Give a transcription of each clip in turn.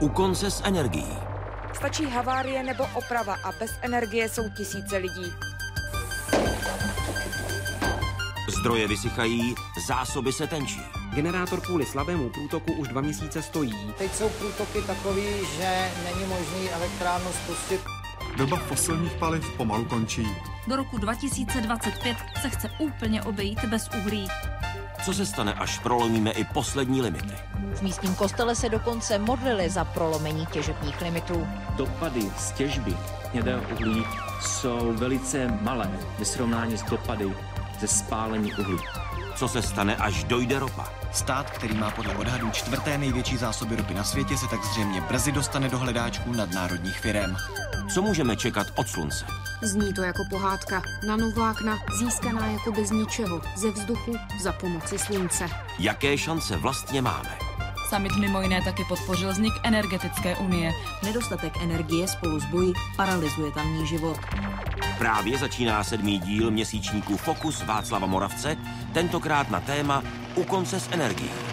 U konce s energií. Stačí havárie nebo oprava a bez energie jsou tisíce lidí. Zdroje vysychají, zásoby se tenčí. Generátor kvůli slabému průtoku už dva měsíce stojí. Teď jsou průtoky takový, že není možný elektrárnu spustit. Doba fosilních paliv pomalu končí. Do roku 2025 se chce úplně obejít bez uhlí. Co se stane, až prolomíme i poslední limity? V místním kostele se dokonce modlili za prolomení těžebních limitů. Dopady z těžby hnědého uhlí jsou velice malé ve srovnání s dopady ze spálení uhlí. Co se stane, až dojde ropa? Stát, který má podle odhadů čtvrté největší zásoby ropy na světě, se tak zřejmě brzy dostane do hledáčků nadnárodních firem. Co můžeme čekat od slunce? Zní to jako pohádka. Nanovákna získaná jako bez ničeho, ze vzduchu, za pomoci slunce. Jaké šance vlastně máme? Summit mimo jiné taky podpořil vznik energetické unie. Nedostatek energie spolu s boji paralyzuje tamní život. Právě začíná sedmý díl měsíčníků Fokus Václava Moravce, tentokrát na téma U konce s energií.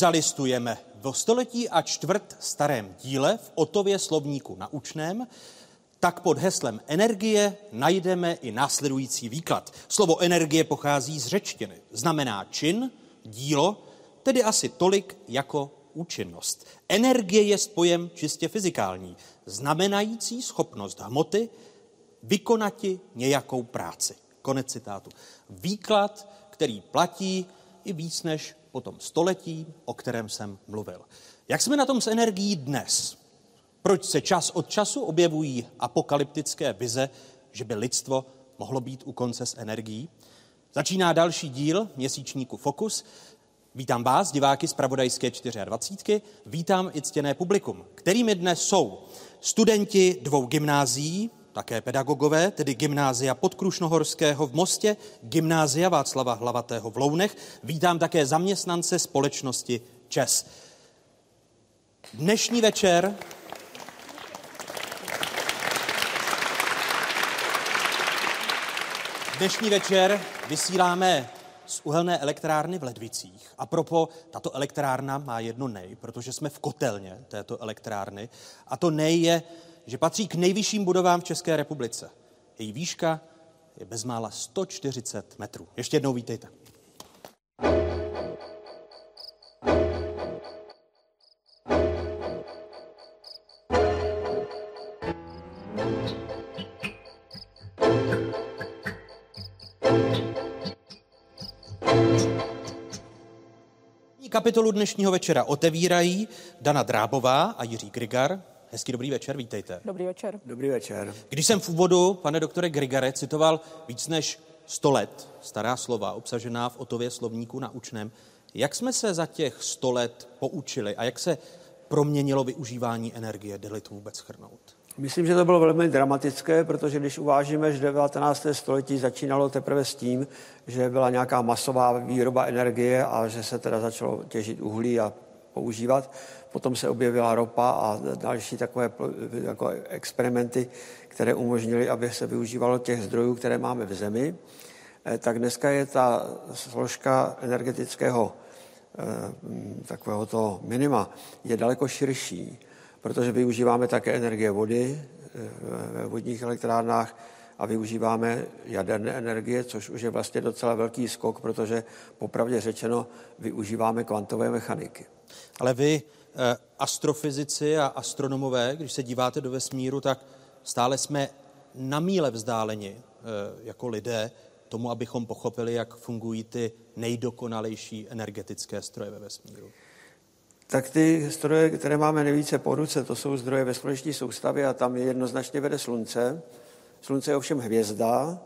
Zalistujeme v století a čtvrt starém díle v Otově slovníku naučném, tak pod heslem energie najdeme i následující výklad. Slovo energie pochází z řečtiny. Znamená čin, dílo, tedy asi tolik jako účinnost. Energie je spojem čistě fyzikální, znamenající schopnost hmoty vykonati nějakou práci. Konec citátu. Výklad, který platí i víc než po tom století, o kterém jsem mluvil. Jak jsme na tom s energií dnes? Proč se čas od času objevují apokalyptické vize, že by lidstvo mohlo být u konce s energií? Začíná další díl měsíčníku Fokus. Vítám vás, diváky z Pravodajské 24. Vítám i ctěné publikum, kterými dnes jsou studenti dvou gymnázií, také pedagogové, tedy gymnázia Podkrušnohorského v Mostě, gymnázia Václava Hlavatého v Lounech. Vítám také zaměstnance společnosti ČES. Dnešní večer Dnešní večer vysíláme z uhelné elektrárny v Ledvicích. A propo, tato elektrárna má jedno nej, protože jsme v kotelně této elektrárny. A to nej je že patří k nejvyšším budovám v České republice. Její výška je bezmála 140 metrů. Ještě jednou vítejte. Kapitolu dnešního večera otevírají Dana Drábová a Jiří Grigar, Hezký dobrý večer, vítejte. Dobrý večer. Dobrý večer. Když jsem v úvodu, pane doktore Grigare, citoval víc než 100 let stará slova obsažená v Otově slovníku naučném, jak jsme se za těch 100 let poučili a jak se proměnilo využívání energie, jde to vůbec schrnout? Myslím, že to bylo velmi dramatické, protože když uvážíme, že 19. století začínalo teprve s tím, že byla nějaká masová výroba energie a že se teda začalo těžit uhlí a používat, Potom se objevila ropa a další takové jako experimenty, které umožnily, aby se využívalo těch zdrojů, které máme v zemi. Eh, tak dneska je ta složka energetického eh, takového toho minima je daleko širší, protože využíváme také energie vody eh, ve vodních elektrárnách a využíváme jaderné energie, což už je vlastně docela velký skok, protože popravdě řečeno využíváme kvantové mechaniky. Ale vy astrofyzici a astronomové, když se díváte do vesmíru, tak stále jsme na míle vzdáleni eh, jako lidé tomu, abychom pochopili, jak fungují ty nejdokonalejší energetické stroje ve vesmíru. Tak ty stroje, které máme nejvíce po ruce, to jsou zdroje ve sluneční soustavě a tam je jednoznačně vede slunce. Slunce je ovšem hvězda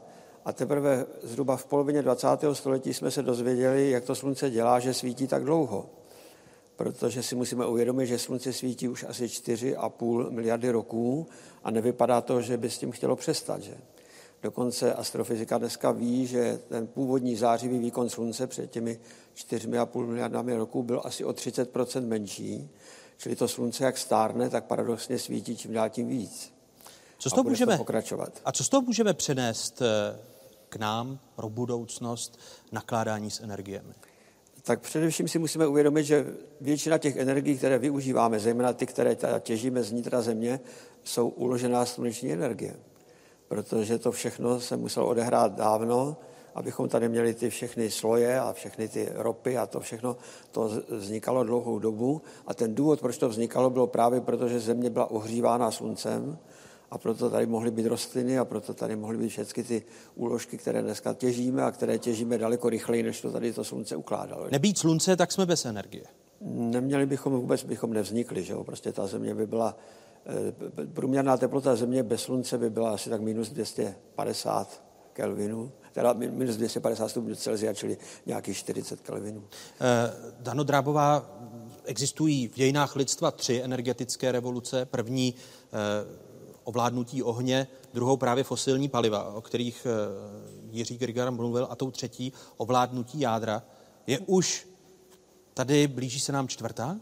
a teprve zhruba v polovině 20. století jsme se dozvěděli, jak to slunce dělá, že svítí tak dlouho protože si musíme uvědomit, že slunce svítí už asi 4,5 miliardy roků a nevypadá to, že by s tím chtělo přestat. Že? Dokonce astrofyzika dneska ví, že ten původní zářivý výkon Slunce před těmi 4,5 miliardami roků byl asi o 30% menší. Čili to Slunce, jak stárne, tak paradoxně svítí čím dál tím víc. Co z toho můžeme, to pokračovat. A co z toho můžeme přenést eh, k nám pro budoucnost nakládání s energiemi? Tak především si musíme uvědomit, že většina těch energií, které využíváme, zejména ty, které těžíme z nitra země, jsou uložená sluneční energie. Protože to všechno se muselo odehrát dávno, abychom tady měli ty všechny sloje a všechny ty ropy a to všechno, to vznikalo dlouhou dobu. A ten důvod, proč to vznikalo, bylo právě proto, že země byla ohřívána sluncem a proto tady mohly být rostliny a proto tady mohly být všechny ty úložky, které dneska těžíme a které těžíme daleko rychleji, než to tady to slunce ukládalo. Nebýt slunce, tak jsme bez energie. Neměli bychom vůbec, bychom nevznikli, že jo? Prostě ta země by byla, eh, průměrná teplota země bez slunce by byla asi tak minus 250 Kelvinů, teda minus 250 stupňů Celsia, čili nějakých 40 Kelvinů. Eh, Dano Drábová, existují v dějinách lidstva tři energetické revoluce. První eh, ovládnutí ohně, druhou právě fosilní paliva, o kterých eh, Jiří Grigar mluvil, a tou třetí ovládnutí jádra. Je už tady, blíží se nám čtvrtá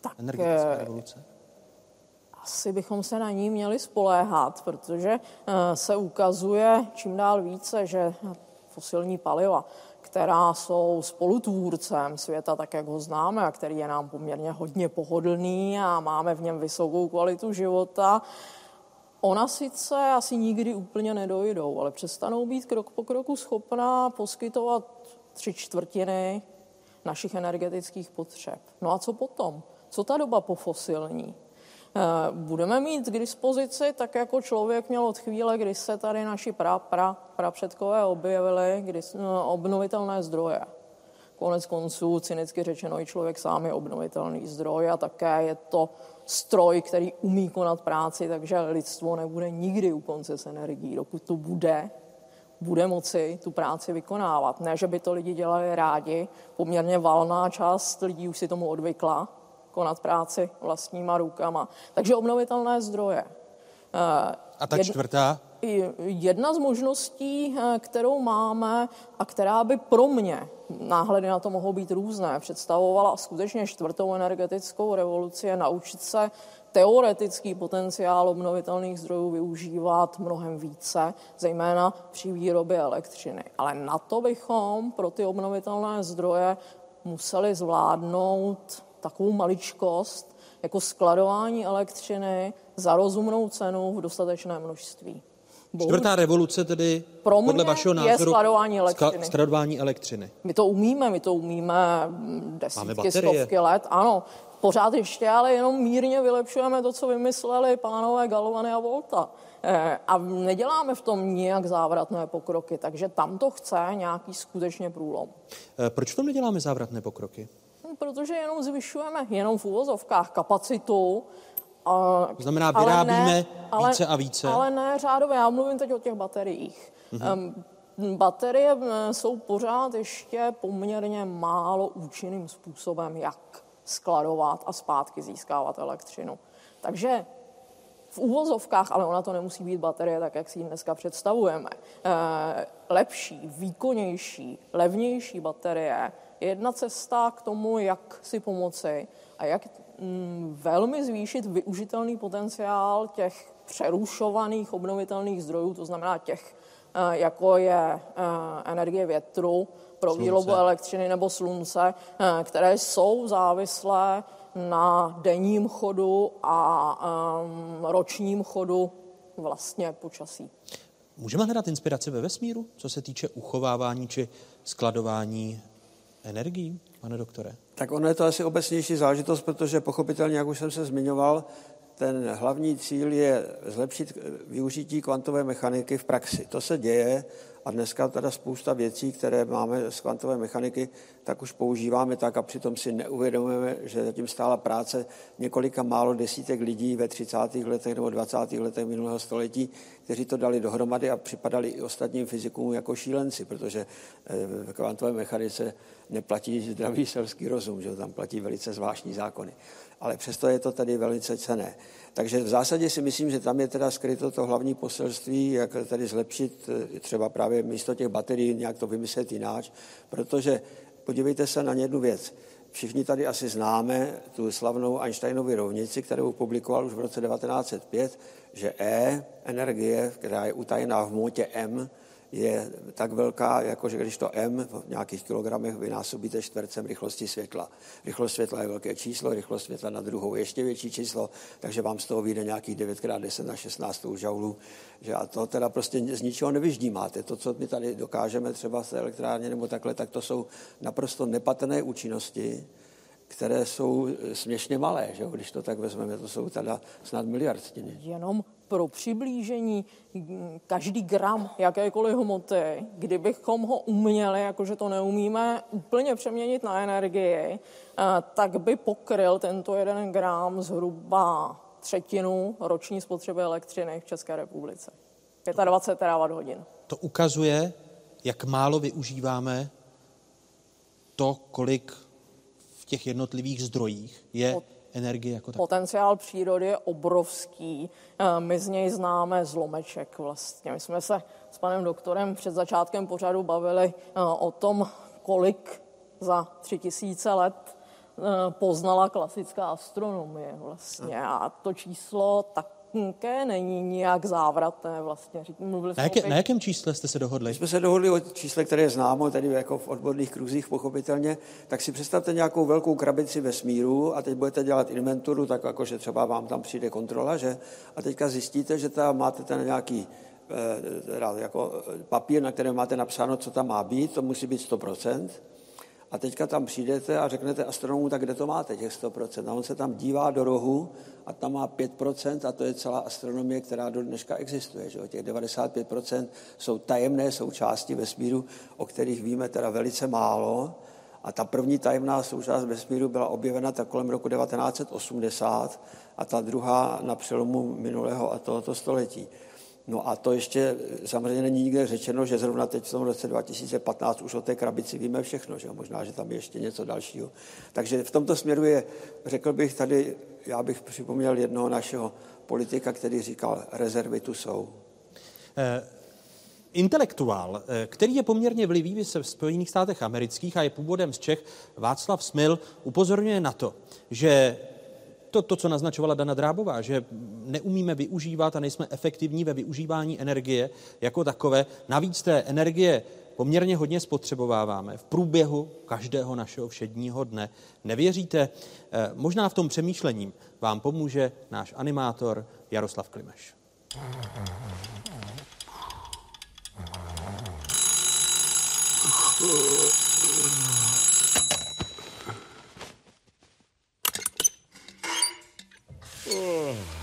tak, energetická revoluce? Asi bychom se na ní měli spoléhat, protože eh, se ukazuje čím dál více, že fosilní paliva, která jsou spolutvůrcem světa, tak jak ho známe, a který je nám poměrně hodně pohodlný a máme v něm vysokou kvalitu života, Ona sice asi nikdy úplně nedojdou, ale přestanou být krok po kroku schopná poskytovat tři čtvrtiny našich energetických potřeb. No a co potom? Co ta doba po fosilní? Eh, budeme mít k dispozici, tak jako člověk měl od chvíle, kdy se tady naši pra, pra, pra předkové objevili, kdy, no, obnovitelné zdroje. Konec konců, cynicky řečeno, i člověk sám je obnovitelný zdroj a také je to stroj, který umí konat práci, takže lidstvo nebude nikdy u konce s energií, dokud to bude, bude moci tu práci vykonávat. Ne, že by to lidi dělali rádi, poměrně valná část lidí už si tomu odvykla, konat práci vlastníma rukama. Takže obnovitelné zdroje. A ta čtvrtá? Jedna z možností, eh, kterou máme a která by pro mě, náhledy na to mohou být různé, představovala skutečně čtvrtou energetickou revoluci, je naučit se teoretický potenciál obnovitelných zdrojů využívat mnohem více, zejména při výrobě elektřiny. Ale na to bychom pro ty obnovitelné zdroje museli zvládnout takovou maličkost, jako skladování elektřiny za rozumnou cenu v dostatečné množství. Bohuž... Čtvrtá revoluce tedy Pro podle vašeho názoru je skladování elektřiny. skladování elektřiny. My to umíme, my to umíme desítky, stovky let, ano. Pořád ještě, ale jenom mírně vylepšujeme to, co vymysleli pánové Galovany a Volta. Eh, a neděláme v tom nijak závratné pokroky, takže tam to chce nějaký skutečně průlom. Eh, proč v tom neděláme závratné pokroky? Protože jenom zvyšujeme, jenom v úvozovkách, kapacitu a, to znamená, vyrábíme ale ne, ale, více a více? Ale ne řádově, já mluvím teď o těch bateriích. Mm-hmm. Baterie jsou pořád ještě poměrně málo účinným způsobem, jak skladovat a zpátky získávat elektřinu. Takže v úvozovkách, ale ona to nemusí být baterie, tak jak si ji dneska představujeme. E, lepší, výkonnější, levnější baterie jedna cesta k tomu, jak si pomoci a jak Mm, velmi zvýšit využitelný potenciál těch přerušovaných obnovitelných zdrojů, to znamená těch, eh, jako je eh, energie větru pro slunce. výrobu elektřiny nebo slunce, eh, které jsou závislé na denním chodu a ročním chodu vlastně počasí. Můžeme hledat inspiraci ve vesmíru, co se týče uchovávání či skladování energií, pane doktore? Tak ono je to asi obecnější zážitost, protože pochopitelně, jak už jsem se zmiňoval, ten hlavní cíl je zlepšit využití kvantové mechaniky v praxi. To se děje a dneska teda spousta věcí, které máme z kvantové mechaniky, tak už používáme tak a přitom si neuvědomujeme, že zatím stála práce několika málo desítek lidí ve 30. letech nebo 20. letech minulého století, kteří to dali dohromady a připadali i ostatním fyzikům jako šílenci, protože eh, v kvantové mechanice neplatí zdravý selský rozum, že tam platí velice zvláštní zákony. Ale přesto je to tady velice cené. Takže v zásadě si myslím, že tam je teda skryto to hlavní poselství, jak tady zlepšit eh, třeba právě místo těch baterií, nějak to vymyslet jináč, protože podívejte se na jednu věc. Všichni tady asi známe tu slavnou Einsteinovou rovnici, kterou publikoval už v roce 1905, že E, energie, která je utajená v hmotě M, je tak velká, jako že když to M v nějakých kilogramech vynásobíte čtvercem rychlosti světla. Rychlost světla je velké číslo, rychlost světla na druhou ještě větší číslo, takže vám z toho vyjde nějakých 9x10 na 16 žaulů. Že a to teda prostě z ničeho nevyždímáte. To, co my tady dokážeme třeba z elektrárně nebo takhle, tak to jsou naprosto nepatrné účinnosti, které jsou směšně malé, že? když to tak vezmeme, to jsou teda snad miliardstiny. Jenom pro přiblížení každý gram jakékoliv hmoty, kdybychom ho uměli, jakože to neumíme, úplně přeměnit na energii, eh, tak by pokryl tento jeden gram zhruba třetinu roční spotřeby elektřiny v České republice. 25 terawatt hodin. To ukazuje, jak málo využíváme to, kolik v těch jednotlivých zdrojích je energie jako tak. Potenciál přírody je obrovský. Eh, my z něj známe zlomeček vlastně. My jsme se s panem doktorem před začátkem pořadu bavili eh, o tom, kolik za tři tisíce let eh, poznala klasická astronomie vlastně. A to číslo tak také není nijak závratné vlastně. Mluvili na, jaké, na jakém čísle jste se dohodli? My jsme se dohodli o čísle, které je známo, tedy jako v odborných kruzích pochopitelně, tak si představte nějakou velkou krabici vesmíru a teď budete dělat inventuru, tak jako, že třeba vám tam přijde kontrola, že? A teďka zjistíte, že tam máte ten nějaký eh, jako papír, na kterém máte napsáno, co tam má být, to musí být 100%. A teďka tam přijdete a řeknete astronomu, tak kde to máte, těch 100%. A on se tam dívá do rohu a tam má 5% a to je celá astronomie, která do dneška existuje. Že? Těch 95% jsou tajemné součásti vesmíru, o kterých víme teda velice málo. A ta první tajemná součást vesmíru byla objevena tak kolem roku 1980 a ta druhá na přelomu minulého a tohoto století. No a to ještě samozřejmě není nikde řečeno, že zrovna teď v tom roce 2015 už o té krabici víme všechno, že možná, že tam je ještě něco dalšího. Takže v tomto směru je, řekl bych tady, já bych připomněl jednoho našeho politika, který říkal, rezervy tu jsou. Eh, intelektuál, eh, který je poměrně vlivý v Spojených státech amerických a je původem z Čech, Václav Smil, upozorňuje na to, že to, to, co naznačovala Dana Drábová, že neumíme využívat a nejsme efektivní ve využívání energie jako takové. Navíc té energie poměrně hodně spotřebováváme v průběhu každého našeho všedního dne. Nevěříte? Eh, možná v tom přemýšlením vám pomůže náš animátor Jaroslav Klimeš. Ježíš, to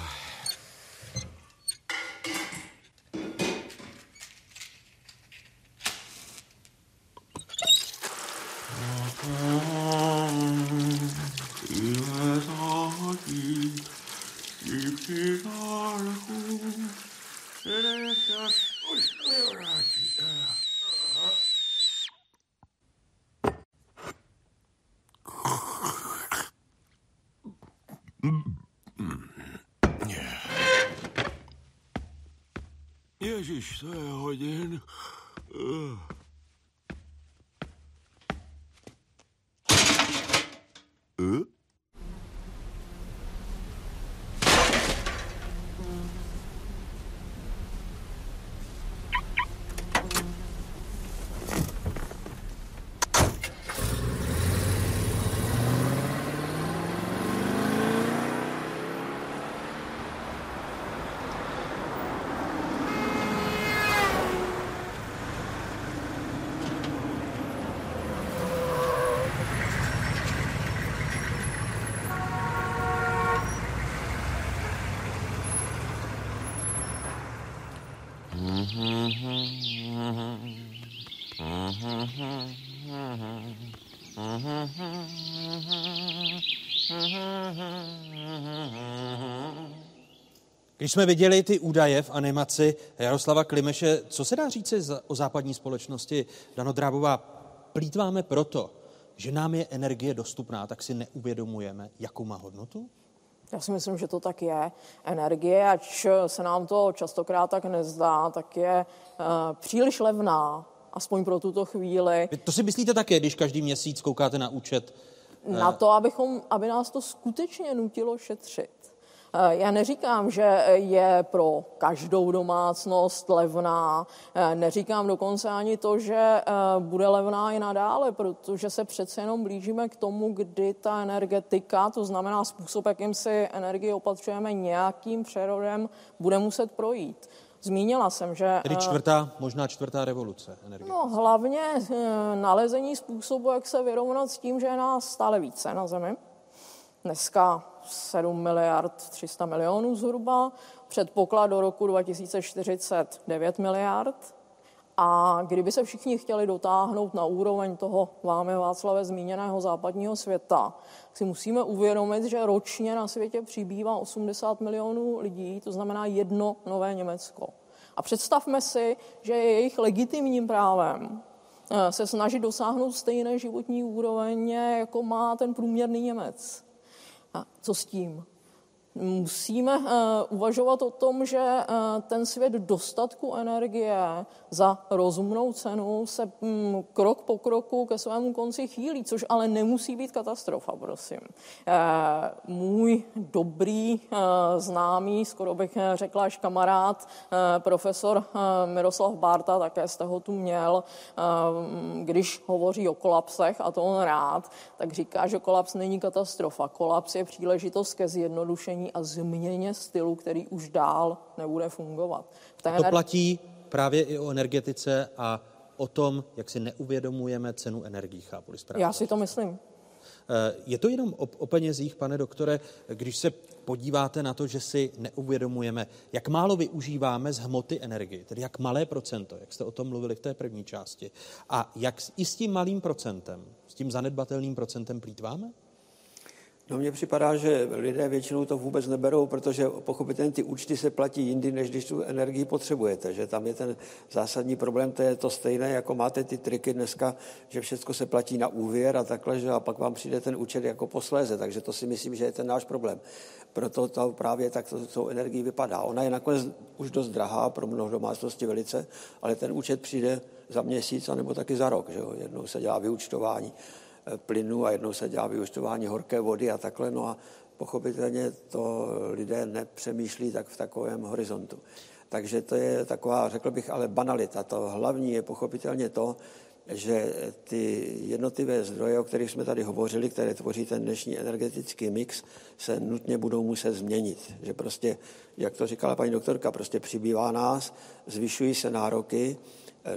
Když jsme viděli ty údaje v animaci Jaroslava Klimeše, co se dá říci o západní společnosti? Dano Drábová, plítváme proto, že nám je energie dostupná, tak si neuvědomujeme, jakou má hodnotu? Já si myslím, že to tak je. Energie, ač se nám to častokrát tak nezdá, tak je uh, příliš levná, aspoň pro tuto chvíli. To si myslíte také, když každý měsíc koukáte na účet? Na to, abychom, aby nás to skutečně nutilo šetřit. Eh, já neříkám, že je pro každou domácnost levná, eh, neříkám dokonce ani to, že eh, bude levná i nadále, protože se přece jenom blížíme k tomu, kdy ta energetika, to znamená způsob, jakým si energii opatřujeme nějakým přerodem, bude muset projít. Zmínila jsem, že... Tedy čtvrtá, možná čtvrtá revoluce energie. No hlavně nalezení způsobu, jak se vyrovnat s tím, že je nás stále více na Zemi. Dneska 7 miliard 300 milionů zhruba, předpoklad do roku 2040 9 miliard. A kdyby se všichni chtěli dotáhnout na úroveň toho vámi Václave zmíněného západního světa, si musíme uvědomit, že ročně na světě přibývá 80 milionů lidí, to znamená jedno nové Německo. A představme si, že je jejich legitimním právem eh, se snažit dosáhnout stejné životní úroveň, jako má ten průměrný Němec. A co s tím? Musíme uh, uvažovat o tom, že uh, ten svět dostatku energie za rozumnou cenu se um, krok po kroku ke svému konci chýlí, což ale nemusí být katastrofa, prosím. Uh, můj dobrý známý, skoro bych řekla až kamarád, profesor Miroslav Barta, také jste ho tu měl, uh, když hovoří o kolapsech, a to on rád, tak říká, že kolaps není katastrofa. Kolaps je příležitost ke zjednodušení a změně stylu, který už dál nebude fungovat. V to platí právě i o energetice a o tom, jak si neuvědomujeme cenu energií, chápu správně. Já si to myslím. Eh, je to jenom o, o penězích, pane doktore, když se podíváte na to, že si neuvědomujeme, jak málo využíváme z hmoty energie, tedy jak malé procento, jak jste o tom mluvili v té první části, a jak i s tím malým procentem, s tím zanedbatelným procentem plítváme? No mně připadá, že lidé většinou to vůbec neberou, protože pochopitelně ty účty se platí jindy, než když tu energii potřebujete. Že tam je ten zásadní problém, to je to stejné, jako máte ty triky dneska, že všechno se platí na úvěr a takhle, že a pak vám přijde ten účet jako posléze. Takže to si myslím, že je ten náš problém. Proto to právě tak to, to energii vypadá. Ona je nakonec už dost drahá pro mnoho domácnosti velice, ale ten účet přijde za měsíc, anebo taky za rok. Že jo? Jednou se dělá vyučtování plynu a jednou se dělá vyučtování horké vody a takhle. No a pochopitelně to lidé nepřemýšlí tak v takovém horizontu. Takže to je taková, řekl bych, ale banalita. To hlavní je pochopitelně to, že ty jednotlivé zdroje, o kterých jsme tady hovořili, které tvoří ten dnešní energetický mix, se nutně budou muset změnit. Že prostě, jak to říkala paní doktorka, prostě přibývá nás, zvyšují se nároky,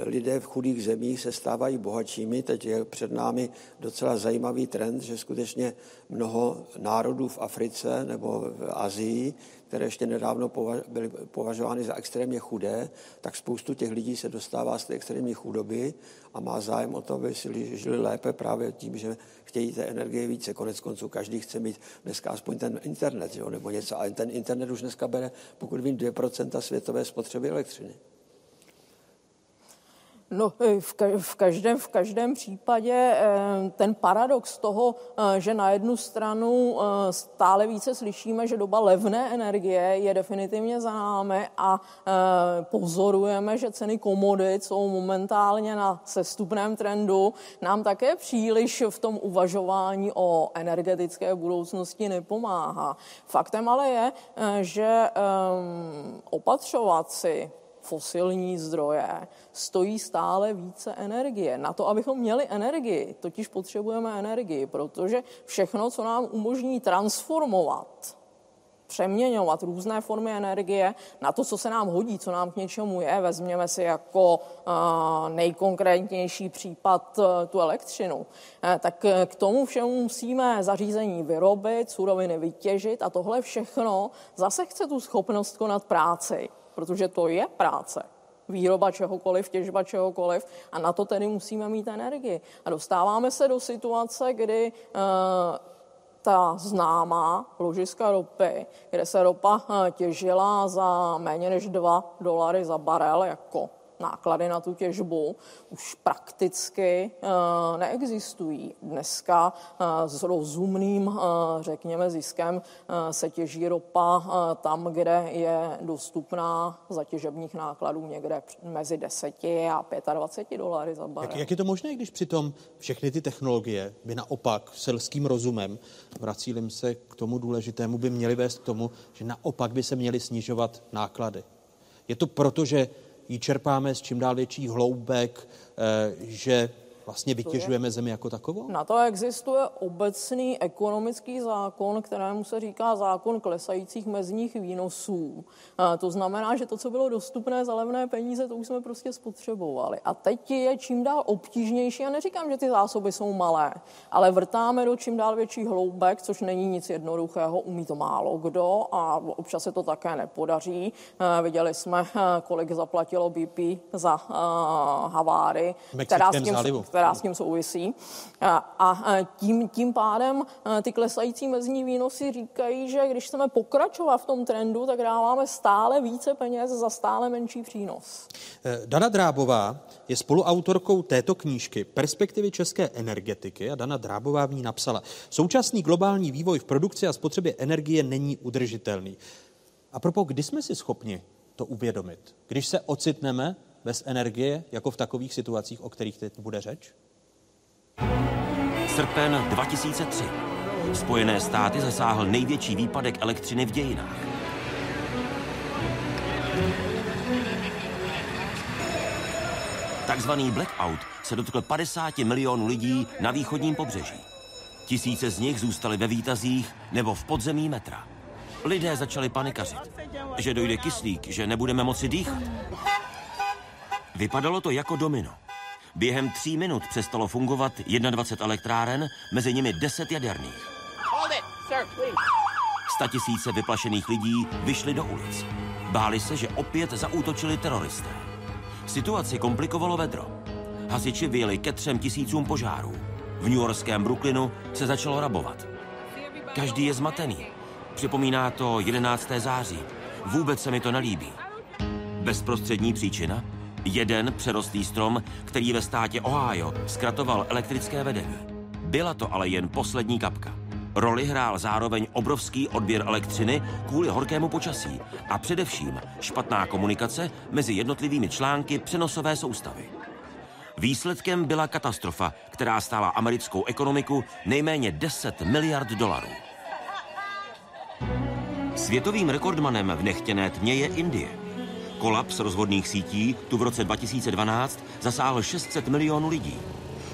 lidé v chudých zemích se stávají bohatšími. Teď je před námi docela zajímavý trend, že skutečně mnoho národů v Africe nebo v Azii, které ještě nedávno byly považovány za extrémně chudé, tak spoustu těch lidí se dostává z té extrémní chudoby a má zájem o to, aby si žili lépe právě tím, že chtějí té energie více. Konec konců každý chce mít dneska aspoň ten internet, jo, nebo něco. A ten internet už dneska bere, pokud vím, 2% světové spotřeby elektřiny. No, e, v každém, v každém případě e, ten paradox toho, e, že na jednu stranu stále více slyšíme, že doba levné energie je definitivně za námi a pozorujeme, že ceny komodit jsou momentálně na sestupném trendu, nám také příliš v tom uvažování o energetické budoucnosti nepomáhá. Faktem ale je, že opatřovat si fosilní zdroje stojí stále více energie. Na to, abychom měli energii, totiž potřebujeme energii, protože všechno, co nám umožní transformovat, přeměňovat různé formy energie na to, co se nám hodí, co nám k něčemu je. Vezměme si jako uh, nejkonkrétnější případ uh, tu elektřinu. Uh, tak k tomu všemu musíme zařízení vyrobit, suroviny vytěžit a tohle všechno zase chce tu schopnost konat práci protože to je práce. Výroba čehokoliv, těžba čehokoliv a na to tedy musíme mít energii. A dostáváme se do situace, kdy uh, ta známá ložiska ropy, kde se ropa těžila za méně než 2 dolary za barel jako náklady na tu těžbu už prakticky uh, neexistují. Dneska uh, s rozumným, uh, řekněme, ziskem se těží ropa tam, kde je dostupná za těžebních nákladů někde mezi 10 a 25 dolary za barel. Jak, jak je to možné, když přitom všechny ty technologie by naopak selským rozumem, vracím se k tomu důležitému, by měly vést k tomu, že naopak by se měly snižovat náklady? Je to proto, že ji čerpáme z čím dál větších hloubek, eh, že vlastně vytěžujeme zemi jako takovou? Na to existuje obecný ekonomický zákon, kterému se říká zákon klesajících mezních výnosů. A to znamená, že to, co bylo dostupné za levné peníze, to už jsme prostě spotřebovali. A teď je čím dál obtížnější. Já neříkám, že ty zásoby jsou malé, ale vrtáme do čím dál větších hloubek, což není nic jednoduchého, umí to málo kdo a občas se to také nepodaří. Viděli jsme, kolik zaplatilo BP za haváry, která s tím, která s tím souvisí. A, a tím, tím pádem ty klesající mezní výnosy říkají, že když chceme pokračovat v tom trendu, tak dáváme stále více peněz za stále menší přínos. Eh, Dana Drábová je spoluautorkou této knížky Perspektivy české energetiky a Dana Drábová v ní napsala, současný globální vývoj v produkci a spotřebě energie není udržitelný. A propo, kdy jsme si schopni to uvědomit? Když se ocitneme bez energie, jako v takových situacích, o kterých teď bude řeč? Srpen 2003. Spojené státy zasáhl největší výpadek elektřiny v dějinách. Takzvaný blackout se dotkl 50 milionů lidí na východním pobřeží. Tisíce z nich zůstaly ve výtazích nebo v podzemí metra. Lidé začali panikařit, že dojde kyslík, že nebudeme moci dýchat. Vypadalo to jako domino. Během tří minut přestalo fungovat 21 elektráren, mezi nimi 10 jaderných. Statisíce vyplašených lidí vyšly do ulic. Báli se, že opět zaútočili teroristé. Situaci komplikovalo vedro. Hasiči vyjeli ke třem tisícům požárů. V New Yorkském Brooklynu se začalo rabovat. Každý je zmatený. Připomíná to 11. září. Vůbec se mi to nelíbí. Bezprostřední příčina? Jeden přerostlý strom, který ve státě Ohio zkratoval elektrické vedení. Byla to ale jen poslední kapka. Roli hrál zároveň obrovský odběr elektřiny kvůli horkému počasí a především špatná komunikace mezi jednotlivými články přenosové soustavy. Výsledkem byla katastrofa, která stála americkou ekonomiku nejméně 10 miliard dolarů. Světovým rekordmanem v nechtěné tmě je Indie. Kolaps rozvodných sítí tu v roce 2012 zasáhl 600 milionů lidí.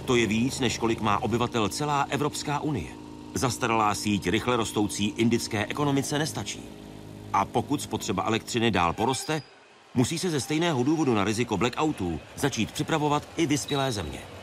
To je víc, než kolik má obyvatel celá Evropská unie. Zastaralá síť rychle rostoucí indické ekonomice nestačí. A pokud spotřeba elektřiny dál poroste, musí se ze stejného důvodu na riziko blackoutů začít připravovat i vyspělé země.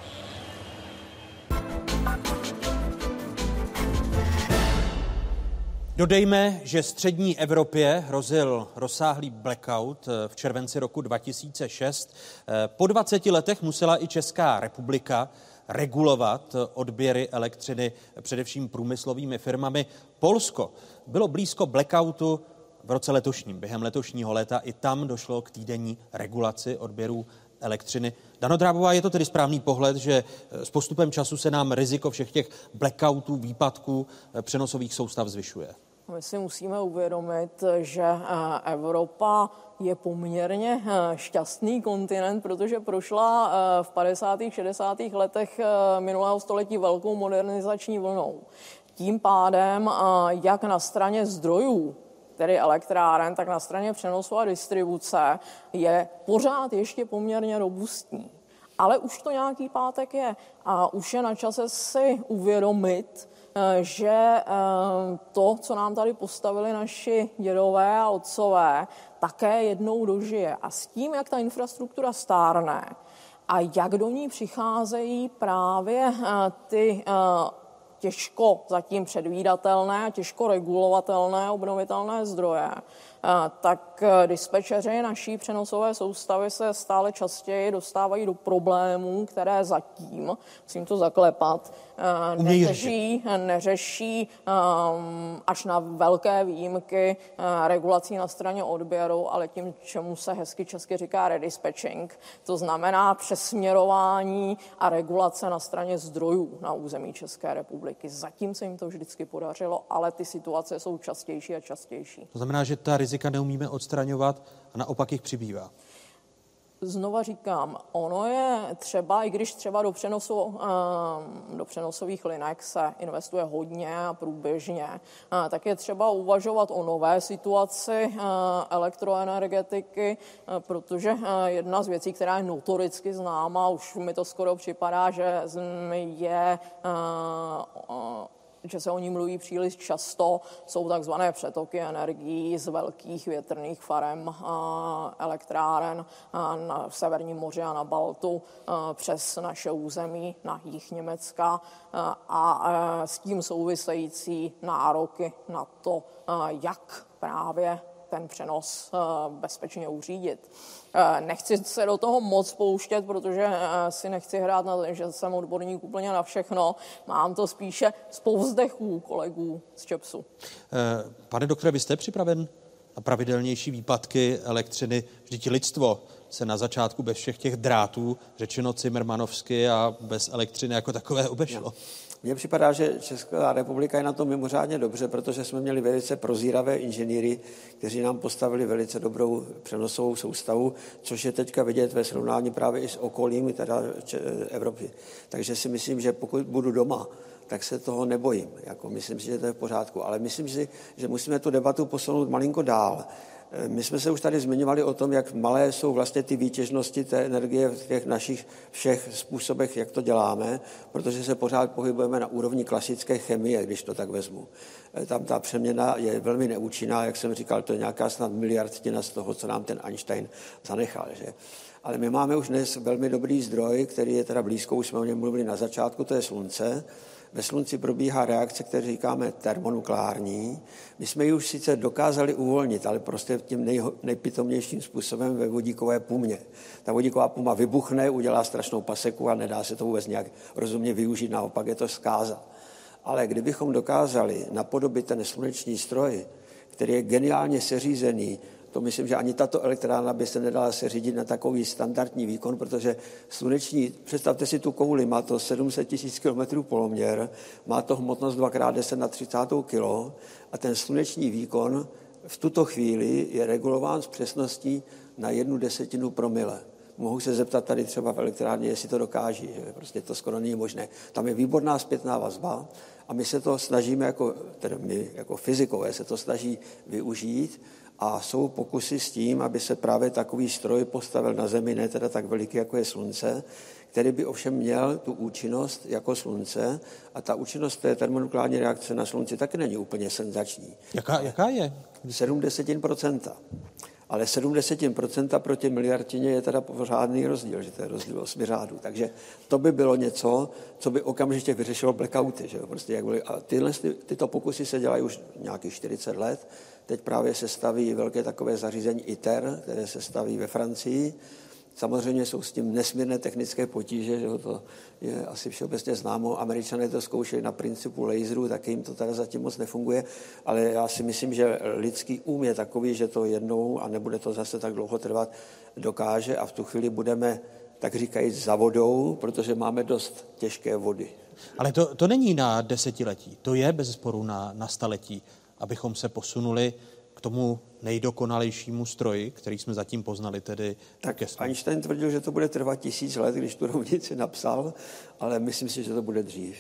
Dodejme, že střední Evropě hrozil rozsáhlý blackout eh, v červenci roku 2006. Eh, po 20 letech musela i Česká republika regulovat odběry elektřiny především průmyslovými firmami. Polsko bylo blízko blackoutu v roce letošním. Během letošního léta i tam došlo k týdenní regulaci odběrů elektřiny. Dano Drábová, je to tedy správný pohled, že s postupem času se nám riziko všech těch blackoutů, výpadků přenosových soustav zvyšuje? My si musíme uvědomit, že eh, Evropa je poměrně eh, šťastný kontinent, protože prošla eh, v 50. 60. letech minulého století velkou modernizační vlnou. Tím pádem, jak na straně zdrojů, tedy elektráren, tak na straně přenosu a distribuce je pořád ještě poměrně robustní. Ale už to nějaký pátek je a už je na čase si uvědomit, že eh, to, co nám tady postavili naši dědové a otcové, také jednou dožije. A s tím, jak ta infrastruktura stárne a jak do ní přicházejí právě eh, ty těžko zatím předvídatelné a těžko regulovatelné obnovitelné zdroje, tak dispečeři naší přenosové soustavy se stále častěji dostávají do problémů, které zatím, musím to zaklepat, neřeší, neřeší až na velké výjimky regulací na straně odběru, ale tím, čemu se hezky česky říká redispatching. To znamená přesměrování a regulace na straně zdrojů na území České republiky. Zatím se jim to vždycky podařilo, ale ty situace jsou častější a častější. To znamená, že ta rizika neumíme odstraňovat a naopak jich přibývá. Znova říkám, ono je třeba, i když třeba do, přenosu, ehm, do přenosových linek se investuje hodně a průběžně, eh, tak je třeba uvažovat o nové situaci eh, elektroenergetiky, eh, protože jedna z věcí, která je notoricky známa, už mi to skoro připadá, že je že se o ní mluví příliš často, jsou takzvané přetoky energií z velkých větrných farem elektráren na Severním moři a na Baltu přes naše území na jih Německa a s tím související nároky na to, jak právě ten přenos bezpečně uřídit. Eh, nechci se do toho moc pouštět, protože eh, si nechci hrát na to, že jsem odborník úplně na všechno. Mám to spíše z povzdechů kolegů z ČEPSu. Eh, pane doktore, vy jste připraven na pravidelnější výpadky elektřiny? Vždyť lidstvo se na začátku bez všech těch drátů, řečeno Cimrmanovsky a bez elektřiny jako takové obešlo. Mně připadá, že Česká republika je na tom mimořádně dobře, protože jsme měli velice prozíravé inženýry, kteří nám postavili velice dobrou přenosovou soustavu, což je teďka vidět ve srovnání právě i s okolím teda Evropy. Takže si myslím, že pokud budu doma, tak se toho nebojím. Jako myslím si, že to je v pořádku. Ale myslím si, že musíme tu debatu posunout malinko dál. My jsme se už tady zmiňovali o tom, jak malé jsou vlastně ty výtěžnosti té energie v těch našich všech způsobech, jak to děláme, protože se pořád pohybujeme na úrovni klasické chemie, když to tak vezmu. Tam ta přeměna je velmi neúčinná, jak jsem říkal, to je nějaká snad miliardtina z toho, co nám ten Einstein zanechal. Že? Ale my máme už dnes velmi dobrý zdroj, který je teda blízko, už jsme o něm mluvili na začátku, to je slunce. Ve slunci probíhá reakce, které říkáme termonukleární. My jsme ji už sice dokázali uvolnit, ale prostě tím nej, nejpitomnějším způsobem ve vodíkové pumě. Ta vodíková puma vybuchne, udělá strašnou paseku a nedá se to vůbec nějak rozumně využít, naopak je to zkáza. Ale kdybychom dokázali napodobit ten sluneční stroj, který je geniálně seřízený, to myslím, že ani tato elektrárna by se nedala se řídit na takový standardní výkon, protože sluneční, představte si tu kouli, má to 700 tisíc km poloměr, má to hmotnost 2x10 na 30 kg a ten sluneční výkon v tuto chvíli je regulován s přesností na jednu desetinu promile. Mohu se zeptat tady třeba v elektrárně, jestli to dokáží, že prostě to skoro není možné. Tam je výborná zpětná vazba a my se to snažíme, jako, tedy my jako fyzikové se to snaží využít a jsou pokusy s tím, aby se právě takový stroj postavil na Zemi, ne teda tak veliký, jako je Slunce, který by ovšem měl tu účinnost jako Slunce a ta účinnost té termonukleární reakce na Slunci taky není úplně senzační. Jaká, jaká je? 70%. Ale 70% proti miliardině je teda pořádný rozdíl, že to je rozdíl osmi řádů. Takže to by bylo něco, co by okamžitě vyřešilo blackouty. Že Prostě jak byly, a tyhle, ty, tyto pokusy se dělají už nějakých 40 let Teď právě se staví velké takové zařízení ITER, které se staví ve Francii. Samozřejmě jsou s tím nesmírné technické potíže, že to je asi všeobecně známo. Američané to zkoušejí na principu laseru, taky jim to tady zatím moc nefunguje, ale já si myslím, že lidský úm je takový, že to jednou, a nebude to zase tak dlouho trvat, dokáže a v tu chvíli budeme, tak říkají, za vodou, protože máme dost těžké vody. Ale to, to není na desetiletí, to je bez sporu na, na staletí abychom se posunuli k tomu nejdokonalejšímu stroji, který jsme zatím poznali, tedy tak Einstein tvrdil, že to bude trvat tisíc let, když tu rovnici napsal, ale myslím si, že to bude dřív.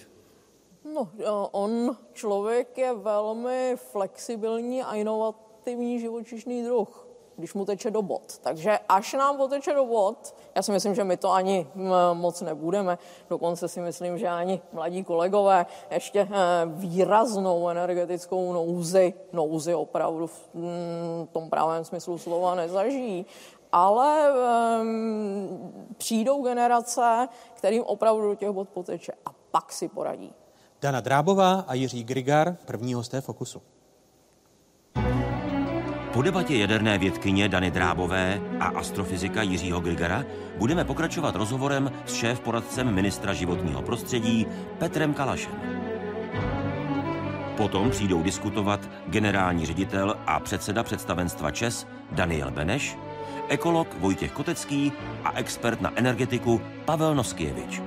No, on člověk je velmi flexibilní a inovativní živočišný druh když mu teče do bod. Takže až nám poteče do bod, já si myslím, že my to ani moc nebudeme, dokonce si myslím, že ani mladí kolegové ještě eh, výraznou energetickou nouzi, nouzi opravdu v mm, tom pravém smyslu slova nezažijí, ale um, přijdou generace, kterým opravdu do těch bod poteče a pak si poradí. Dana Drábová a Jiří Grigar, první hosté Fokusu. Po debatě jaderné vědkyně Dany Drábové a astrofyzika Jiřího Grigara budeme pokračovat rozhovorem s šéf poradcem ministra životního prostředí Petrem Kalašem. Potom přijdou diskutovat generální ředitel a předseda představenstva ČES Daniel Beneš, ekolog Vojtěch Kotecký a expert na energetiku Pavel Noskievič.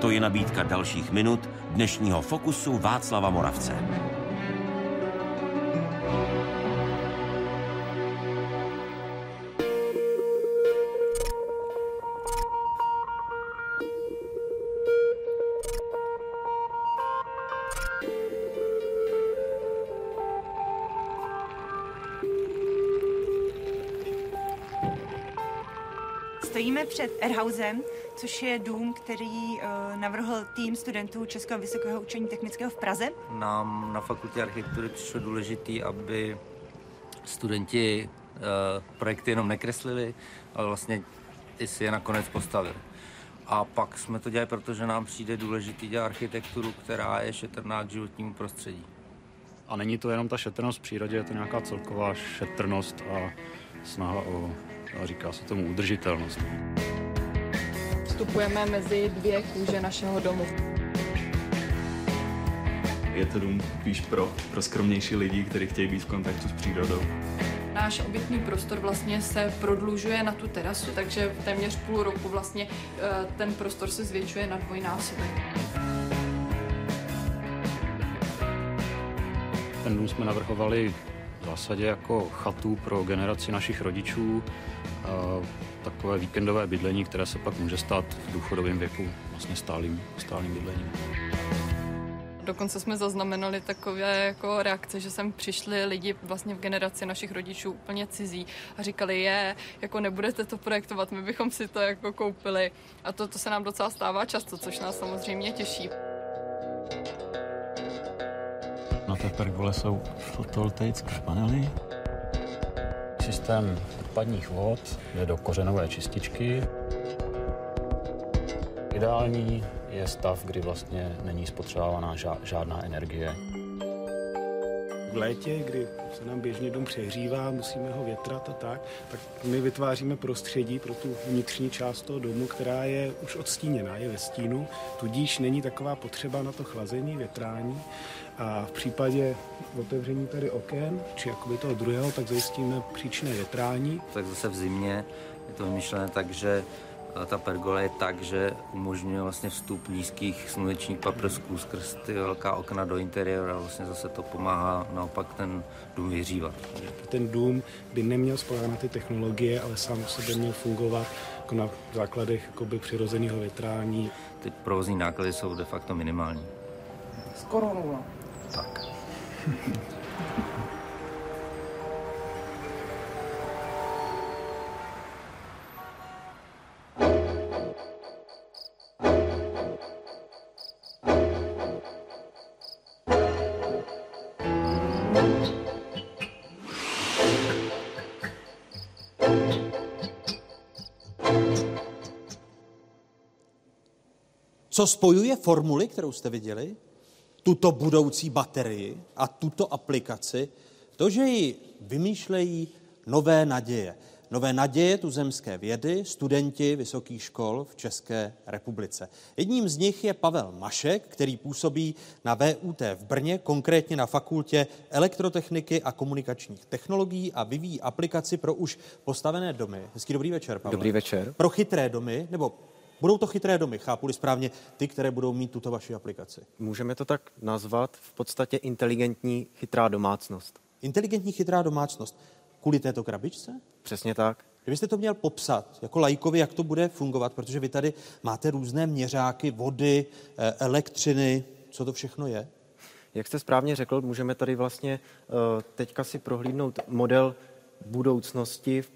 To je nabídka dalších minut dnešního Fokusu Václava Moravce. Před Erhausem, což je dům, který uh, navrhl tým studentů Českého vysokého učení technického v Praze. Nám na fakultě architektury přišlo důležité, aby studenti uh, projekty jenom nekreslili, ale vlastně i si je nakonec postavili. A pak jsme to dělali, protože nám přijde důležitý dělat architekturu, která je šetrná k životnímu prostředí. A není to jenom ta šetrnost v přírodě, je to nějaká celková šetrnost a snaha o, a říká se tomu, udržitelnost. Vstupujeme mezi dvě kůže našeho domu. Je to dům spíš pro, pro skromnější lidi, kteří chtějí být v kontaktu s přírodou. Náš obytný prostor vlastně se prodlužuje na tu terasu, takže téměř půl roku vlastně eh, ten prostor se zvětšuje na dvojnásobek. Ten dům jsme navrhovali zásadě jako chatu pro generaci našich rodičů, takové víkendové bydlení, které se pak může stát v důchodovém věku vlastně stálým, stálým bydlením. Dokonce jsme zaznamenali takové jako reakce, že sem přišli lidi vlastně v generaci našich rodičů úplně cizí a říkali, je, jako nebudete to projektovat, my bychom si to jako koupili. A to, to se nám docela stává často, což nás samozřejmě těší. Na té pergole jsou fotovoltaické panely. Systém odpadních vod jde do kořenové čističky. Ideální je stav, kdy vlastně není spotřebována žádná energie. V létě, kdy se nám běžně dům přehřívá, musíme ho větrat a tak, tak my vytváříme prostředí pro tu vnitřní část toho domu, která je už odstíněná, je ve stínu, tudíž není taková potřeba na to chlazení, větrání a v případě otevření tady oken, či jakoby toho druhého, tak zajistíme příčné větrání. Tak zase v zimě je to vymyšlené tak, že ta pergola je tak, že umožňuje vlastně vstup nízkých slunečních paprsků skrz ty velká okna do interiéru a vlastně zase to pomáhá naopak ten dům vyhřívat. Ten dům by neměl spolehat na ty technologie, ale sám o sobě měl fungovat jako na základech jakoby přirozeného větrání. Ty provozní náklady jsou de facto minimální. Skoro nula. Tak. Co spojuje formuli, kterou jste viděli, tuto budoucí baterii a tuto aplikaci, to, že ji vymýšlejí nové naděje. Nové naděje tuzemské vědy, studenti vysokých škol v České republice. Jedním z nich je Pavel Mašek, který působí na VUT v Brně, konkrétně na fakultě elektrotechniky a komunikačních technologií a vyvíjí aplikaci pro už postavené domy. Hezký dobrý večer, Pavel. Dobrý večer. Pro chytré domy, nebo Budou to chytré domy, chápu správně, ty, které budou mít tuto vaši aplikaci. Můžeme to tak nazvat v podstatě inteligentní chytrá domácnost. Inteligentní chytrá domácnost. Kvůli této krabičce? Přesně tak. Kdybyste to měl popsat jako lajkovi, jak to bude fungovat, protože vy tady máte různé měřáky vody, eh, elektřiny, co to všechno je? Jak jste správně řekl, můžeme tady vlastně eh, teďka si prohlídnout model budoucnosti v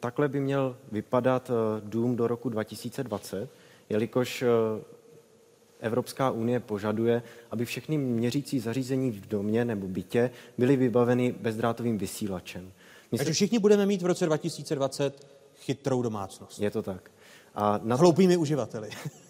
takhle by měl vypadat eh, dům do roku 2020, jelikož eh, Evropská unie požaduje, aby všechny měřící zařízení v domě nebo bytě byly vybaveny bezdrátovým vysílačem. My Takže se... všichni budeme mít v roce 2020 chytrou domácnost. Je to tak. A na... Hloupými uživateli.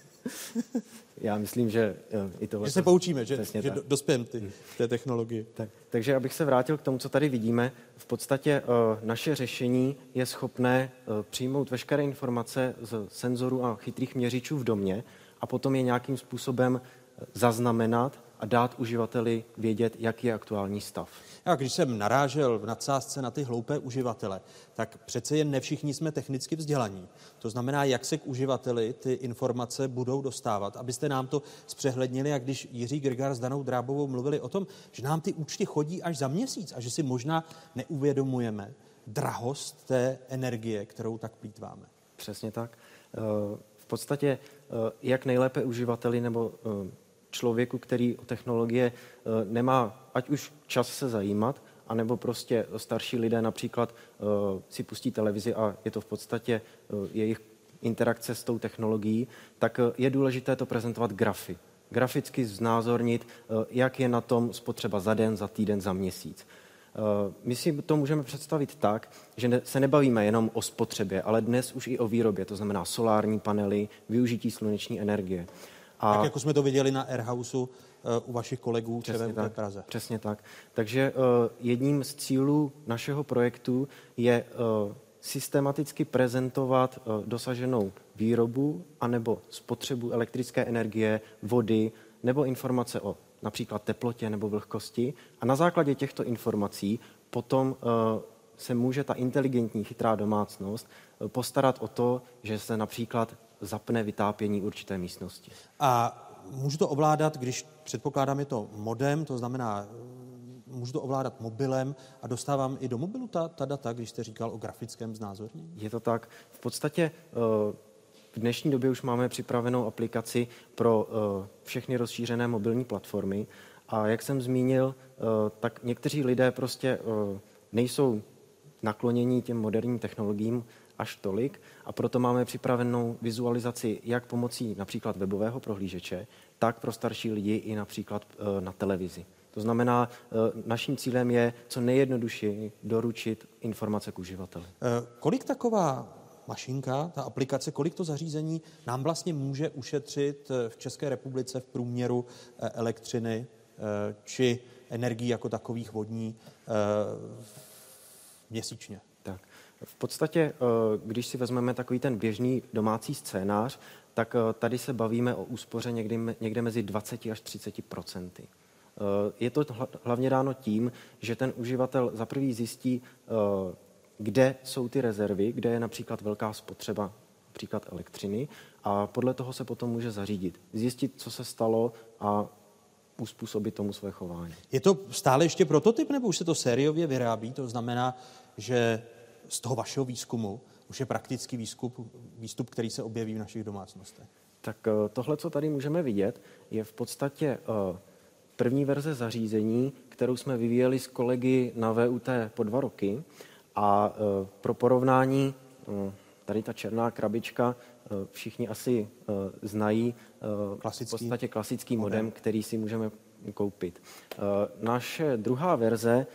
Já myslím, že eh, i tohle... Že se poučíme, že, že tak. dospějeme ty, té technologii. Tak, takže abych se vrátil k tomu, co tady vidíme, v podstatě uh, naše řešení je schopné uh, přijmout veškeré informace z senzorů a chytrých měřičů v domě a potom je nějakým způsobem eh, zaznamenat a dát uživateli vědět, jaký je aktuální stav. Já když jsem narážel v nadsázce na ty hloupé uživatele, tak přece jen ne všichni jsme technicky vzdělaní. To znamená, jak se k uživateli ty informace budou dostávat. Abyste nám to zpřehlednili, jak když Jiří Grgar s Danou Drábovou mluvili o tom, že nám ty účty chodí až za měsíc a že si možná neuvědomujeme drahost té energie, kterou tak plítváme. Přesně tak. Eh, V podstatě, eh, jak nejlépe uživateli nebo eh, člověku, který o technologie eh, nemá ať už čas se zajímat, anebo prostě starší lidé například eh, si pustí televizi a je to v podstatě eh, jejich interakce s tou technologií, tak je důležité to prezentovat grafy. Graficky znázornit, jak je na tom spotřeba za den, za týden, za měsíc. My si to můžeme představit tak, že se nebavíme jenom o spotřebě, ale dnes už i o výrobě, to znamená solární panely, využití sluneční energie. A... Tak jako jsme to viděli na Airhouseu eh, u vašich kolegů v tak, Praze. Přesně tak. Takže uh, jedním z cílů našeho projektu je uh, systematicky prezentovat uh, dosaženou výrobu anebo spotřebu elektrické energie, vody nebo informace o například teplotě nebo vlhkosti. A na základě těchto informací potom uh, se může ta inteligentní chytrá domácnost postarat o to, že se například zapne vytápění určité místnosti. A můžu to ovládat, když předpokládám, je to modem, to znamená, mm, můžu to ovládat mobilem a dostávám i do mobilu ta, ta data, když jste říkal o grafickém znázornění? Je to tak. V podstatě eh, v dnešní době už máme připravenou aplikaci pro eh, všechny rozšířené mobilní platformy a jak jsem zmínil, eh, tak někteří lidé prostě eh, nejsou naklonění těm moderním technologiím až tolik a proto máme připravenou vizualizaci jak pomocí například webového prohlížeče, tak pro starší lidi i například eh, na televizi. To znamená, eh, naším cílem je co nejjednodušeji doručit informace k uživateli. Eh, Kolik taková mašinka, ta aplikace, kolik to zařízení nám vlastně může ušetřit v České republice v průměru elektřiny či energií jako takových vodní měsíčně? V podstatě, eh, když si vezmeme takový ten běžný domácí scénář, tak eh, tady se bavíme o úspoře někdy, někde mezi 20 až 30 procenty. Eh, Je to hla- hlavně dáno tím, že ten uživatel za prvý zjistí, kde jsou ty rezervy, kde je například velká spotřeba například elektřiny a podle toho se potom může zařídit. Zjistit, co se stalo a uspůsobit tomu své chování. Je to stále ještě prototyp, nebo už se to sériově vyrábí? To znamená, že z toho vašeho výzkumu už je praktický výzkup, výstup, který se objeví v našich domácnostech. Tak eh, tohle, co tady můžeme vidět, je v podstatě eh, první verze zařízení, kterou jsme vyvíjeli s kolegy na VUT po dva roky. A eh, pro porovnání, tady ta černá krabička, všichni asi znají Klasický v podstatě klasický modem. modem, který si můžeme koupit. Naše druhá verze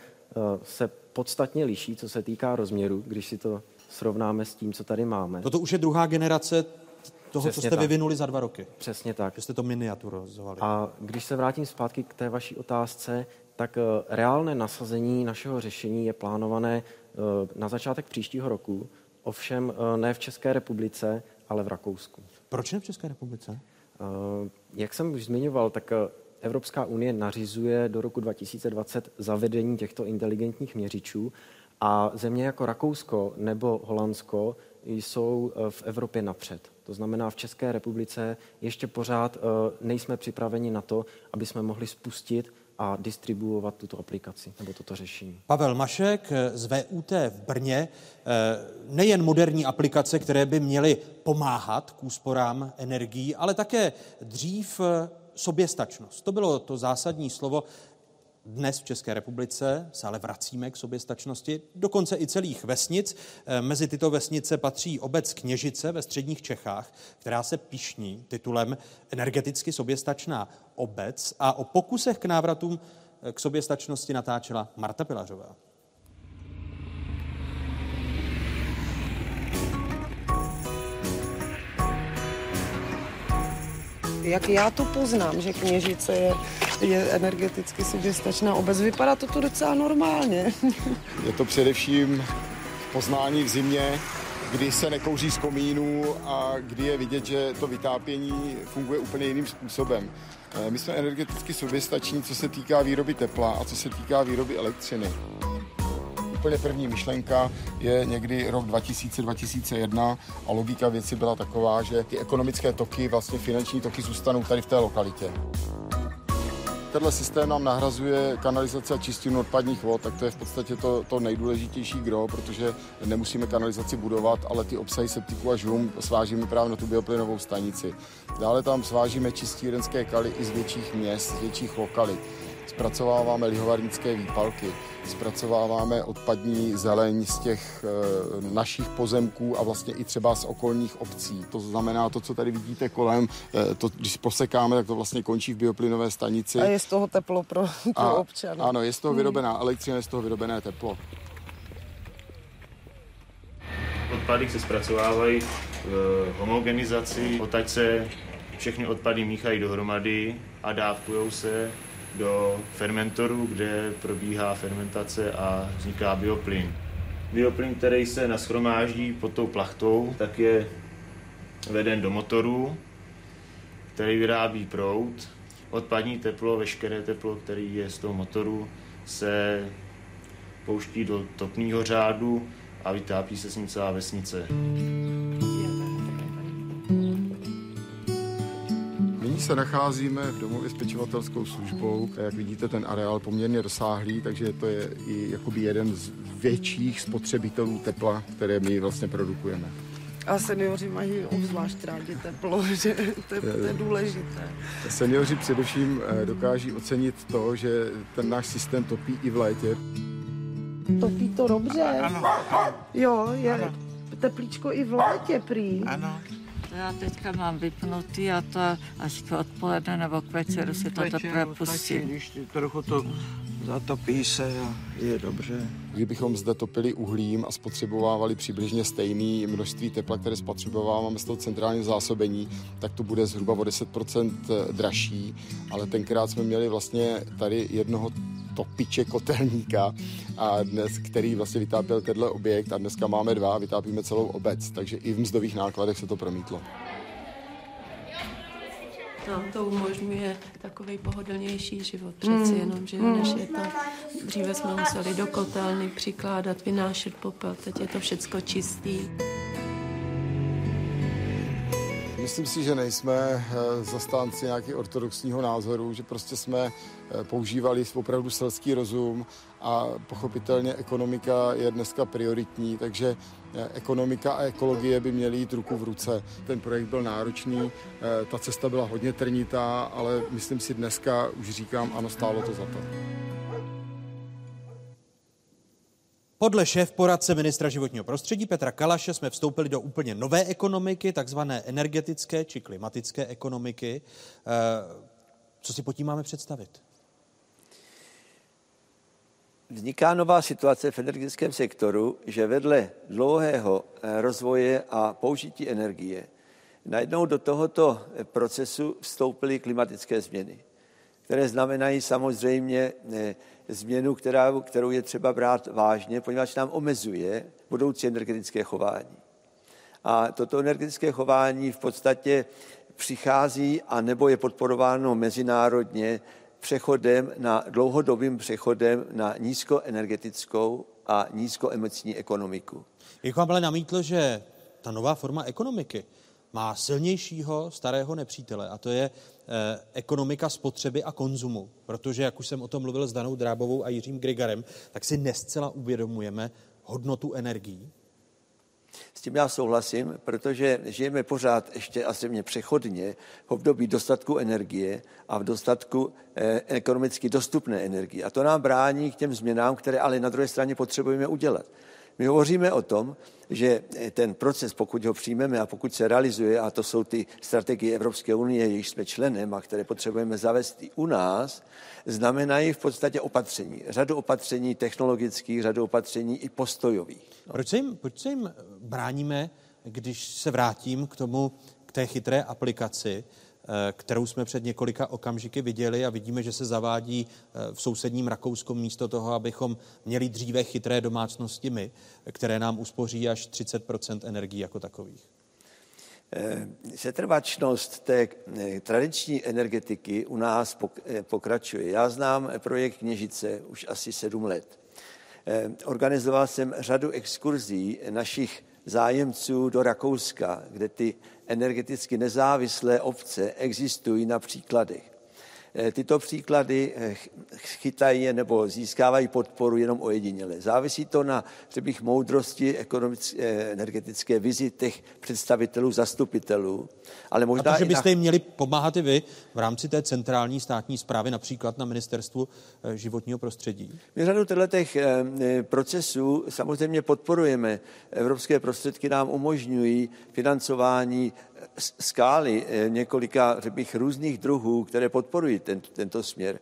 se podstatně liší, co se týká rozměru, když si to srovnáme s tím, co tady máme. Toto už je druhá generace toho, co Přesně jste tak. vyvinuli za dva roky. Přesně tak. Že jste to miniaturizovali. A když se vrátím zpátky k té vaší otázce, tak eh, reálné nasazení našeho řešení je plánované eh, na začátek příštího roku, ovšem eh, ne v České republice, ale v Rakousku. Proč ne v České republice? Eh, Jak jsem už zmiňoval, tak eh, Evropská unie nařizuje do roku 2020 zavedení těchto inteligentních měřičů a země jako Rakousko nebo Holandsko jsou eh, v Evropě napřed. To znamená, v České republice ještě pořád eh, nejsme připraveni na to, aby jsme mohli spustit a distribuovat tuto aplikaci nebo toto řešení. Pavel Mašek z VUT v Brně. Eh, Nejen moderní aplikace, které by měly pomáhat k úsporám energií, ale také dřív soběstačnost. To bylo to zásadní slovo. Dnes v České republice se ale vracíme k soběstačnosti, dokonce i celých vesnic. Eh, Mezi tyto vesnice patří obec Kněžice ve středních Čechách, která se pišní titulem energeticky soběstačná obec a o pokusech k návratům eh, k soběstačnosti natáčela Marta Pilařová. Jak já to poznám, že Kněžice je, je energeticky soběstačná obec? Vypadá to tu docela normálně. Je to především poznání v zimě, kdy se nekouří z komínů a kdy je vidět, že to vytápění funguje úplně jiným způsobem. Eh, my jsme energeticky soběstační, co se týká výroby tepla a co se týká výroby elektřiny. Úplně první myšlenka je někdy rok 2000-2001 a logika věci byla taková, že ty ekonomické toky, vlastně finanční toky zůstanou tady v té lokalitě. Tenhle systém nám nahrazuje kanalizace a čistinu odpadních vod, tak to je v podstatě to, to nejdůležitější gro, protože nemusíme kanalizaci budovat, ale ty obsahy septiku a žum svážíme právě na tu bioplynovou stanici. Dále tam svážíme čistírenské kaly i z větších měst, z větších lokalit zpracováváme lihovarnické výpalky, zpracováváme odpadní zeleň z těch e, našich pozemků a vlastně i třeba z okolních obcí. To znamená to, co tady vidíte kolem, e, to, když posekáme, tak to vlastně končí v bioplynové stanici. A je z toho teplo pro, pro a, občany. Ano, je z toho hmm. vyrobená elektřina, je z toho vyrobené teplo. Odpady se zpracovávají v homogenizaci, odtaď se všechny odpady míchají dohromady a dávkují se do fermentoru, kde probíhá fermentace a vzniká bioplyn. Bioplyn, který se naschromáždí pod tou plachtou, tak je veden do motoru, který vyrábí proud. Odpadní teplo, veškeré teplo, který je z toho motoru, se pouští do topného řádu a vytápí se s ním celá vesnice. Se nacházíme v domově s pečovatelskou službou. Jak vidíte, ten areál poměrně rozsáhlý, takže to je i jakoby jeden z větších spotřebitelů tepla, které my vlastně produkujeme. A seniori mají obzvlášť rádi teplo, že to je, to je důležité. Seniori především eh, dokáží ocenit to, že ten náš systém topí i v létě. Topí to dobře. Ano. Jo, je ano. teplíčko i v létě prý. Ano. Já teďka mám vypnutý a to až k odpoledne nebo k večeru si to teprve pustím. Když trochu to zatopí se a je dobře. Kdybychom zde topili uhlím a spotřebovávali přibližně stejné množství tepla, které spotřebováváme z toho centrálního zásobení, tak to bude zhruba o 10% dražší, ale tenkrát jsme měli vlastně tady jednoho topiče kotelníka, a dnes, který vlastně vytápěl tenhle objekt a dneska máme dva vytápíme celou obec, takže i v mzdových nákladech se to promítlo. Nám to umožňuje takový pohodlnější život přeci mm. jenom, že než je to, dříve jsme museli do kotelny přikládat, vynášet popel, teď je to všecko čistý. Myslím si, že nejsme eh, zastánci nějaký ortodoxního názoru, že prostě jsme používali opravdu selský rozum a pochopitelně ekonomika je dneska prioritní, takže eh, ekonomika a ekologie by měly jít ruku v ruce. Ten projekt byl náročný, ta cesta byla hodně trnitá, ale myslím si dneska, už říkám, ano, stálo to za to. Podle šéf poradce ministra životního prostředí Petra Kalaše jsme vstoupili do úplně nové ekonomiky, takzvané energetické či klimatické ekonomiky. Eh, co si pod tím máme představit? Vzniká nová situace v energetickém sektoru, že vedle dlouhého eh, rozvoje a použití energie najednou do tohoto procesu vstoupily klimatické změny, které znamenají samozřejmě eh, změnu, která, kterou je třeba brát vážně, poněvadž nám omezuje budoucí energetické chování. A toto energetické chování v podstatě přichází a nebo je podporováno mezinárodně přechodem na dlouhodobým přechodem na nízkoenergetickou a nízkoemocní ekonomiku. Jak vám ale namítl, že ta nová forma ekonomiky má silnějšího starého nepřítele a to je eh, ekonomika spotřeby a konzumu. Protože, jak už jsem o tom mluvil s Danou Drábovou a Jiřím Grigarem, tak si nescela uvědomujeme hodnotu energií. S tím já souhlasím, protože žijeme pořád ještě a země přechodně v období dostatku energie a v dostatku eh, ekonomicky dostupné energie. A to nám brání k těm změnám, které ale na druhé straně potřebujeme udělat. My hovoříme o tom, že ten proces, pokud ho přijmeme a pokud se realizuje, a to jsou ty strategie Evropské unie, jejichž jsme členem a které potřebujeme zavést i u nás, znamenají v podstatě opatření. Řadu opatření technologických, řadu opatření i postojových. Proč se jim, proč se jim bráníme, když se vrátím k tomu, k té chytré aplikaci, kterou jsme před několika okamžiky viděli a vidíme, že se zavádí eh, v sousedním Rakousku místo toho, abychom měli dříve chytré domácnosti my, které nám uspoří až 30% energií jako takových. Eh, setrvačnost té tradiční energetiky u nás pokračuje. Já znám projekt Kněžice už asi sedm let. Organizoval jsem řadu exkurzí našich zájemců do Rakouska, kde ty energeticky nezávislé obce existují na příkladech. Eh, tyto příklady eh, chytají nebo získávají podporu jenom ojediněle. Závisí to na, řekl moudrosti ekonomické, eh, energetické vizi těch představitelů, zastupitelů. Ale možná A to, že byste jim měli pomáhat i vy v rámci té centrální státní zprávy, například na ministerstvu životního prostředí? My řadu těch procesů samozřejmě podporujeme. Evropské prostředky nám umožňují financování skály několika, řekl bych, různých druhů, které podporují ten, tento směr.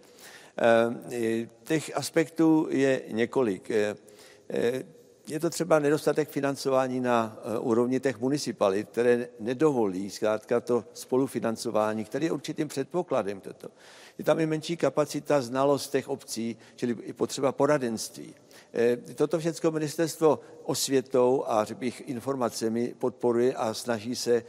Eh, těch aspektů je několik. Eh, eh, je to třeba nedostatek financování na úrovni těch municipalit, které nedovolí zkrátka to spolufinancování, které je určitým předpokladem. Toto. Je tam i menší kapacita, znalost těch obcí, čili i potřeba poradenství. Toto všechno ministerstvo osvětou a bych informacemi podporuje a snaží se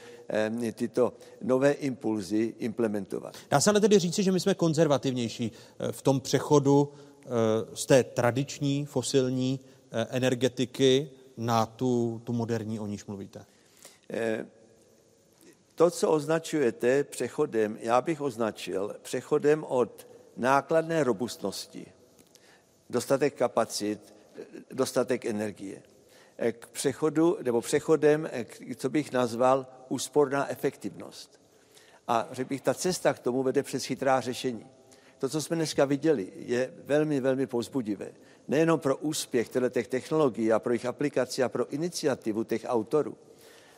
tyto nové impulzy implementovat. Dá se ale tedy říci, že my jsme konzervativnější eh, v tom přechodu eh, z té tradiční fosilní eh, energetiky na tu, tu moderní, o níž mluvíte? To, co označujete přechodem, já bych označil přechodem od nákladné robustnosti, dostatek kapacit, dostatek energie, k přechodu, nebo přechodem, co bych nazval úsporná efektivnost. A řekl bych, ta cesta k tomu vede přes chytrá řešení. To, co jsme dneska viděli, je velmi, velmi pozbudivé. Nejenom pro úspěch těch technologií a pro jejich aplikaci a pro iniciativu těch autorů,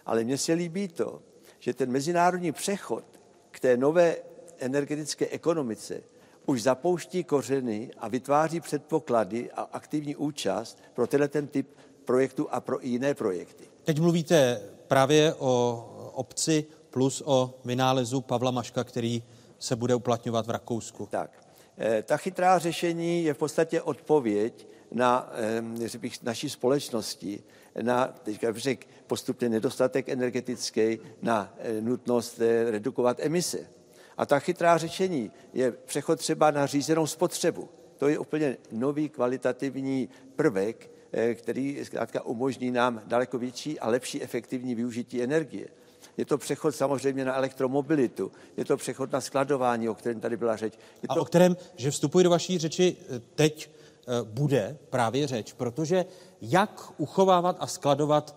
ale mně se líbí to, že ten mezinárodní přechod k té nové energetické ekonomice už zapouští kořeny a vytváří předpoklady a aktivní účast pro tenhle ten typ projektu a pro jiné projekty. Teď mluvíte právě o obci plus o vynálezu Pavla Maška, který se bude uplatňovat v Rakousku. Tak. Eh, ta chytrá řešení je v podstatě odpověď na bych, naší společnosti, na teďka řek, postupně nedostatek energetický, na eh, nutnost eh, redukovat emise. A ta chytrá řešení je přechod třeba na řízenou spotřebu. To je úplně nový kvalitativní prvek, který zkrátka umožní nám daleko větší a lepší efektivní využití energie. Je to přechod samozřejmě na elektromobilitu, je to přechod na skladování, o kterém tady byla řeč. Je to... A o kterém, že vstupuji do vaší řeči eh, teď, eh, bude právě řeč, protože jak uchovávat a skladovat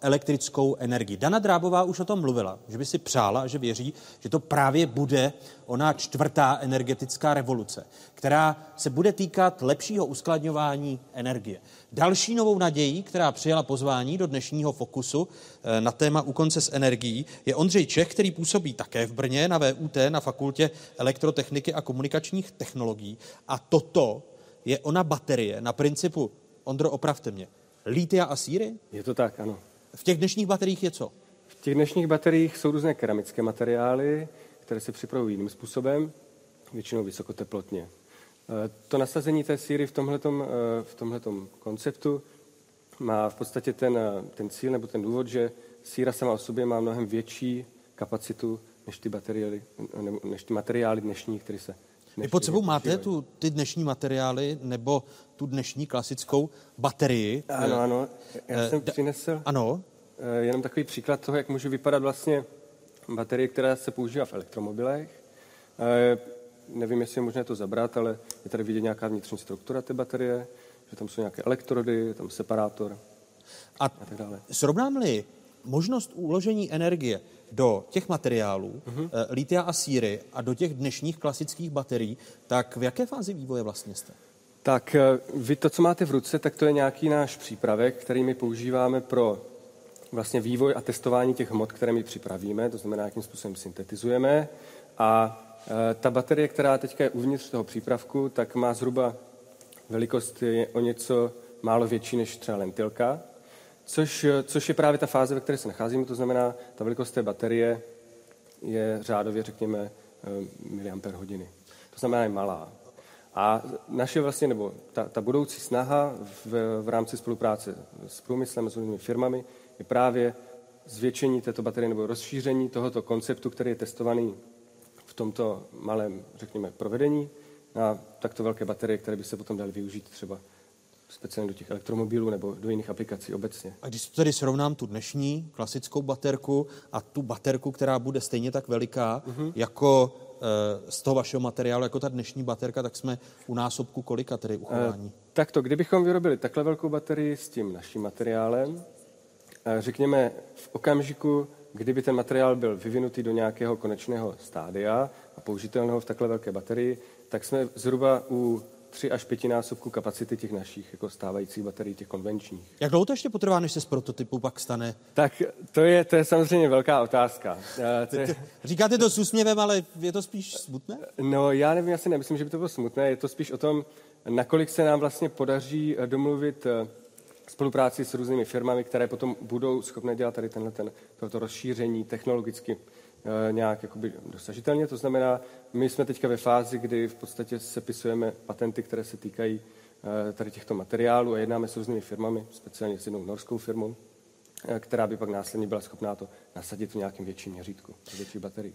elektrickou energii. Dana Drábová už o tom mluvila, že by si přála, že věří, že to právě bude ona čtvrtá energetická revoluce, která se bude týkat lepšího uskladňování energie. Další novou nadějí, která přijala pozvání do dnešního fokusu eh, na téma U konce s energií, je Ondřej Čech, který působí také v Brně na VUT na fakultě elektrotechniky a komunikačních technologií. A toto je ona baterie na principu, Ondro, opravte mě, lítia a síry? Je to tak, ano. V těch dnešních bateriích je co? V těch dnešních bateriích jsou různé keramické materiály, které se připravují jiným způsobem, většinou vysokoteplotně. Eh, to nasazení té síry v tomhletom, eh, v tomhletom konceptu má v podstatě ten, eh, ten cíl nebo ten důvod, že síra sama o sobě má mnohem větší kapacitu než ty, než ty materiály dnešní, které se vy pod sebou máte tu, ty dnešní materiály nebo tu dnešní klasickou baterii? Ano, ano. Já jsem přinesl ano. jenom takový příklad toho, jak může vypadat vlastně baterie, která se používá v elektromobilech. Nevím, jestli je možné to zabrat, ale je tady vidět nějaká vnitřní struktura té baterie, že tam jsou nějaké elektrody, je tam separátor a, a tak dále. Srovnám-li možnost uložení energie do těch materiálů, uh-huh. lítia a síry a do těch dnešních klasických baterií, tak v jaké fázi vývoje vlastně jste? Tak eh, vy to, co máte v ruce, tak to je nějaký náš přípravek, který my používáme pro vlastně vývoj a testování těch hmot, které my připravíme, to znamená, jakým způsobem syntetizujeme. A e, ta baterie, která teďka je uvnitř toho přípravku, tak má zhruba velikost je o něco málo větší než třeba lentilka. Což, což je právě ta fáze, ve které se nacházíme, to znamená, ta velikost té baterie je řádově, řekněme, miliamper hodiny. To znamená, je malá. A naše vlastně, nebo ta, ta budoucí snaha v, v rámci spolupráce s průmyslem, s různými firmami, je právě zvětšení této baterie nebo rozšíření tohoto konceptu, který je testovaný v tomto malém, řekněme, provedení na takto velké baterie, které by se potom daly využít třeba speciálně do těch elektromobilů nebo do jiných aplikací obecně. A když tedy srovnám tu dnešní klasickou baterku a tu baterku, která bude stejně tak veliká mm-hmm. jako e, z toho vašeho materiálu, jako ta dnešní baterka, tak jsme u násobku kolika tedy uchování? E, takto, kdybychom vyrobili takhle velkou baterii s tím naším materiálem, e, řekněme v okamžiku, kdyby ten materiál byl vyvinutý do nějakého konečného stádia a použitelného v takhle velké baterii, tak jsme zhruba u tři až pětinásobku kapacity těch našich jako stávajících baterií, těch konvenčních. Jak dlouho to ještě potrvá, než se z prototypu pak stane? Tak to je, to je samozřejmě velká otázka. Uh, to je... Říkáte to s úsměvem, ale je to spíš smutné? No já nevím, já si nemyslím, že by to bylo smutné. Je to spíš o tom, nakolik se nám vlastně podaří eh, domluvit eh, spolupráci s různými firmami, které potom budou schopné dělat tady tenhle ten, tohoto rozšíření technologicky Eh, nějak jakoby dosažitelně. To znamená, my jsme teďka ve fázi, kdy v podstatě sepisujeme patenty, které se týkají eh, tady těchto materiálů a jednáme s různými firmami, speciálně s jednou norskou firmou, eh, která by pak následně byla schopná to nasadit v nějakém větším měřítku, větší baterii.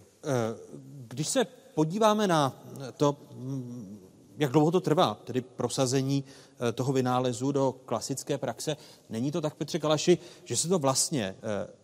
Když se podíváme na to, jak dlouho to trvá, tedy prosazení toho vynálezu do klasické praxe, není to tak, Petře Kalaši, že se to vlastně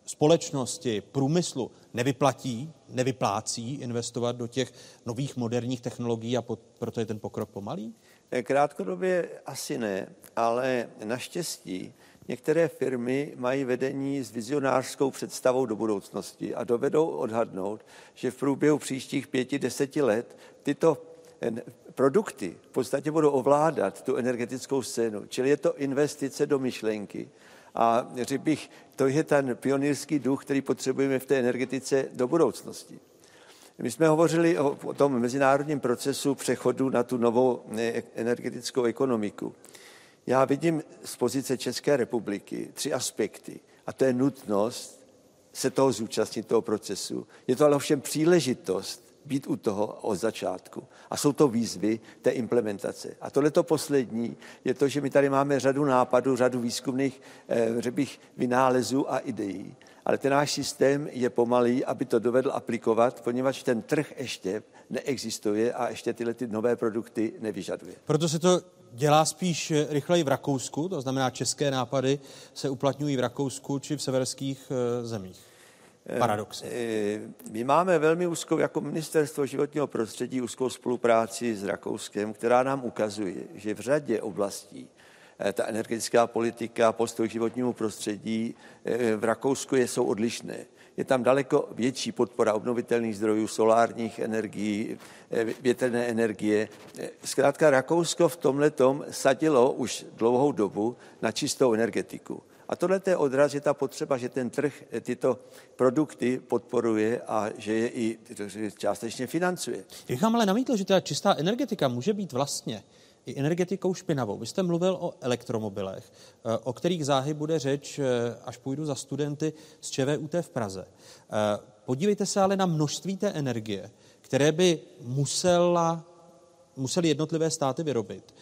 společnosti, průmyslu nevyplatí, nevyplácí investovat do těch nových moderních technologií a proto je ten pokrok pomalý? Eh, krátkodobě asi ne, ale naštěstí některé firmy mají vedení s vizionářskou představou do budoucnosti a dovedou odhadnout, že v průběhu příštích pěti, deseti let tyto eh, produkty v podstatě budou ovládat tu energetickou scénu. Čili je to investice do myšlenky. A řekl bych, to je ten pionýrský duch, který potřebujeme v té energetice do budoucnosti. My jsme hovořili o, tom mezinárodním procesu přechodu na tu novou energetickou ekonomiku. Já vidím z pozice České republiky tři aspekty. A to je nutnost se toho zúčastnit, toho procesu. Je to ale ovšem příležitost být u toho od začátku. A jsou to výzvy té implementace. A tohle to poslední je to, že my tady máme řadu nápadů, řadu výzkumných eh, bych, vynálezů a ideí. Ale ten náš systém je pomalý, aby to dovedl aplikovat, poněvadž ten trh ještě neexistuje a ještě tyhle ty nové produkty nevyžaduje. Proto se to dělá spíš rychleji v Rakousku, to znamená české nápady se uplatňují v Rakousku či v severských eh, zemích. Eh, Paradox. Eh, my máme velmi úzkou, jako ministerstvo životního prostředí, úzkou spolupráci s Rakouskem, která nám ukazuje, že v řadě oblastí eh, ta energetická politika, postoj k životnímu prostředí v Rakousku je, jsou odlišné. Je tam daleko větší podpora obnovitelných zdrojů, solárních energií, větrné energie. Zkrátka Rakousko v tomhle sadilo už dlouhou dobu na čistou energetiku. A tohle je odraz, je ta potřeba, že ten trh tyto produkty podporuje a že je i částečně financuje. Jak vám ale namítl, že ta čistá energetika může být vlastně i energetikou špinavou. Vy jste mluvil o elektromobilech, eh, o kterých záhy bude řeč, eh, až půjdu za studenty z ČVUT v Praze. Eh, podívejte se ale na množství té energie, které by musela, museli jednotlivé státy vyrobit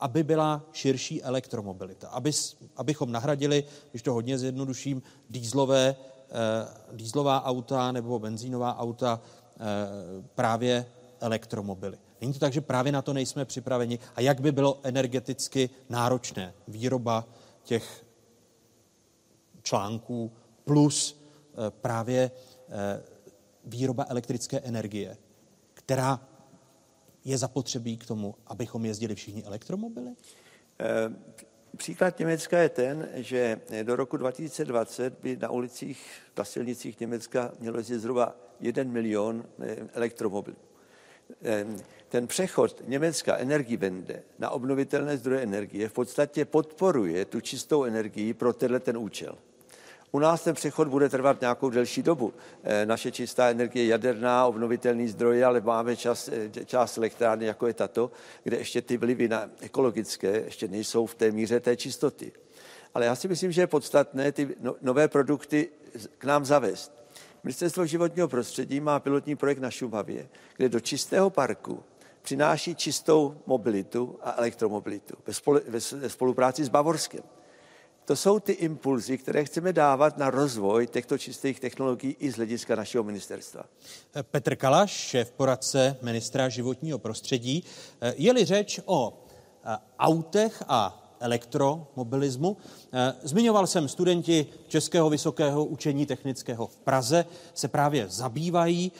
aby byla širší elektromobilita, aby, abychom nahradili, když to hodně zjednoduším, dýzlové, eh, dýzlová auta nebo benzínová auta eh, právě elektromobily. Není to tak, že právě na to nejsme připraveni. A jak by bylo energeticky náročné? Výroba těch článků plus eh, právě eh, výroba elektrické energie, která je zapotřebí k tomu, abychom jezdili všichni elektromobily? Eh, příklad Německa je ten, že do roku 2020 by na ulicích, na silnicích Německa mělo jezdit zhruba 1 milion eh, elektromobilů. Eh, ten přechod Německa Energiewende na obnovitelné zdroje energie v podstatě podporuje tu čistou energii pro tenhle ten účel. U nás ten přechod bude trvat nějakou delší dobu. Eh, naše čistá energie je jaderná, obnovitelný zdroje, ale máme čas, eh, část elektrárny, jako je tato, kde ještě ty vlivy na ekologické ještě nejsou v té míře té čistoty. Ale já si myslím, že je podstatné ty no, nové produkty k nám zavést. Ministerstvo životního prostředí má pilotní projekt na Šumavě, kde do čistého parku přináší čistou mobilitu a elektromobilitu ve spolupráci s Bavorskem. To jsou ty impulzy, které chceme dávat na rozvoj těchto čistých technologií i z hlediska našeho ministerstva. Petr Kalaš, šéf poradce ministra životního prostředí. Je-li řeč o autech a elektromobilismu. Zmiňoval jsem studenti Českého vysokého učení technického v Praze, se právě zabývají,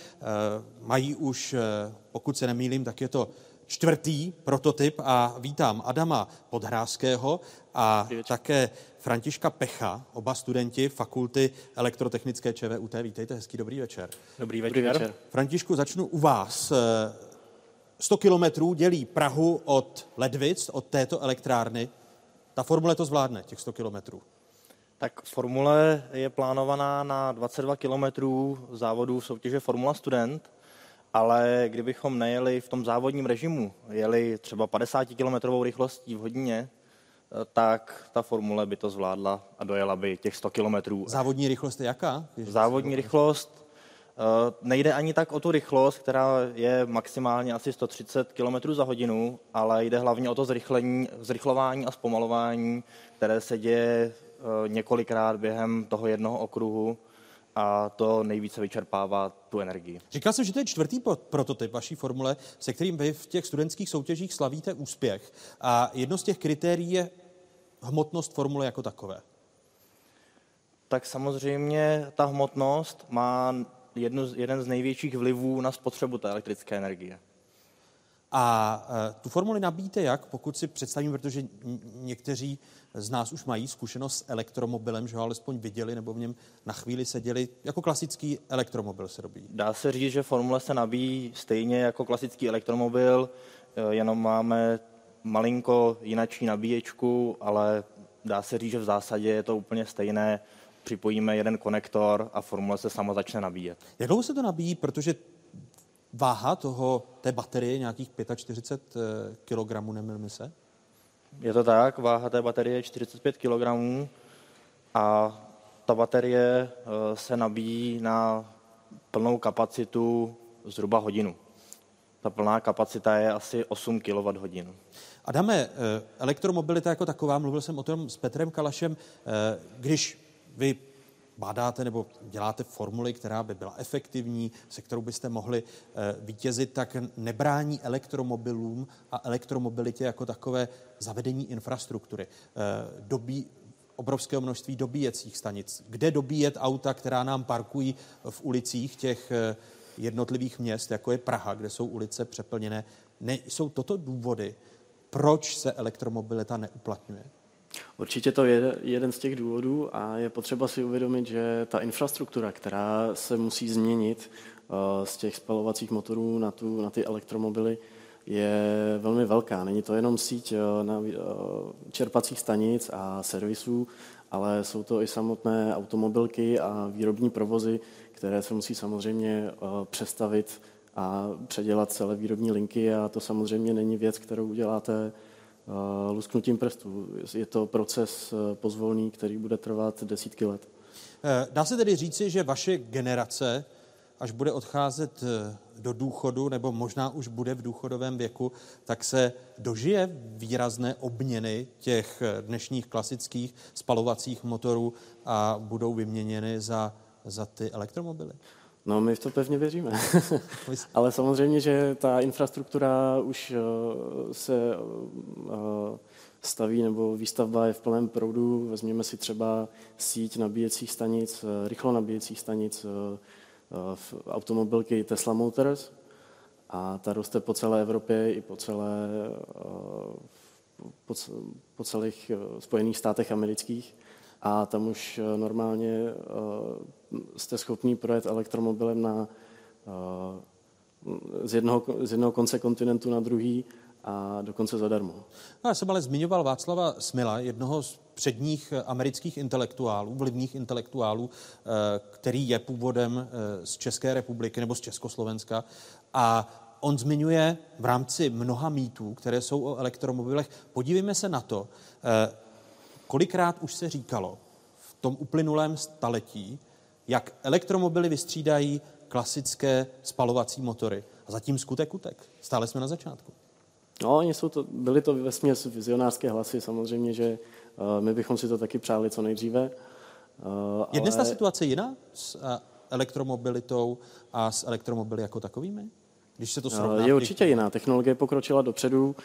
mají už, pokud se nemýlím, tak je to čtvrtý prototyp a vítám Adama Podhrázkého a také Františka Pecha, oba studenti Fakulty elektrotechnické ČVUT. Vítejte, hezký dobrý večer. Dobrý večer. Dobrý večer. Františku, začnu u vás. 100 kilometrů dělí Prahu od Ledvic, od této elektrárny. Ta formule to zvládne, těch 100 kilometrů. Tak formule je plánovaná na 22 kilometrů závodů soutěže Formula Student, ale kdybychom nejeli v tom závodním režimu, jeli třeba 50 kilometrovou rychlostí v hodině, tak ta formule by to zvládla a dojela by těch 100 kilometrů. Závodní rychlost je jaká? Závodní rychlost eh, nejde ani tak o tu rychlost, která je maximálně asi 130 km za hodinu, ale jde hlavně o to zrychlení, zrychlování a zpomalování, které se děje eh, několikrát během toho jednoho okruhu a to nejvíce vyčerpává tu energii. Říkal jsem, že to je čtvrtý prototyp vaší formule, se kterým vy v těch studentských soutěžích slavíte úspěch. A jedno z těch kritérií je hmotnost formule jako takové. Tak samozřejmě ta hmotnost má jednu, jeden z největších vlivů na spotřebu té elektrické energie. A e, tu formuli nabíjíte jak, pokud si představím, protože někteří z nás už mají zkušenost s elektromobilem, že ho alespoň viděli nebo v něm na chvíli seděli. Jako klasický elektromobil se robí. Dá se říct, že formule se nabíjí stejně jako klasický elektromobil, e, jenom máme malinko jinačí nabíječku, ale dá se říct, že v zásadě je to úplně stejné. Připojíme jeden konektor a formule se sama začne nabíjet. Jak dlouho se to nabíjí, protože váha toho, té baterie je nějakých 45 eh, kg, nemilmi se? Je to tak, váha té baterie je 45 kg a ta baterie eh, se nabíjí na plnou kapacitu zhruba hodinu. Ta plná kapacita je asi 8 kWh. Adame, eh, elektromobilita jako taková, mluvil jsem o tom s Petrem Kalašem, když vy bádáte nebo děláte formuly, která by byla efektivní, se kterou byste mohli eh, vítězit, tak nebrání elektromobilům a elektromobilitě jako takové zavedení infrastruktury. Eh, dobí, obrovského množství dobíjecích stanic. Kde dobíjet auta, která nám parkují v ulicích těch eh, jednotlivých měst, jako je Praha, kde jsou ulice přeplněné. Ne, jsou toto důvody, proč se elektromobilita neuplatňuje? Určitě to je jeden z těch důvodů a je potřeba si uvědomit, že ta infrastruktura, která se musí změnit eh, z těch spalovacích motorů na, tu, na ty elektromobily, je velmi velká. Není to jenom síť eh, na eh, čerpacích stanic a servisů, ale jsou to i samotné automobilky a výrobní provozy, které se musí samozřejmě přestavit a předělat celé výrobní linky a to samozřejmě není věc, kterou uděláte lusknutím prstů. Je to proces eh, pozvolný, který bude trvat desítky let. Eh, dá se tedy říci, že vaše generace, až bude odcházet do důchodu, nebo možná už bude v důchodovém věku, tak se dožije výrazné obměny těch dnešních klasických spalovacích motorů a budou vyměněny za, za ty elektromobily? No, my v to pevně věříme. Ale samozřejmě, že ta infrastruktura už uh, se uh, staví, nebo výstavba je v plném proudu. Vezměme si třeba síť nabíjecích stanic, uh, rychlo nabíjecích stanic v automobilky Tesla Motors a ta roste po celé Evropě i po, celé, po, po celých Spojených státech amerických a tam už eh, normálně eh, jste schopný projet elektromobilem na, eh, z, jednoho, z jednoho konce kontinentu na druhý a dokonce zadarmo. No, já jsem ale zmiňoval Václava Smila, jednoho z předních amerických intelektuálů, vlivných intelektuálů, který je původem z České republiky nebo z Československa. A on zmiňuje v rámci mnoha mýtů, které jsou o elektromobilech, podívejme se na to, Kolikrát už se říkalo v tom uplynulém staletí, jak elektromobily vystřídají klasické spalovací motory. A zatím skutek utek. Stále jsme na začátku. No, oni jsou to, byly to ve směs vizionářské hlasy, samozřejmě, že uh, my bychom si to taky přáli co nejdříve. Uh, Je dnes ale... ta situace jiná s uh, elektromobilitou a s elektromobily jako takovými? Když se to srovná? Je určitě jiná. Technologie pokročila dopředu.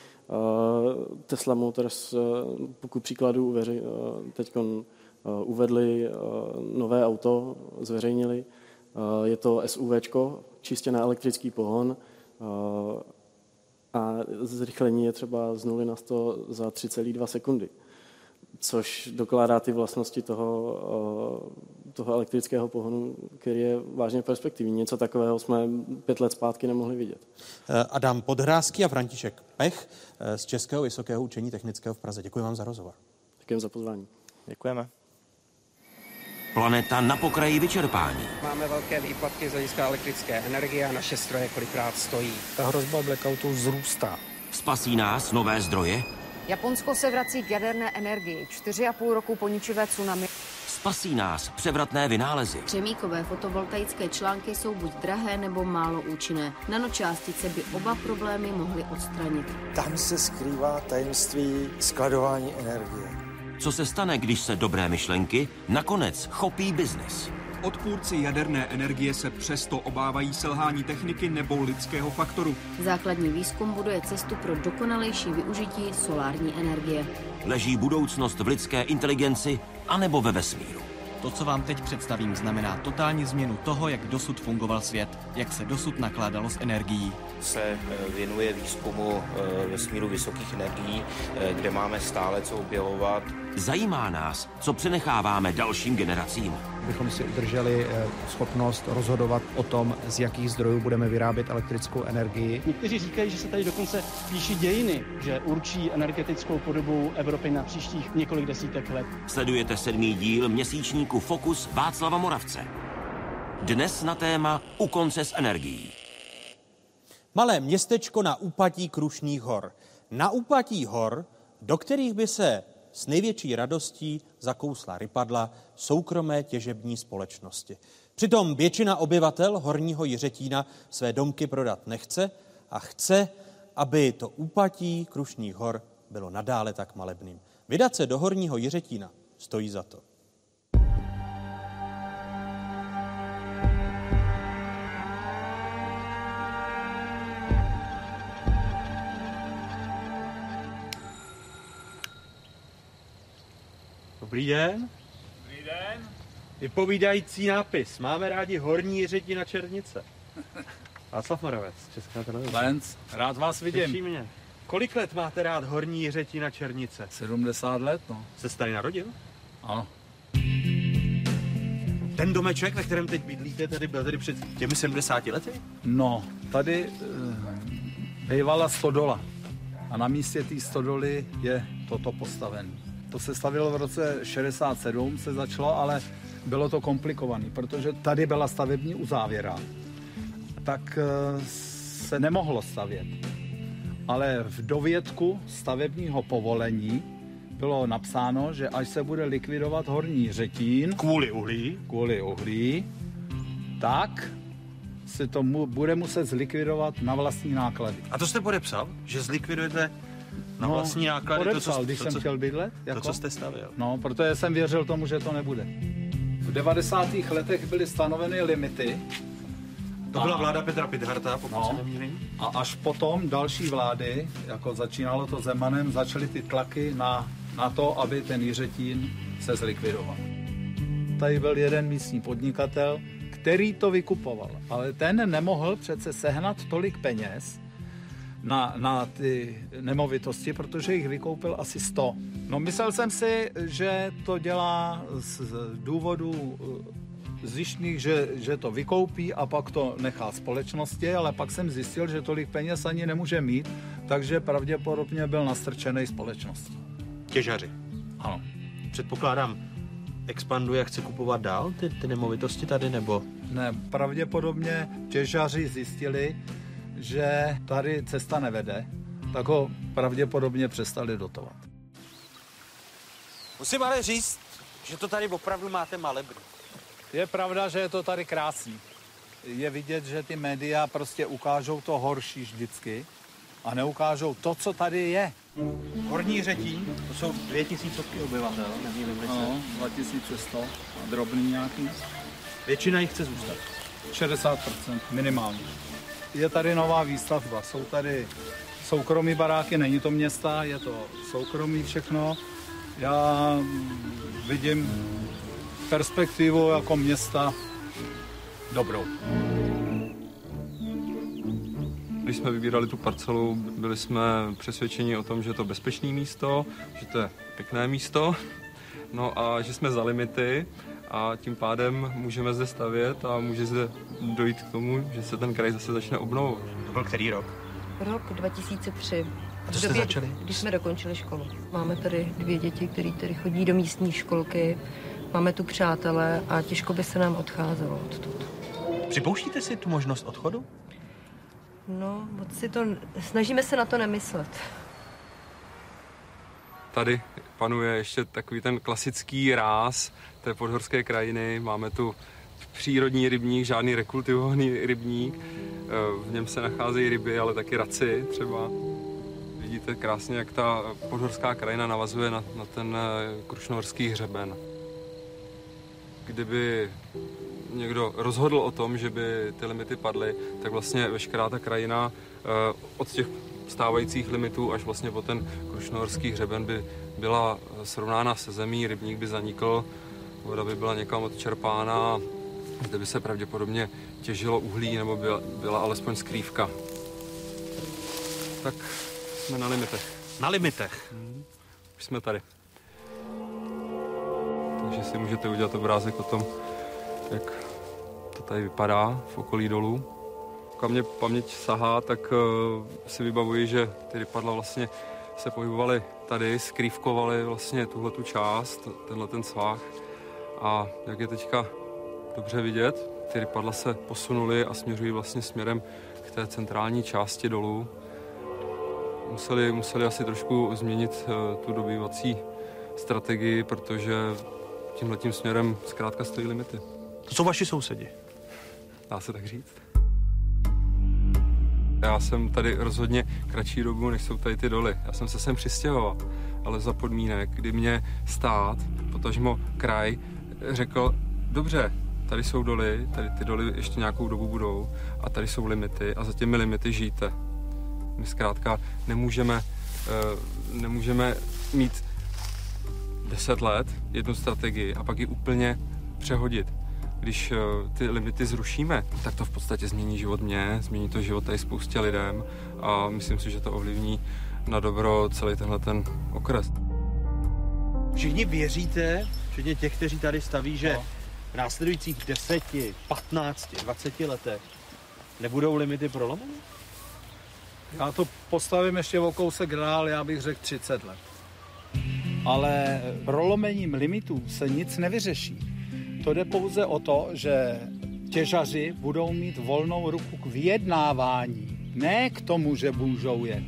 Tesla Motors, pokud příkladu teď uvedli nové auto, zveřejnili. Je to SUV, čistě na elektrický pohon a zrychlení je třeba z 0 na 100 za 3,2 sekundy, což dokládá ty vlastnosti toho, eh, toho elektrického pohonu, který je vážně perspektivní. Něco takového jsme pět let zpátky nemohli vidět. Eh, Adam Podhrázký a František Pech eh, z Českého vysokého učení technického v Praze. Děkuji vám za rozhovor. Děkuji za pozvání. Děkujeme. Planeta na pokraji vyčerpání. Máme velké výpadky z hlediska elektrické energie a naše stroje kolikrát stojí. Ta hrozba blackoutů vzrůstá. Spasí nás nové zdroje? Japonsko se vrací k jaderné energii. Čtyři a půl roku poničivé tsunami. Spasí nás převratné vynálezy. Přemíkové fotovoltaické články jsou buď drahé nebo málo účinné. Nanočástice by oba problémy mohly odstranit. Tam se skrývá tajemství skladování energie. Co se stane, když se dobré myšlenky nakonec chopí biznis? Odpůrci jaderné energie se přesto obávají selhání techniky nebo lidského faktoru. Základní výzkum buduje cestu pro dokonalejší využití solární energie. Leží budoucnost v lidské inteligenci anebo ve vesmíru? To, co vám teď představím, znamená totální změnu toho, jak dosud fungoval svět, jak se dosud nakládalo s energií. Se eh, věnuje výzkumu eh, vesmíru vysokých energií, eh, kde máme stále co objevovat. Zajímá nás, co přenecháváme dalším generacím. Bychom si udrželi schopnost rozhodovat o tom, z jakých zdrojů budeme vyrábět elektrickou energii. Někteří říkají, že se tady dokonce píší dějiny, že určí energetickou podobu Evropy na příštích několik desítek let. Sledujete sedmý díl měsíčníku Fokus Václava Moravce. Dnes na téma U konce s energií. Malé městečko na úpatí Krušných hor. Na úpatí hor, do kterých by se s největší radostí zakousla rypadla soukromé těžební společnosti. Přitom většina obyvatel Horního Jiřetína své domky prodat nechce a chce, aby to úpatí Krušných hor bylo nadále tak malebným. Vydat se do Horního Jiřetína stojí za to. Dobrý den. Dobrý den. Vypovídající nápis. Máme rádi horní řeti na Černice. Václav Moravec, Česká televize. Lenz, rád vás vidím. Těší mě. Kolik let máte rád horní řeti na Černice? 70 let, no. Jste se tady narodil? Ano. Ten domeček, ve kterém teď bydlíte, tady byl tady před těmi 70 lety? No, tady e, bývala stodola. A na místě té stodoly je toto postavené. To se stavilo v roce 67, se začalo, ale bylo to komplikované, protože tady byla stavební uzávěra. Tak eh, se nemohlo stavět. Ale v dovědku stavebního povolení bylo napsáno, že až se bude likvidovat horní řetín... Kvůli uhlí. Kvůli uhlí, tak se to mu, bude muset zlikvidovat na vlastní náklady. A to jste podepsal, že zlikvidujete na no, vlastní náklady podepsal, to, co, když to, jsem co, chtěl bydlet. Jako? To, co jste stavěl. No, protože jsem věřil tomu, že to nebude. V 90. letech byly stanoveny limity. To byla vláda Petra Pidharta, pokud no, se nemýlím. A až potom další vlády, jako začínalo to Zemanem, začaly ty tlaky na, na to, aby ten Jiřetín se zlikvidoval. Tady byl jeden místní podnikatel, který to vykupoval, ale ten nemohl přece sehnat tolik peněz, na, na ty nemovitosti, protože jich vykoupil asi 100. No myslel jsem si, že to dělá z důvodu eh, zjištných, že, že to vykoupí a pak to nechá společnosti, ale pak jsem zjistil, že tolik peněz ani nemůže mít, takže pravděpodobně byl nastrčený společností. Těžaři. Ano. Předpokládám, expanduje a chce kupovat dál ty, ty nemovitosti tady, nebo? Ne, pravděpodobně těžaři zjistili, že tady cesta nevede, tak ho pravděpodobně přestali dotovat. Musím ale říct, že to tady opravdu máte malebný. Je pravda, že je to tady krásný. Je vidět, že ty média prostě ukážou to horší vždycky a neukážou to, co tady je. Horní řetín, to jsou dvě tisícovky obyvatel, nemýlím No, 2100 a drobný nějaký. Většina jich chce zůstat. 60% minimálně. Je tady nová výstavba, jsou tady soukromí baráky, není to města, je to soukromí všechno. Já vidím perspektivu jako města dobrou. Když jsme vybírali tu parcelu, byli jsme přesvědčeni o tom, že je to bezpečné místo, že to je pěkné místo, no a že jsme za limity a tím pádem můžeme zde stavět a může zde dojít k tomu, že se ten kraj zase začne obnovovat. To byl který rok? Rok 2003. A co jste době, začali? Když jsme dokončili školu. Máme tady dvě děti, které tady chodí do místní školky. Máme tu přátelé a těžko by se nám odcházelo odtud. Připouštíte si tu možnost odchodu? No, moc si to... Snažíme se na to nemyslet. Tady panuje ještě takový ten klasický ráz té podhorské krajiny. Máme tu přírodní rybník, žádný rekultivovaný rybník. Eh, V něm se nacházejí ryby, ale taky raci třeba. Vidíte krásně, jak ta podhorská krajina navazuje na, na ten eh, krušnohorský hřeben. Kdyby někdo rozhodl o tom, že by ty limity padly, tak vlastně veškerá ta krajina eh, od těch stávajících limitů až vlastně po ten krušnohorský hřeben by byla srovnána se zemí, rybník by zanikl, voda by byla někam odčerpána, zde by se pravděpodobně těžilo uhlí nebo byla, byla alespoň skrývka. Tak jsme na limitech. Na limitech. Už jsme tady. Takže si můžete udělat obrázek o tom, jak to tady vypadá v okolí dolů. Kam mě paměť sahá, tak uh, si vybavuji, že ty rypadla vlastně se pohybovaly tady, skrývkovaly vlastně tuhle tu část, tenhle ten svah. A jak je teďka dobře vidět, ty rypadla se posunuly a směřují vlastně směrem k té centrální části dolů. Museli, museli asi trošku změnit uh, tu dobývací strategii, protože tímhletím směrem zkrátka stojí limity. To jsou vaši sousedi. Dá se tak říct. Já jsem tady rozhodně kratší dobu, než jsou tady ty doly. Já jsem se sem přistěhoval, ale za podmínek, kdy mě stát, potažmo kraj, řekl, dobře, tady jsou doly, tady ty doly ještě nějakou dobu budou a tady jsou limity a za těmi limity žijte. My zkrátka nemůžeme, eh, nemůžeme mít 10 let jednu strategii a pak ji úplně přehodit. Když eh, ty limity zrušíme, tak to v podstatě změní život mě, změní to život tady spoustě lidem a myslím si, že to ovlivní na dobro celý tenhle ten okres. Všichni věříte, včetně těch, kteří tady staví, že No. v následujících 10, 15, 20 letech nebudou limity prolomeny? Já to postavím ještě o kousek dál, já bych řekl 30 let. Ale prolomením limitů se nic nevyřeší. To jde pouze o to, že těžaři budou mít volnou ruku k vyjednávání, ne k tomu, že můžou jet.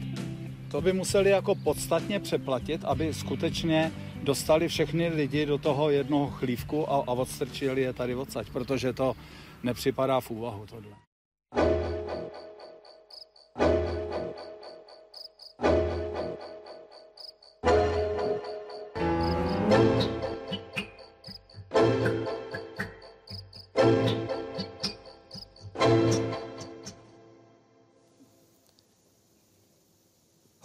To by museli jako podstatně přeplatit, aby skutečně dostali všechny lidi do toho jednoho chlívku a, a odstrčili je tady odsaď, protože to nepřipadá v úvahu tohle.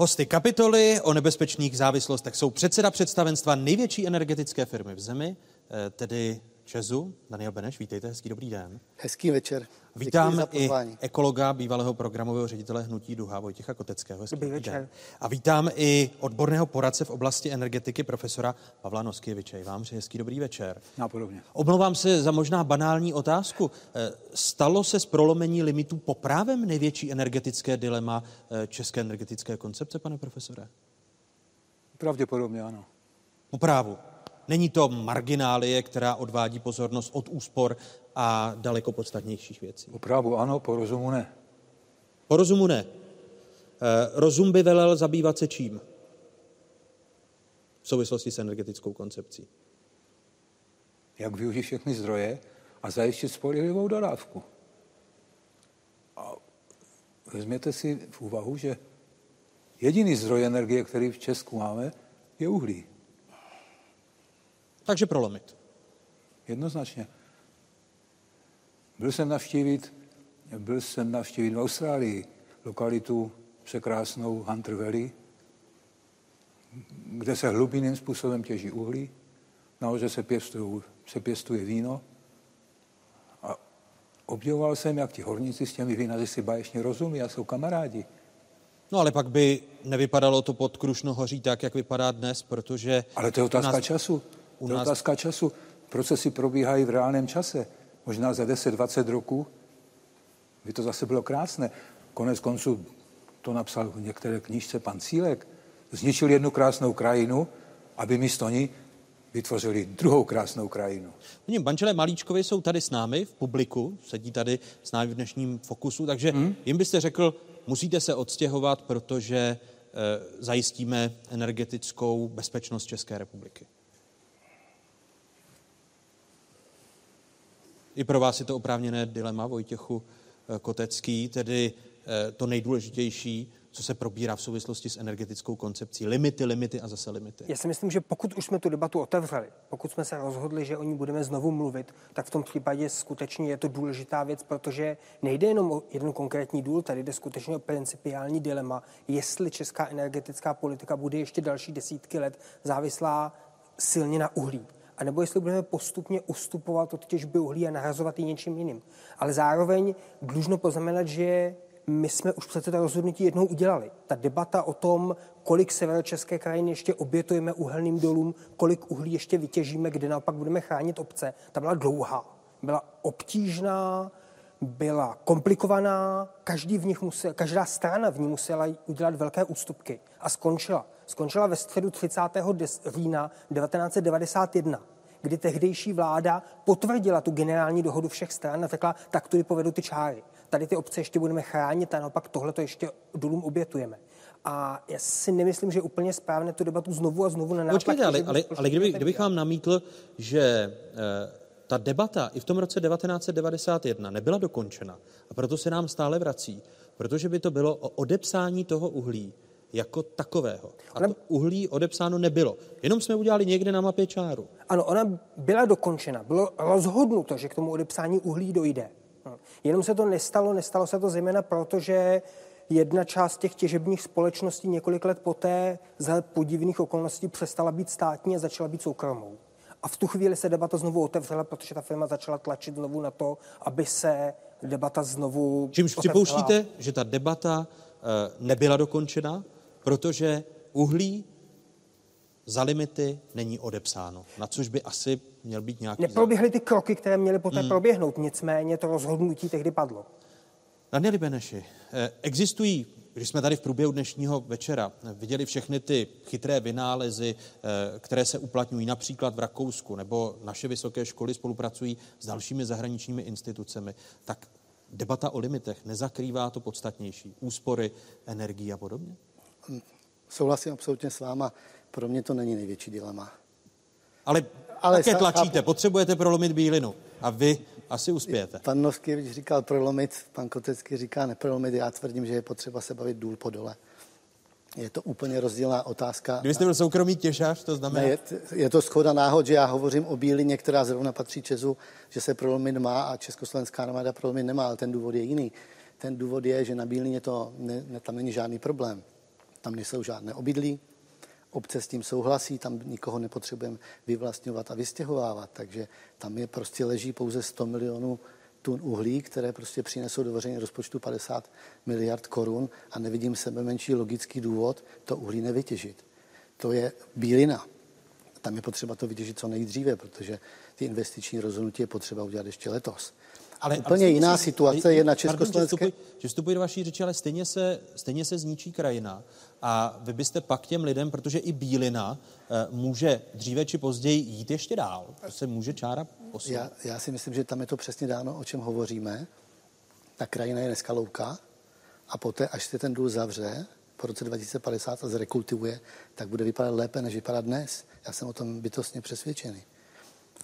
Hosty kapitoly o nebezpečných závislostech jsou předseda představenstva největší energetické firmy v zemi, eh, tedy Česu, Daniel Beneš. Vítejte, hezký dobrý den. Hezký večer. Vítám i ekologa, bývalého programového ředitele Hnutí Duha Vojtěcha Koteckého. Hezký Dobrý den. večer. A vítám i odborného poradce v oblasti energetiky profesora Pavla Noskěviče. I Vám přeji hezký dobrý večer. Napodobně. Omlouvám se za možná banální otázku. Eh, Stalo se z prolomení limitů poprávem největší energetické dilema eh, české energetické koncepce, pane profesore? Pravděpodobně ano. Po právu. Není to marginálie, která odvádí pozornost od úspor a daleko podstatnějších věcí. Po právu ano, po rozumu ne. Po rozumu ne. Eh, Rozum by velel zabývat se čím? V souvislosti s energetickou koncepcí. Jak využít všechny zdroje a zajistit spolehlivou dodávku. A vezměte si v úvahu, že jediný zdroj energie, který v Česku máme, je uhlí. Takže prolomit. Jednoznačně. Byl jsem navštívit, byl jsem navštívit v Austrálii lokalitu překrásnou Hunter Valley, kde se hlubinným způsobem těží uhlí, nahoře se, pěstují, se pěstuje víno a obdivoval jsem, jak ti horníci s těmi vinaři si báječně rozumí a jsou kamarádi. No ale pak by nevypadalo to pod Krušnohoří tak, jak vypadá dnes, protože... Ale to je otázka nás, času. Je nás... otázka času. Procesy probíhají v reálném čase. Možná za 10-20 roků by to zase bylo krásné. Konec konců to napsal v některé knížce pan Cílek. Zničil jednu krásnou krajinu, aby místo ní vytvořili druhou krásnou krajinu. Oni manželé Malíčkovi jsou tady s námi v publiku, sedí tady s námi v dnešním fokusu, takže hmm? jim byste řekl, musíte se odstěhovat, protože e, zajistíme energetickou bezpečnost České republiky. I pro vás je to oprávněné dilema, Vojtěchu eh, Kotecký, tedy eh, to nejdůležitější, co se probírá v souvislosti s energetickou koncepcí. Limity, limity a zase limity. Já si myslím, že pokud už jsme tu debatu otevřeli, pokud jsme se rozhodli, že o ní budeme znovu mluvit, tak v tom případě skutečně je to důležitá věc, protože nejde jenom o jeden konkrétní důl, tady jde skutečně o principiální dilema, jestli česká energetická politika bude ještě další desítky let závislá silně na uhlí a nebo jestli budeme postupně ustupovat od těžby uhlí a nahrazovat ji něčím jiným. Ale zároveň dlužno poznamenat, že my jsme už přece to rozhodnutí jednou udělali. Ta debata o tom, kolik severočeské krajiny ještě obětujeme uhelným dolům, kolik uhlí ještě vytěžíme, kde naopak budeme chránit obce, ta byla dlouhá. Byla obtížná, byla komplikovaná, každý v nich musel, každá strana v ní musela udělat velké ústupky a skončila. Skončila ve středu 30. října 1991, kdy tehdejší vláda potvrdila tu generální dohodu všech stran a řekla, tak tudy povedu ty čáry. Tady ty obce ještě budeme chránit a naopak tohle to ještě dolům obětujeme. A já si nemyslím, že je úplně správné tu debatu znovu a znovu na Počkejte, ale, ale, ale kdyby, kdybych vám namítl, že eh, ta debata i v tom roce 1991 nebyla dokončena a proto se nám stále vrací, protože by to bylo o odepsání toho uhlí jako takového. A to uhlí odepsáno nebylo. Jenom jsme udělali někde na mapě čáru. Ano, ona byla dokončena. Bylo rozhodnuto, že k tomu odepsání uhlí dojde. No. Jenom se to nestalo, nestalo se to zejména proto, že jedna část těch těžebních společností několik let poté za podivných okolností přestala být státní a začala být soukromou. A v tu chvíli se debata znovu otevřela, protože ta firma začala tlačit znovu na to, aby se debata znovu Čímž připouštíte, že ta debata uh, nebyla dokončena, protože uhlí za limity není odepsáno, na což by asi měl být nějaký... Neproběhly ty kroky, které měly poté hmm. proběhnout, nicméně to rozhodnutí tehdy padlo. Danieli Beneši, eh, existují když jsme tady v průběhu dnešního večera viděli všechny ty chytré vynálezy, eh, které se uplatňují například v Rakousku, nebo naše vysoké školy spolupracují s dalšími zahraničními institucemi, tak debata o limitech nezakrývá to podstatnější, úspory, energii a podobně? Souhlasím absolutně s váma. Pro mě to není největší dilema. Ale, Ale také tlačíte, potřebujete prolomit bílinu. A vy asi uspějete. Pan Noskyvič říkal prolomit, pan Kotecký říká neprolomit. Já tvrdím, že je potřeba se bavit důl po dole. Je to úplně rozdílná otázka. Kdybyste byl soukromý těžař, to znamená... Ne, je, je to schoda náhod, že já hovořím o bílině, která zrovna patří Česu, že se prolomit má a Československá armáda prolomit nemá, ale ten důvod je jiný. Ten důvod je, že na bílině to ne, ne, tam není žádný problém. Tam nejsou žádné obydlí, obce s tím souhlasí, tam nikoho nepotřebujeme vyvlastňovat a vystěhovávat, takže tam je prostě leží pouze 100 milionů tun uhlí, které prostě přinesou do veřejného rozpočtu 50 miliard korun a nevidím sebe menší logický důvod to uhlí nevytěžit. To je bílina. Tam je potřeba to vytěžit co nejdříve, protože ty investiční rozhodnutí je potřeba udělat ještě letos. Ale úplně ale jiná si, situace je na československé... Že, že vstupuji do vaší řeči, ale stejně se, stejně se zničí krajina a vy byste pak těm lidem, protože i bílina e, může dříve či později jít ještě dál, to se může čára posunout. Já, já si myslím, že tam je to přesně dáno, o čem hovoříme. Ta krajina je dneska louka a poté, až se ten důl zavře, po roce 2050 a zrekultivuje, tak bude vypadat lépe, než vypadá dnes. Já jsem o tom bytostně přesvědčený.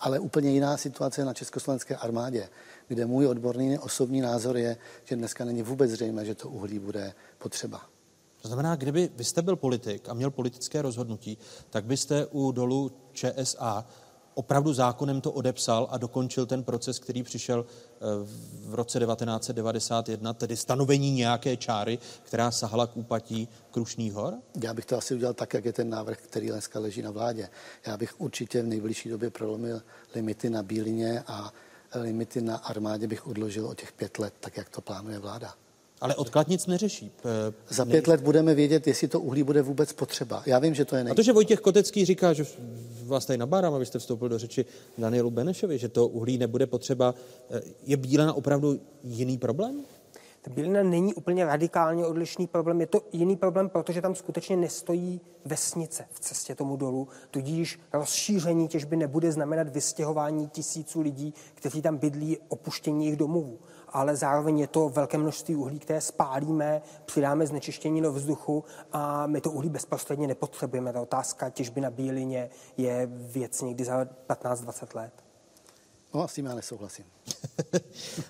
Ale úplně jiná situace na československé armádě, kde můj odborný osobní názor je, že dneska není vůbec zřejmé, že to uhlí bude potřeba. To znamená, kdyby vy jste byl politik a měl politické rozhodnutí, tak byste u dolu ČSA opravdu zákonem to odepsal a dokončil ten proces, který přišel eh, v roce 1991, tedy stanovení nějaké čáry, která sahala k úpatí Krušných hor? Já bych to asi udělal tak, jak je ten návrh, který dneska leží na vládě. Já bych určitě v nejbližší době prolomil limity na Bílině a limity na armádě bych odložil o těch pět let, tak jak to plánuje vláda. Ale odklad nic neřeší. Za pět let budeme vědět, jestli to uhlí bude vůbec potřeba. Já vím, že to je nej... A to, že Vojtěch Kotecký říká, že vás tady nabádám, abyste vstoupil do řeči Danielu Benešovi, že to uhlí nebude potřeba, eh, je bílena opravdu jiný problém? Ta bílina není úplně radikálně odlišný problém. Je to jiný problém, protože tam skutečně nestojí vesnice v cestě tomu dolu. Tudíž rozšíření těžby nebude znamenat vystěhování tisíců lidí, kteří tam bydlí, opuštění jejich domovů ale zároveň je to velké množství uhlí, které spálíme, přidáme znečištění do vzduchu a my to uhlí bezprostředně nepotřebujeme. Ta otázka těžby na bílině je věc někdy za 15-20 let. No a s tím já nesouhlasím.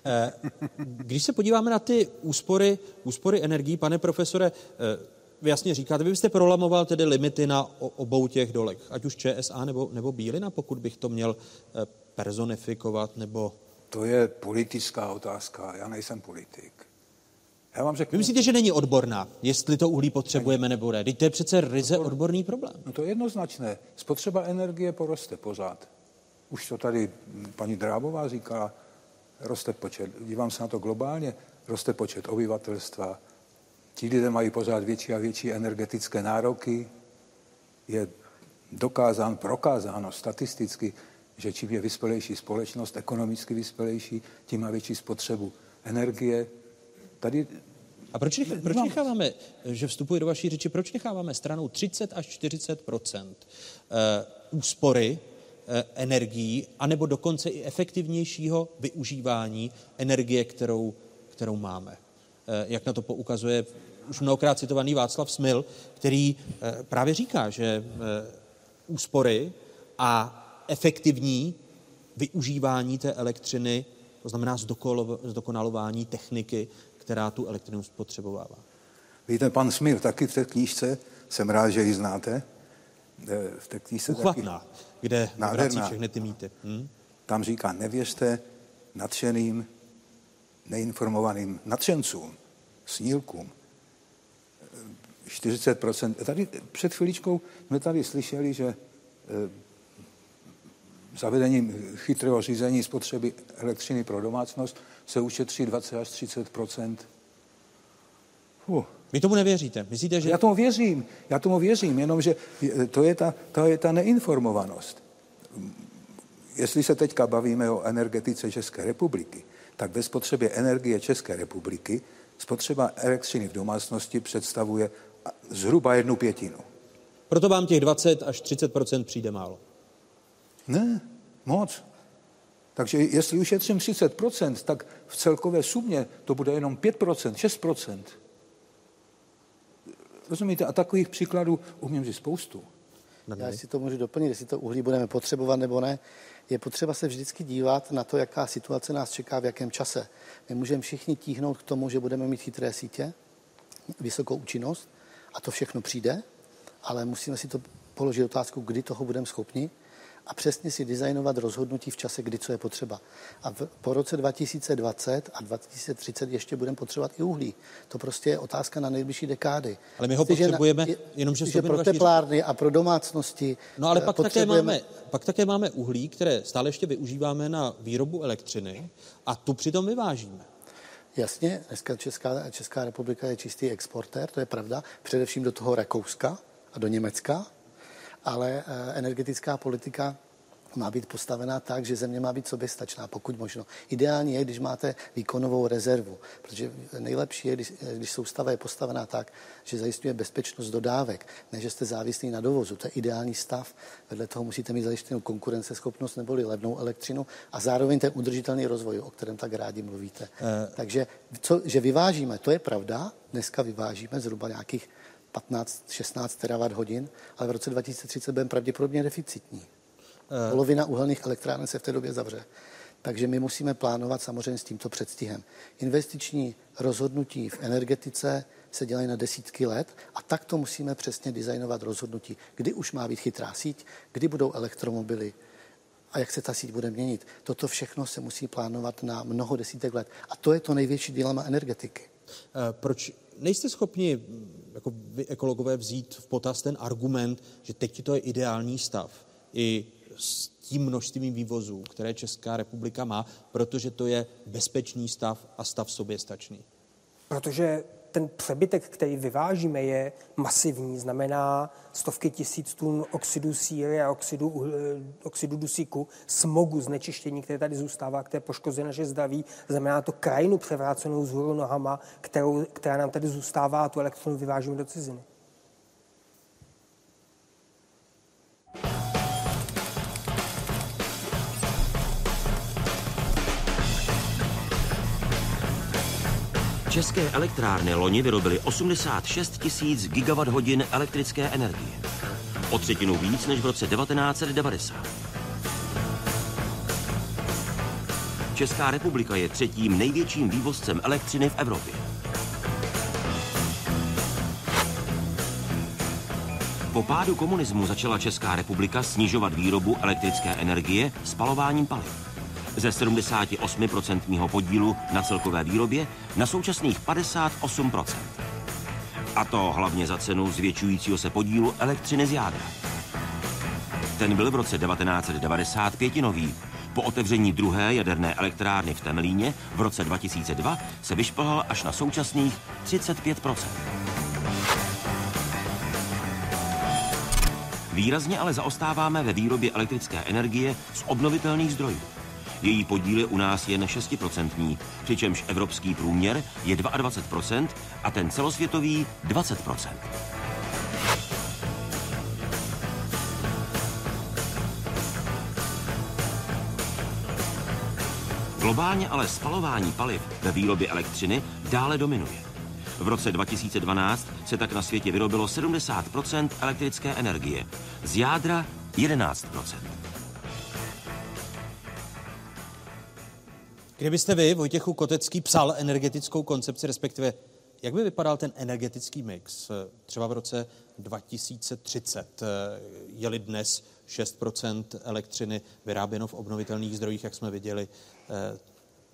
Eh, když se podíváme na ty úspory, úspory energií, pane profesore, eh, vy jasně říkáte, vy byste prolamoval tedy limity na obou těch dolech, ať už ČSA nebo, nebo Bílina, pokud bych to měl eh, personifikovat nebo to je politická otázka. Já nejsem politik. Já vám řeknu... Vy myslíte, že není odborná, jestli to uhlí potřebujeme nebo ne? Teď to je přece ryze odborný problém. No to je jednoznačné. Spotřeba energie poroste pořád. Už to tady paní Drábová říkala, roste počet, dívám se na to globálně, roste počet obyvatelstva, ti lidé mají pořád větší a větší energetické nároky, je dokázán, prokázáno statisticky, že čím je vyspělejší společnost, ekonomicky vyspělejší, tím má větší spotřebu energie. Tady a proč, nech, proč necháváme, že vstupuje do vaší řeči, proč necháváme stranou 30 až 40 uh, úspory uh, energií, anebo dokonce i efektivnějšího využívání energie, kterou, kterou máme? Uh, jak na to poukazuje už mnohokrát citovaný Václav Smil, který právě říká, že úspory a efektivní využívání té elektřiny, to znamená zdokonalování techniky, která tu elektřinu spotřebovává. Víte, pan Smir taky v té knížce, jsem rád, že ji znáte, eh, v té knížce Uchvatná, taky, kde vrací všechny ty mýty. Hm? Tam říká, nevěřte nadšeným, neinformovaným nadšencům, snílkům. 40%. Tady před chviličkou jsme tady slyšeli, že eh, zavedením chytrého řízení spotřeby elektřiny pro domácnost se ušetří 20 až 30 uh. Vy tomu nevěříte? Myslíte, že... Já tomu věřím, já tomu věřím, jenomže to je ta, to je ta neinformovanost. Jestli se teďka bavíme o energetice České republiky, tak ve spotřebě energie České republiky spotřeba elektřiny v domácnosti představuje zhruba jednu pětinu. Proto vám těch 20 až 30% přijde málo. Ne, moc. Takže jestli ušetřím 30%, tak v celkové sumě to bude jenom 5%, 6%. Rozumíte? A takových příkladů umím říct spoustu. Já si to můžu doplnit, jestli to uhlí budeme potřebovat nebo ne. Je potřeba se vždycky dívat na to, jaká situace nás čeká, v jakém čase. My můžeme všichni tíhnout k tomu, že budeme mít chytré sítě, vysokou účinnost a to všechno přijde, ale musíme si to položit otázku, kdy toho budeme schopni a přesně si designovat rozhodnutí v čase, kdy co je potřeba. A v, po roce 2020 a 2030 ještě budeme potřebovat i uhlí. To prostě je otázka na nejbližší dekády. Ale my ho Jestli, potřebujeme, je, jenom že pro teplárny a pro domácnosti. No ale pak také, máme, pak také máme uhlí, které stále ještě využíváme na výrobu elektřiny a tu přitom vyvážíme. Jasně, dneska Česká, Česká republika je čistý exportér, to je pravda, především do toho Rakouska a do Německa, ale eh, energetická politika má být postavená tak, že země má být soběstačná, pokud možno. Ideální je, když máte výkonovou rezervu, protože nejlepší je, když, eh, když soustava je postavená tak, že zajišťuje bezpečnost dodávek, než že jste závislí na dovozu. To je ideální stav. Vedle toho musíte mít zajištěnou konkurenceschopnost neboli levnou elektřinu a zároveň ten udržitelný rozvoj, o kterém tak rádi mluvíte. Uh... Takže, co, že vyvážíme, to je pravda. Dneska vyvážíme zhruba nějakých 15-16 terawatt hodin, ale v roce 2030 budeme pravděpodobně deficitní. Polovina uhelných elektráren se v té době zavře. Takže my musíme plánovat samozřejmě s tímto předstihem. Investiční rozhodnutí v energetice se dělají na desítky let a tak to musíme přesně designovat rozhodnutí, kdy už má být chytrá síť, kdy budou elektromobily a jak se ta síť bude měnit. Toto všechno se musí plánovat na mnoho desítek let. A to je to největší dilema energetiky. Proč nejste schopni jako vy ekologové vzít v potaz ten argument, že teď to je ideální stav i s tím množstvím vývozů, které Česká republika má, protože to je bezpečný stav a stav soběstačný? Protože ten přebytek, který vyvážíme, je masivní, znamená stovky tisíc tun oxidu síry a oxidu, oxidu dusíku, smogu, znečištění, které tady zůstává, které poškozuje naše zdraví. Znamená to krajinu převrácenou z hůru nohama, kterou, která nám tady zůstává a tu elektronu vyvážíme do ciziny. České elektrárny loni vyrobily 86 tisíc gigawatt hodin elektrické energie. O třetinu víc než v roce 1990. Česká republika je třetím největším vývozcem elektřiny v Evropě. Po pádu komunismu začala Česká republika snižovat výrobu elektrické energie spalováním paliv ze 78% podílu na celkové výrobě na současných 58%. A to hlavně za cenu zvětšujícího se podílu elektřiny z jádra. Ten byl v roce 1995 nový. Po otevření druhé jaderné elektrárny v Temelíně v roce 2002 se vyšplhal až na současných 35% Výrazně ale zaostáváme ve výrobě elektrické energie z obnovitelných zdrojů. Její podíl je u nás jen 6%, přičemž evropský průměr je 22% a ten celosvětový 20%. Globálně ale spalování paliv ve výrobě elektřiny dále dominuje. V roce 2012 se tak na světě vyrobilo 70% elektrické energie, z jádra 11 Kdybyste vy, Vojtěchu Kotecký, psal energetickou koncepci, respektive jak by vypadal ten energetický mix třeba v roce 2030? Je-li dnes 6% elektřiny vyráběno v obnovitelných zdrojích, jak jsme viděli,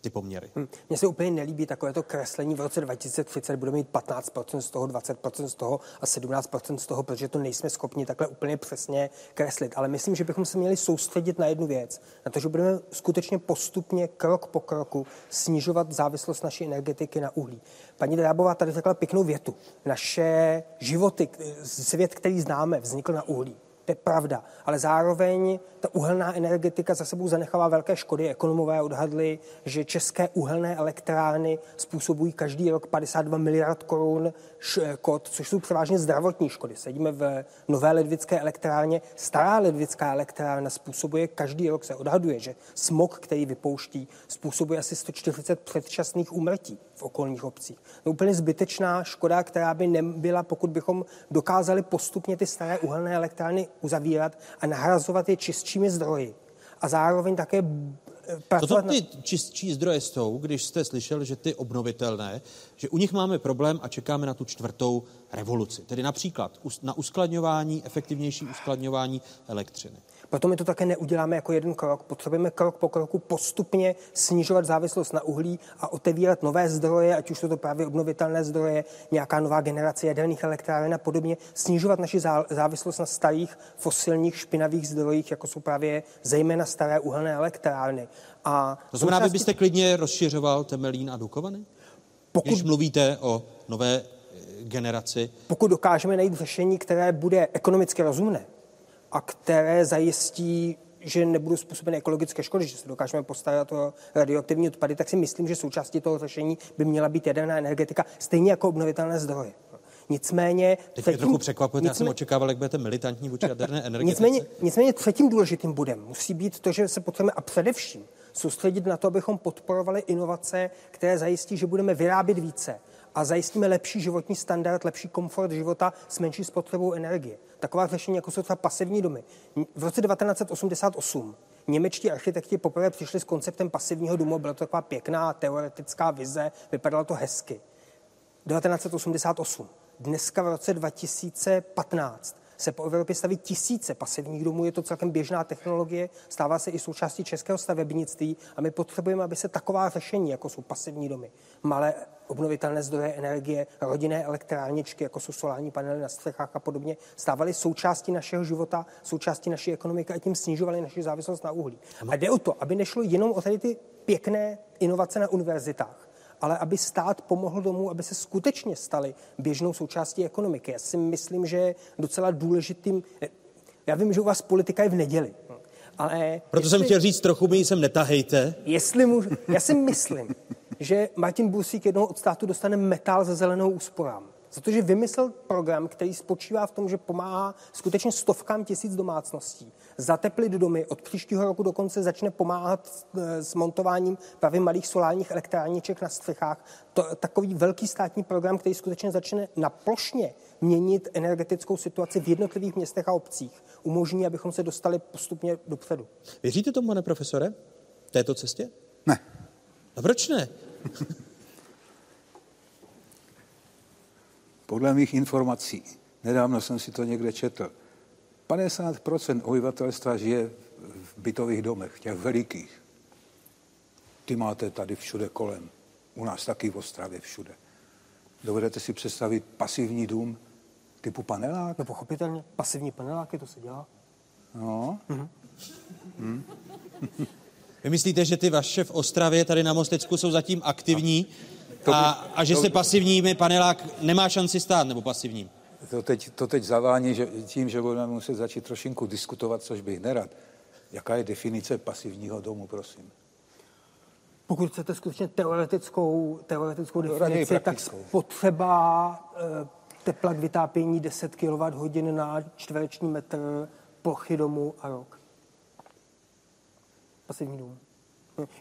ty poměry. Hmm. Mně se úplně nelíbí takovéto kreslení. V roce 2030 budeme mít 15% z toho, 20% z toho a 17% z toho, protože to nejsme schopni takhle úplně přesně kreslit. Ale myslím, že bychom se měli soustředit na jednu věc. Na to, že budeme skutečně postupně, krok po kroku, snižovat závislost naší energetiky na uhlí. Paní Drábová tady řekla pěknou větu. Naše životy, svět, který známe, vznikl na uhlí. To je pravda, ale zároveň ta uhelná energetika za sebou zanechává velké škody. Ekonomové odhadli, že české uhelné elektrárny způsobují každý rok 52 miliard korun škod, což jsou převážně zdravotní škody. Sedíme v nové ledvické elektrárně. Stará ledvická elektrárna způsobuje každý rok, se odhaduje, že smog, který vypouští, způsobuje asi 140 předčasných úmrtí v okolních obcích. To je úplně zbytečná škoda, která by nebyla, pokud bychom dokázali postupně ty staré uhelné elektrárny uzavírat a nahrazovat je čistšími zdroji. A zároveň také Co to ty čistší zdroje jsou, když jste slyšel, že ty obnovitelné, že u nich máme problém a čekáme na tu čtvrtou revoluci. Tedy například na uskladňování, efektivnější uskladňování elektřiny. Proto my to také neuděláme jako jeden krok. Potřebujeme krok po kroku postupně snižovat závislost na uhlí a otevírat nové zdroje, ať už jsou to právě obnovitelné zdroje, nějaká nová generace jaderných elektráren a podobně, snižovat naši závislost na starých fosilních špinavých zdrojích, jako jsou právě zejména staré uhelné elektrárny. A to znamená, součástí... byste klidně rozšiřoval Temelín a Dukovany? Pokud... Když mluvíte o nové eh, generaci? Pokud dokážeme najít řešení, které bude ekonomicky rozumné, a které zajistí že nebudou způsobeny ekologické škody, že se dokážeme postarat o radioaktivní odpady, tak si myslím, že součástí toho řešení by měla být jaderná energetika, stejně jako obnovitelné zdroje. Nicméně... Teď třetím, mě trochu překvapujete, nicméně, já jsem očekával, jak budete militantní vůči jaderné energetice. Nicméně, nicméně třetím důležitým bodem musí být to, že se potřebujeme a především soustředit na to, abychom podporovali inovace, které zajistí, že budeme vyrábět více a zajistíme lepší životní standard, lepší komfort života s menší spotřebou energie. Taková řešení, jako jsou třeba pasivní domy. V roce 1988 němečtí architekti poprvé přišli s konceptem pasivního domu, byla to taková pěkná teoretická vize, vypadalo to hezky. 1988. Dneska v roce 2015 se po Evropě staví tisíce pasivních domů, je to celkem běžná technologie, stává se i součástí českého stavebnictví a my potřebujeme, aby se taková řešení, jako jsou pasivní domy, malé obnovitelné zdroje energie, rodinné elektrárničky, jako jsou solární panely na střechách a podobně, stávaly součástí našeho života, součástí naší ekonomiky a tím snižovaly naši závislost na uhlí. A jde o to, aby nešlo jenom o tady ty pěkné inovace na univerzitách, ale aby stát pomohl domů, aby se skutečně staly běžnou součástí ekonomiky. Já si myslím, že je docela důležitým. Já vím, že u vás politika je v neděli, ale... Proto jestli, jsem chtěl říct, trochu mi sem netahejte. Jestli můžu, já si myslím, že Martin Busík jednou od státu dostane metal za zelenou úsporám. Protože vymyslel program, který spočívá v tom, že pomáhá skutečně stovkám tisíc domácností zateplit domy. Od příštího roku dokonce začne pomáhat eh, s montováním právě malých solárních elektrárniček na střechách. To takový velký státní program, který skutečně začne na plošně měnit energetickou situaci v jednotlivých městech a obcích. Umožní, abychom se dostali postupně dopředu. Věříte tomu, pane profesore, této cestě? Ne. A proč ne? Podle mých informací, nedávno jsem si to někde četl, 50% obyvatelstva žije v bytových domech, těch velikých. Ty máte tady všude kolem. U nás taky v Ostravě všude. Dovedete si představit pasivní dům typu panelák? No pochopitelně, pasivní paneláky, to se dělá. No. Mhm. Hmm. Vy myslíte, že ty vaše v Ostravě tady na Mostecku jsou zatím aktivní no. A, a že se pasivními panelák nemá šanci stát, nebo pasivním? to teď, to teď zavání že, tím, že budeme muset začít trošinku diskutovat, což bych nerad. Jaká je definice pasivního domu, prosím? Pokud chcete skutečně teoretickou, teoretickou definici, tak spotřeba e, tepla k vytápění 10 kWh na čtvereční metr plochy domu a rok. Pasivní dům.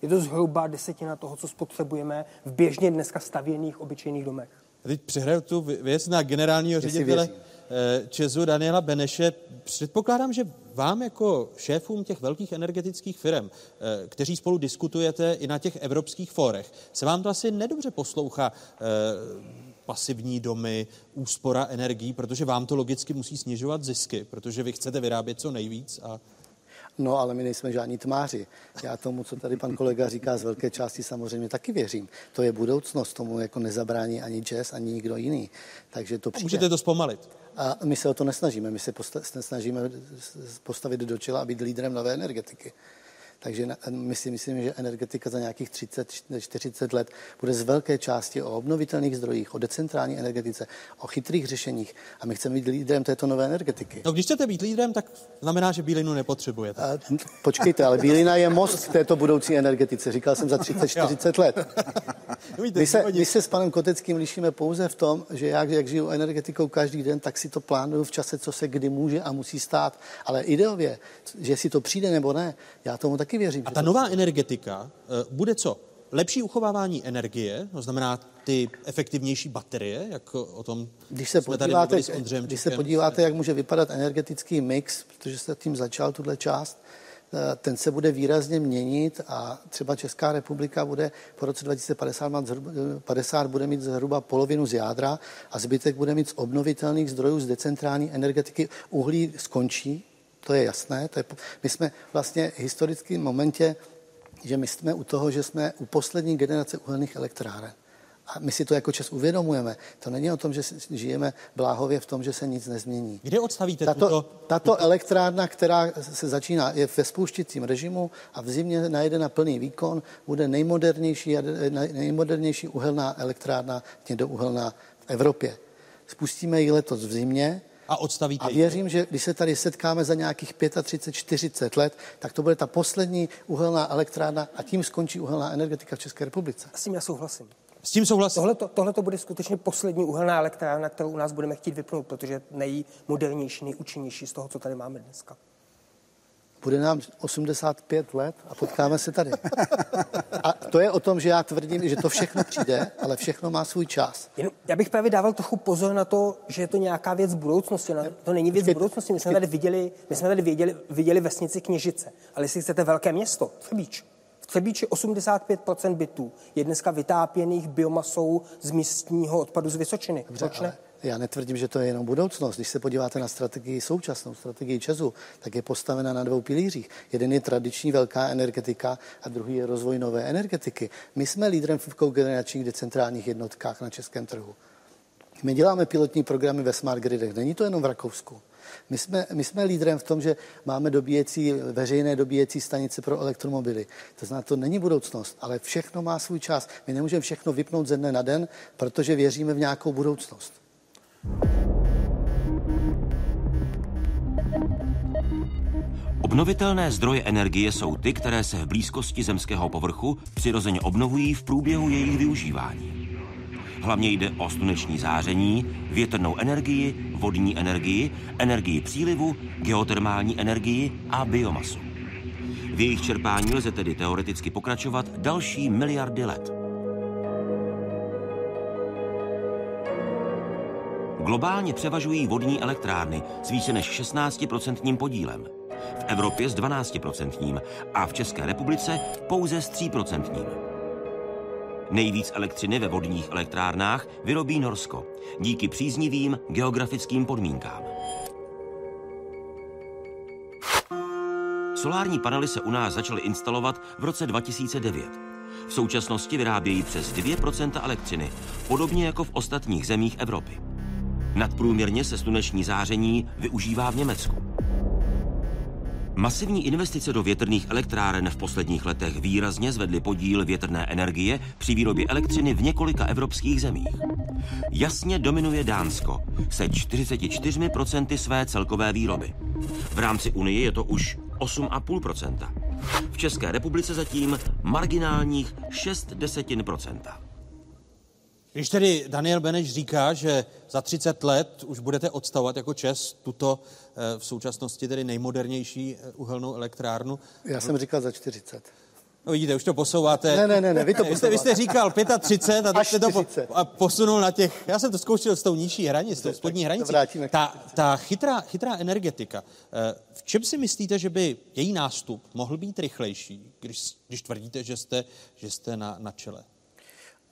Je to zhruba desetina toho, co spotřebujeme v běžně dneska stavěných obyčejných domech. A teď přehraju tu věc na generálního ředitele eh, Česu Daniela Beneše. Předpokládám, že vám jako šéfům těch velkých energetických firm, eh, kteří spolu diskutujete i na těch evropských fórech, se vám to asi nedobře poslouchá eh, pasivní domy, úspora energií, protože vám to logicky musí snižovat zisky, protože vy chcete vyrábět co nejvíc a No, ale my nejsme žádní tmáři. Já tomu, co tady pan kolega říká, z velké části samozřejmě taky věřím. To je budoucnost, tomu jako nezabrání ani jazz, ani nikdo jiný. Takže to přijde. Můžete to zpomalit. A my se o to nesnažíme. My se snažíme postavit do čela a být lídrem nové energetiky. Takže my si myslím, že energetika za nějakých 30-40 let bude z velké části o obnovitelných zdrojích, o decentrální energetice, o chytrých řešeních. A my chceme být lídrem této nové energetiky. No, když chcete být lídrem, tak znamená, že bílinu nepotřebujete. A, počkejte, ale bílina je most k této budoucí energetice. Říkal jsem za 30-40 let. My se, my se s panem Koteckým lišíme pouze v tom, že já, jak žiju energetikou každý den, tak si to plánuju v čase, co se kdy může a musí stát. Ale ideově, že si to přijde nebo ne, já tomu tak taky věřím. A ta nová energetika uh, bude co? Lepší uchovávání energie, to znamená ty efektivnější baterie, jak o tom když se jsme podíváte, tady s Ondřejem Když se podíváte, jak může vypadat energetický mix, protože jste tím začal tuhle část, eh, ten se bude výrazně měnit a třeba Česká republika bude po roce 2050 mít zhruba, 50 bude mít zhruba polovinu z jádra a zbytek bude mít z obnovitelných zdrojů z decentrální energetiky. Uhlí skončí, to je jasné. To je, my jsme vlastně v historickém momentě, že my jsme u toho, že jsme u poslední generace uhelných elektráren. A my si to jako čas uvědomujeme. To není o tom, že žijeme bláhově v tom, že se nic nezmění. Kde odstavíte tato, tuto? Tato elektrárna, která se začíná, je ve spouštěcím režimu a v zimě najde na plný výkon, bude nejmodernější, nejmodernější uhelná elektrárna, uhelná v Evropě. Spustíme ji letos v zimě, a odstavíte A věřím, že když se tady setkáme za nějakých 35, 40 let, tak to bude ta poslední uhelná elektrárna a tím skončí uhelná energetika v České republice. S tím já souhlasím. S tím souhlasím. Tohle to bude skutečně poslední uhelná elektrárna, kterou u nás budeme chtít vypnout, protože nejmodernější, nejúčinnější z toho, co tady máme dneska. Bude nám 85 let a potkáme se tady. A to je o tom, že já tvrdím, že to všechno přijde, ale všechno má svůj čas. Já bych právě dával trochu pozor na to, že je to nějaká věc budoucnosti. To není věc budoucnosti. My jsme tady viděli, my jsme tady viděli, viděli vesnici Kněžice. Ale jestli chcete velké město, Třebíč. V Třebíči 85% bytů je dneska vytápěných biomasou z místního odpadu z Vysočiny. Dobře, Proč ne? Já netvrdím, že to je jenom budoucnost. Když se podíváte na strategii současnou, strategii Česu, tak je postavena na dvou pilířích. Jeden je tradiční velká energetika a druhý je rozvoj nové energetiky. My jsme lídrem v kogeneračních decentrálních jednotkách na českém trhu. My děláme pilotní programy ve smart gridech. Není to jenom v Rakousku. My jsme, my jsme lídrem v tom, že máme dobíjecí, veřejné dobíjecí stanice pro elektromobily. To znamená, to není budoucnost, ale všechno má svůj čas. My nemůžeme všechno vypnout ze dne na den, protože věříme v nějakou budoucnost. Obnovitelné zdroje energie jsou ty, které se v blízkosti zemského povrchu přirozeně obnovují v průběhu jejich využívání. Hlavně jde o sluneční záření, větrnou energii, vodní energii, energii přílivu, geotermální energii a biomasu. V jejich čerpání lze tedy teoreticky pokračovat další miliardy let. Globálně převažují vodní elektrárny s více než 16% podílem. V Evropě s 12% a v České republice pouze s 3%. Nejvíc elektřiny ve vodních elektrárnách vyrobí Norsko díky příznivým geografickým podmínkám. Solární panely se u nás začaly instalovat v roce 2009. V současnosti vyrábějí přes 2% elektřiny, podobně jako v ostatních zemích Evropy. Nadprůměrně se sluneční záření využívá v Německu. Masivní investice do větrných elektráren v posledních letech výrazně zvedly podíl větrné energie při výrobě elektřiny v několika evropských zemích. Jasně dominuje Dánsko se 44% své celkové výroby. V rámci Unie je to už 8,5%. V České republice zatím marginálních 6 desetin procenta. Když tedy Daniel Beneš říká, že za 30 let už budete odstavovat jako Čes tuto eh, v současnosti tedy nejmodernější eh, uhelnou elektrárnu. Já jsem říkal za 40. No vidíte, už to posouváte. Ne, ne, ne, ne vy to vy jste, vy jste říkal 35 a teď jste to po, a posunul na těch, já jsem to zkoušel s tou nižší hranicí, s tou spodní hranicí. Ta, ta chytrá, chytrá energetika, eh, v čem si myslíte, že by její nástup mohl být rychlejší, když, když tvrdíte, že jste, že jste na, na čele?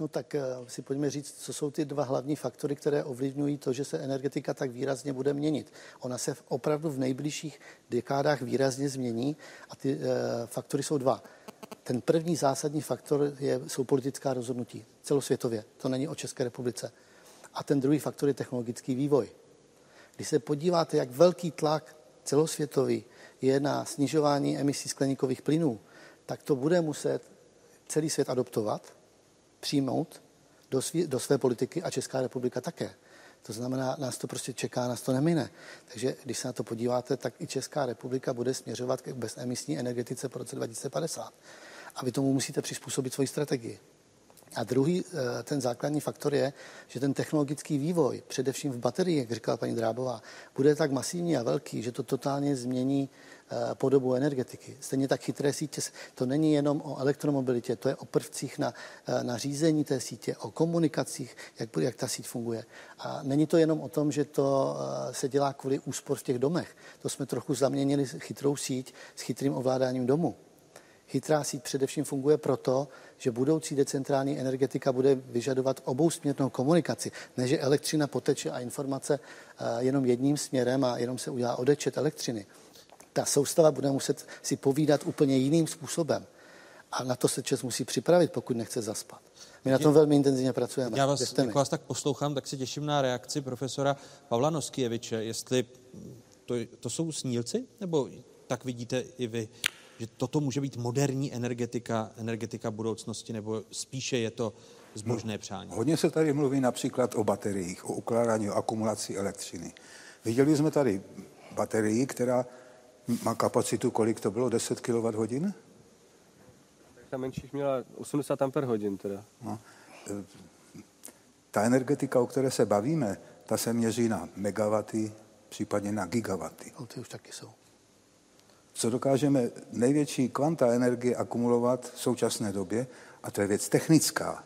No tak eh, si pojďme říct, co jsou ty dva hlavní faktory, které ovlivňují to, že se energetika tak výrazně bude měnit. Ona se opravdu v nejbližších dekádách výrazně změní a ty e, faktory jsou dva. Ten první zásadní faktor je, jsou politická rozhodnutí celosvětově. To není o České republice. A ten druhý faktor je technologický vývoj. Když se podíváte, jak velký tlak celosvětový je na snižování emisí skleníkových plynů, tak to bude muset celý svět adoptovat přijmout do, svý, do své politiky a Česká republika také. To znamená, nás to prostě čeká, nás to nemine. Takže když se na to podíváte, tak i Česká republika bude směřovat k bezemisní energetice po roce 2050. A vy tomu musíte přizpůsobit svoji strategii. A druhý, eh, ten základní faktor je, že ten technologický vývoj, především v baterii, jak říkala paní Drábová, bude tak masivní a velký, že to totálně změní Eh, podobu energetiky. Stejně tak chytré sítě, to není jenom o elektromobilitě, to je o prvcích na, eh, na řízení té sítě, o komunikacích, jak, jak ta síť funguje. A není to jenom o tom, že to se dělá kvůli úspor v těch domech. To jsme trochu zaměnili chytrou síť s chytrým ovládáním domu. Chytrá síť především funguje proto, že budoucí decentrální energetika bude vyžadovat obousměrnou komunikaci, ne že elektřina poteče a informace jenom jedním směrem a jenom se udělá odečet elektřiny ta soustava bude muset si povídat úplně jiným způsobem. A na to se čas musí připravit, pokud nechce zaspat. My na tom velmi intenzivně pracujeme. Já vás, jak vás tak poslouchám, tak se těším na reakci profesora Pavla Noskieviče, jestli to, to jsou snílci, nebo tak vidíte i vy, že toto může být moderní energetika, energetika budoucnosti, nebo spíše je to zbožné no, přání? Hodně se tady mluví například o bateriích, o ukládání, o akumulaci elektřiny. Viděli jsme tady baterii, která má kapacitu, kolik to bylo, 10 kWh? Ta menších měla 80 Ah hodin teda. No. E, ta energetika, o které se bavíme, ta se měří na megawaty, případně na gigawaty. No, ty už taky jsou. Co dokážeme největší kvanta energie akumulovat v současné době, a to je věc technická,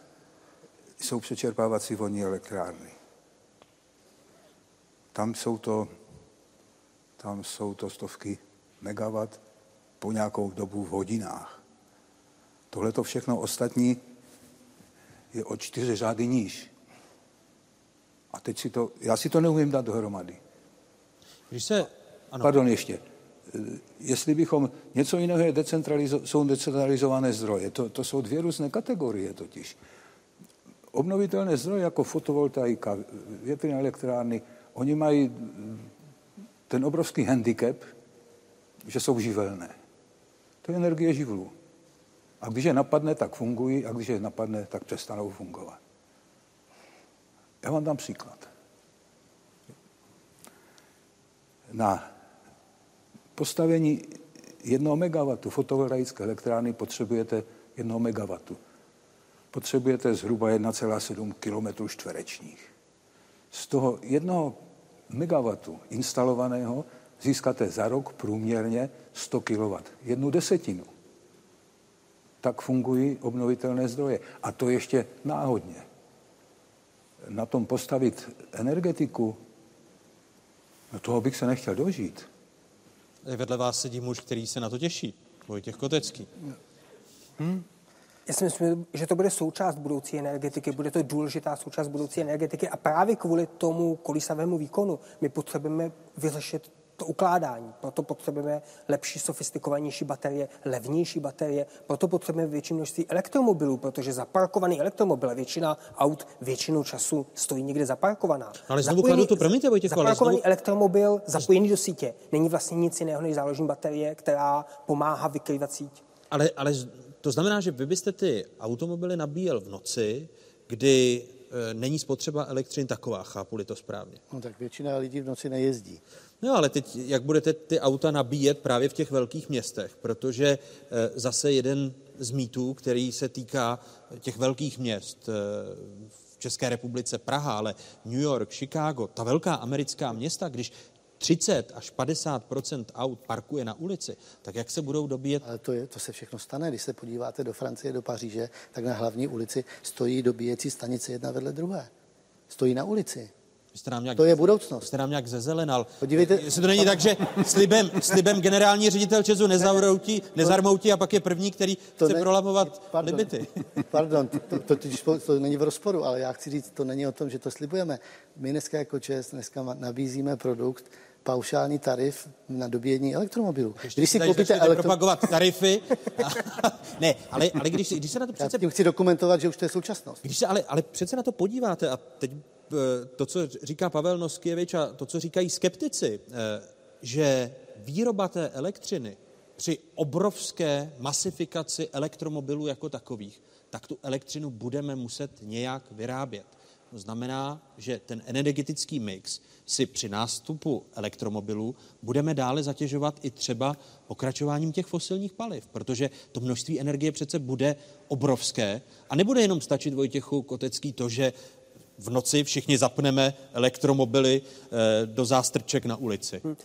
jsou přečerpávací vodní elektrárny. Tam jsou to, tam jsou to stovky megawatt po nějakou dobu v hodinách. Tohle to všechno ostatní je o čtyři řády níž. A teď si to, já si to neumím dát dohromady. Když se... Ano. Pardon ještě. Jestli bychom, něco jiného je decentralizo, jsou decentralizované zdroje. To, to jsou dvě různé kategorie totiž. Obnovitelné zdroje jako fotovoltaika, větrné elektrárny, oni mají ten obrovský handicap, že jsou živelné. To je energie živlů. A když je napadne, tak fungují, a když je napadne, tak přestanou fungovat. Já vám dám příklad. Na postavení jednoho megawattu fotovoltaické elektrárny potřebujete jednoho megawattu. Potřebujete zhruba 1,7 km čtverečních. Z toho jednoho megawattu instalovaného získáte za rok průměrně 100 kW, jednu desetinu. Tak fungují obnovitelné zdroje. A to ještě náhodně. Na tom postavit energetiku, no toho bych se nechtěl dožít. Vedle vás sedí muž, který se na to těší. Vojtěch Kotecký. Hmm. Já si myslím, že to bude součást budoucí energetiky, bude to důležitá součást budoucí energetiky a právě kvůli tomu kolísavému výkonu my potřebujeme vyřešit to ukládání. Proto potřebujeme lepší, sofistikovanější baterie, levnější baterie, proto potřebujeme větší množství elektromobilů, protože zaparkovaný elektromobil, většina aut většinou času stojí někde zaparkovaná. Ale znovu kladu to, promiňte Vojtěch, ale Zaparkovaný znovu... elektromobil zapojený do sítě není vlastně nic jiného než záložní baterie, která pomáhá vykrývat síť. Ale, ale to znamená, že vy byste ty automobily nabíjel v noci, kdy není spotřeba elektřin taková, chápu-li to správně. No tak většina lidí v noci nejezdí. No ale teď, jak budete ty auta nabíjet právě v těch velkých městech, protože e, zase jeden z mýtů, který se týká těch velkých měst, e, v České republice Praha, ale New York, Chicago, ta velká americká města, když 30 až 50% aut parkuje na ulici, tak jak se budou dobíjet? Ale to, je, to se všechno stane. Když se podíváte do Francie, do Paříže, tak na hlavní ulici stojí dobíjecí stanice jedna vedle druhé. Stojí na ulici. Jste nám nějak, to je budoucnost. Jste nám nějak zezelenal. Podívejte. Jestli to není tak, že slibem, slibem generální ředitel Česu nezarmoutí, nezarmoutí a pak je první, který to chce ne, prolamovat pardon, limity. Pardon, to, to, to, to není v rozporu, ale já chci říct, to není o tom, že to slibujeme. My dneska jako ČES dneska nabízíme produkt, paušální tarif na dobíjení elektromobilů. Když, když si koupíte elektro... propagovat tarify, ne, ale, ale když, když se na to přece... Já tím chci dokumentovat, že už to je současnost. Když se ale, ale přece na to podíváte a teď eh, to, co říká Pavel Noskěvič a to, co říkají skeptici, eh, že výroba té elektřiny při obrovské masifikaci elektromobilů jako takových, tak tu elektřinu budeme muset nějak vyrábět. To znamená, že ten energetický mix si při nástupu elektromobilů budeme dále zatěžovat i třeba pokračováním těch fosilních paliv, protože to množství energie přece bude obrovské a nebude jenom stačit Vojtěchu Kotecký to, že v noci všichni zapneme elektromobily eh, do zástrček na ulici. Hmm.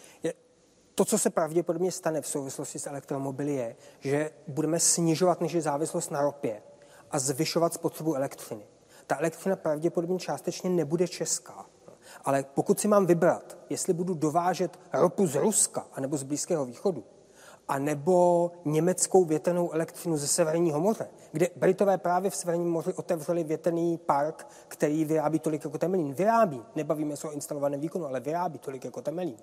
To, co se pravděpodobně stane v souvislosti s elektromobily, je, že budeme snižovat naši závislost na ropě a zvyšovat spotřebu elektřiny. Ta elektřina pravděpodobně částečně nebude česká. Ale pokud si mám vybrat, jestli budu dovážet ropu z Ruska anebo z Blízkého východu, a nebo německou větrnou elektřinu ze Severního moře, kde Britové právě v Severním moři otevřeli větrný park, který vyrábí tolik jako Temelín. Vyrábí, nebavíme se o instalovaném výkonu, ale vyrábí tolik jako Temelín.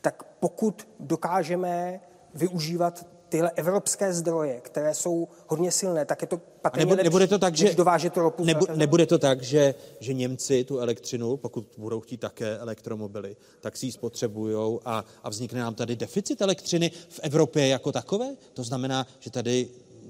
Tak pokud dokážeme využívat tyhle evropské zdroje, které jsou hodně silné, tak je to patrně nebude, lepší, nebude to tak, že, dovážet ropu. Nebu, nebude to tak, že, že Němci tu elektřinu, pokud budou chtít také elektromobily, tak si ji spotřebují a, a vznikne nám tady deficit elektřiny v Evropě jako takové? To znamená, že tady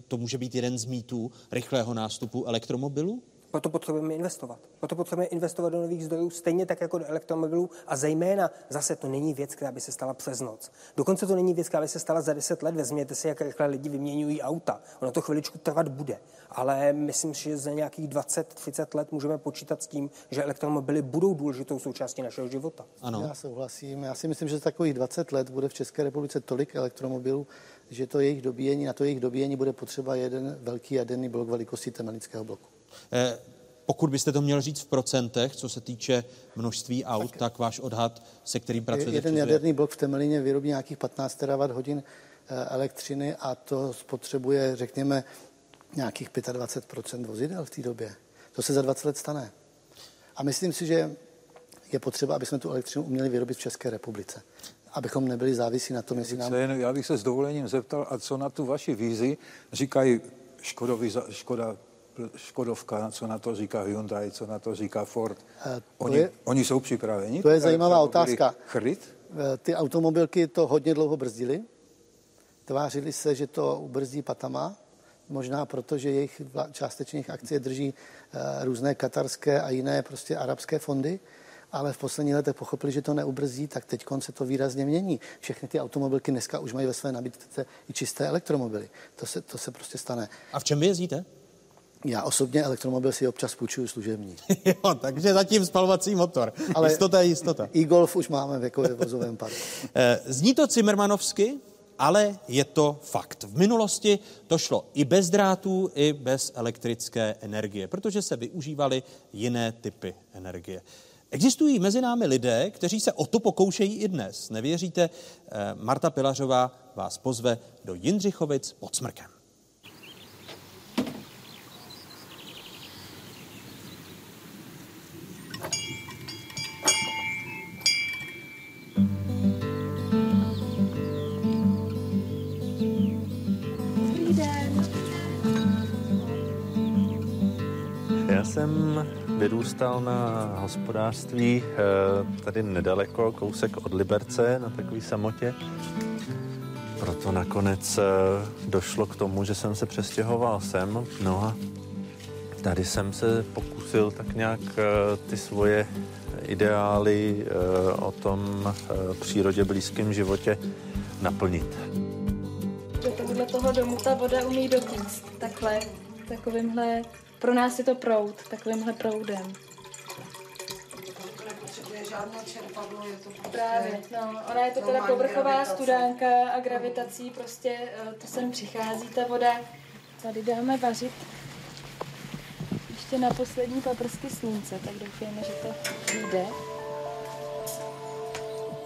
to může být jeden z mýtů rychlého nástupu elektromobilů? Proto potřebujeme investovat. Proto potřebujeme investovat do nových zdrojů, stejně tak jako do elektromobilů a zejména zase to není věc, která by se stala přes noc. Dokonce to není věc, která by se stala za 10 let. Vezměte si, jak rychle lidi vyměňují auta. Ono to chviličku trvat bude. Ale myslím si, že za nějakých 20-30 let můžeme počítat s tím, že elektromobily budou důležitou součástí našeho života. Ano. Já souhlasím. Já si myslím, že za takových 20 let bude v České republice tolik elektromobilů, že to jejich dobíjení, na to jejich dobíjení bude potřeba jeden velký jaderný blok velikosti tematického bloku. Eh, pokud byste to měl říct v procentech, co se týče množství aut, tak, tak váš odhad, se kterým pracujete? Jeden jaderný blok v Temelině vyrobí nějakých 15 terawatt hodin eh, elektřiny a to spotřebuje, řekněme, nějakých 25% vozidel v té době. To se za 20 let stane. A myslím si, že je potřeba, aby jsme tu elektřinu uměli vyrobit v České republice abychom nebyli závisí na tom, jestli nám... Já bych se s dovolením zeptal, a co na tu vaši vizi říkají Škodovi, Škoda, Škodovka, co na to říká Hyundai, co na to říká Ford. To oni, je, oni jsou připraveni? To je zajímavá otázka. Chrlit? Eh, ty automobilky to hodně dlouho brzdily. Tvářili se, že to ubrzdí patama, možná proto, že jejich částečných akcie drží eh, různé katarské a jiné prostě arabské fondy ale v posledních letech pochopili, že to neubrzdí, tak teď se to výrazně mění. Všechny ty automobilky dneska už mají ve své nabídce i čisté elektromobily. To se, to se prostě stane. A v čem vy jezdíte? Já osobně elektromobil si občas půjčuju služební. jo, takže zatím spalovací motor. Ale jistota je jistota. E-Golf už máme v jako vozovém parku. Eh, zní to Zimmermanovsky, ale je to fakt. V minulosti to šlo i bez drátů, i bez elektrické energie, protože se využívaly jiné typy energie. Existují mezi námi lidé, kteří se o to pokoušejí i dnes. Nevěříte? Eh, Marta Pilařová vás pozve do Jindřichovic pod Smrkem. Vyrůstal na hospodářství eh, tady nedaleko, kousek od Liberce, na takové samotě. Proto nakonec eh, došlo k tomu, že jsem se přestěhoval sem. No a tady jsem se pokusil tak nějak eh, ty svoje ideály o tom přírodě blízkém životě naplnit. Do tohohle toho domu ta voda umí dotíct takhle, takovýmhle pro nás je to proud, takovýmhle proudem. Právě, no, ona je to teda povrchová studánka a gravitací prostě eh, to sem přichází ta voda. Tady dáme vařit ještě na poslední paprsky slunce, tak doufejme, že to vyjde.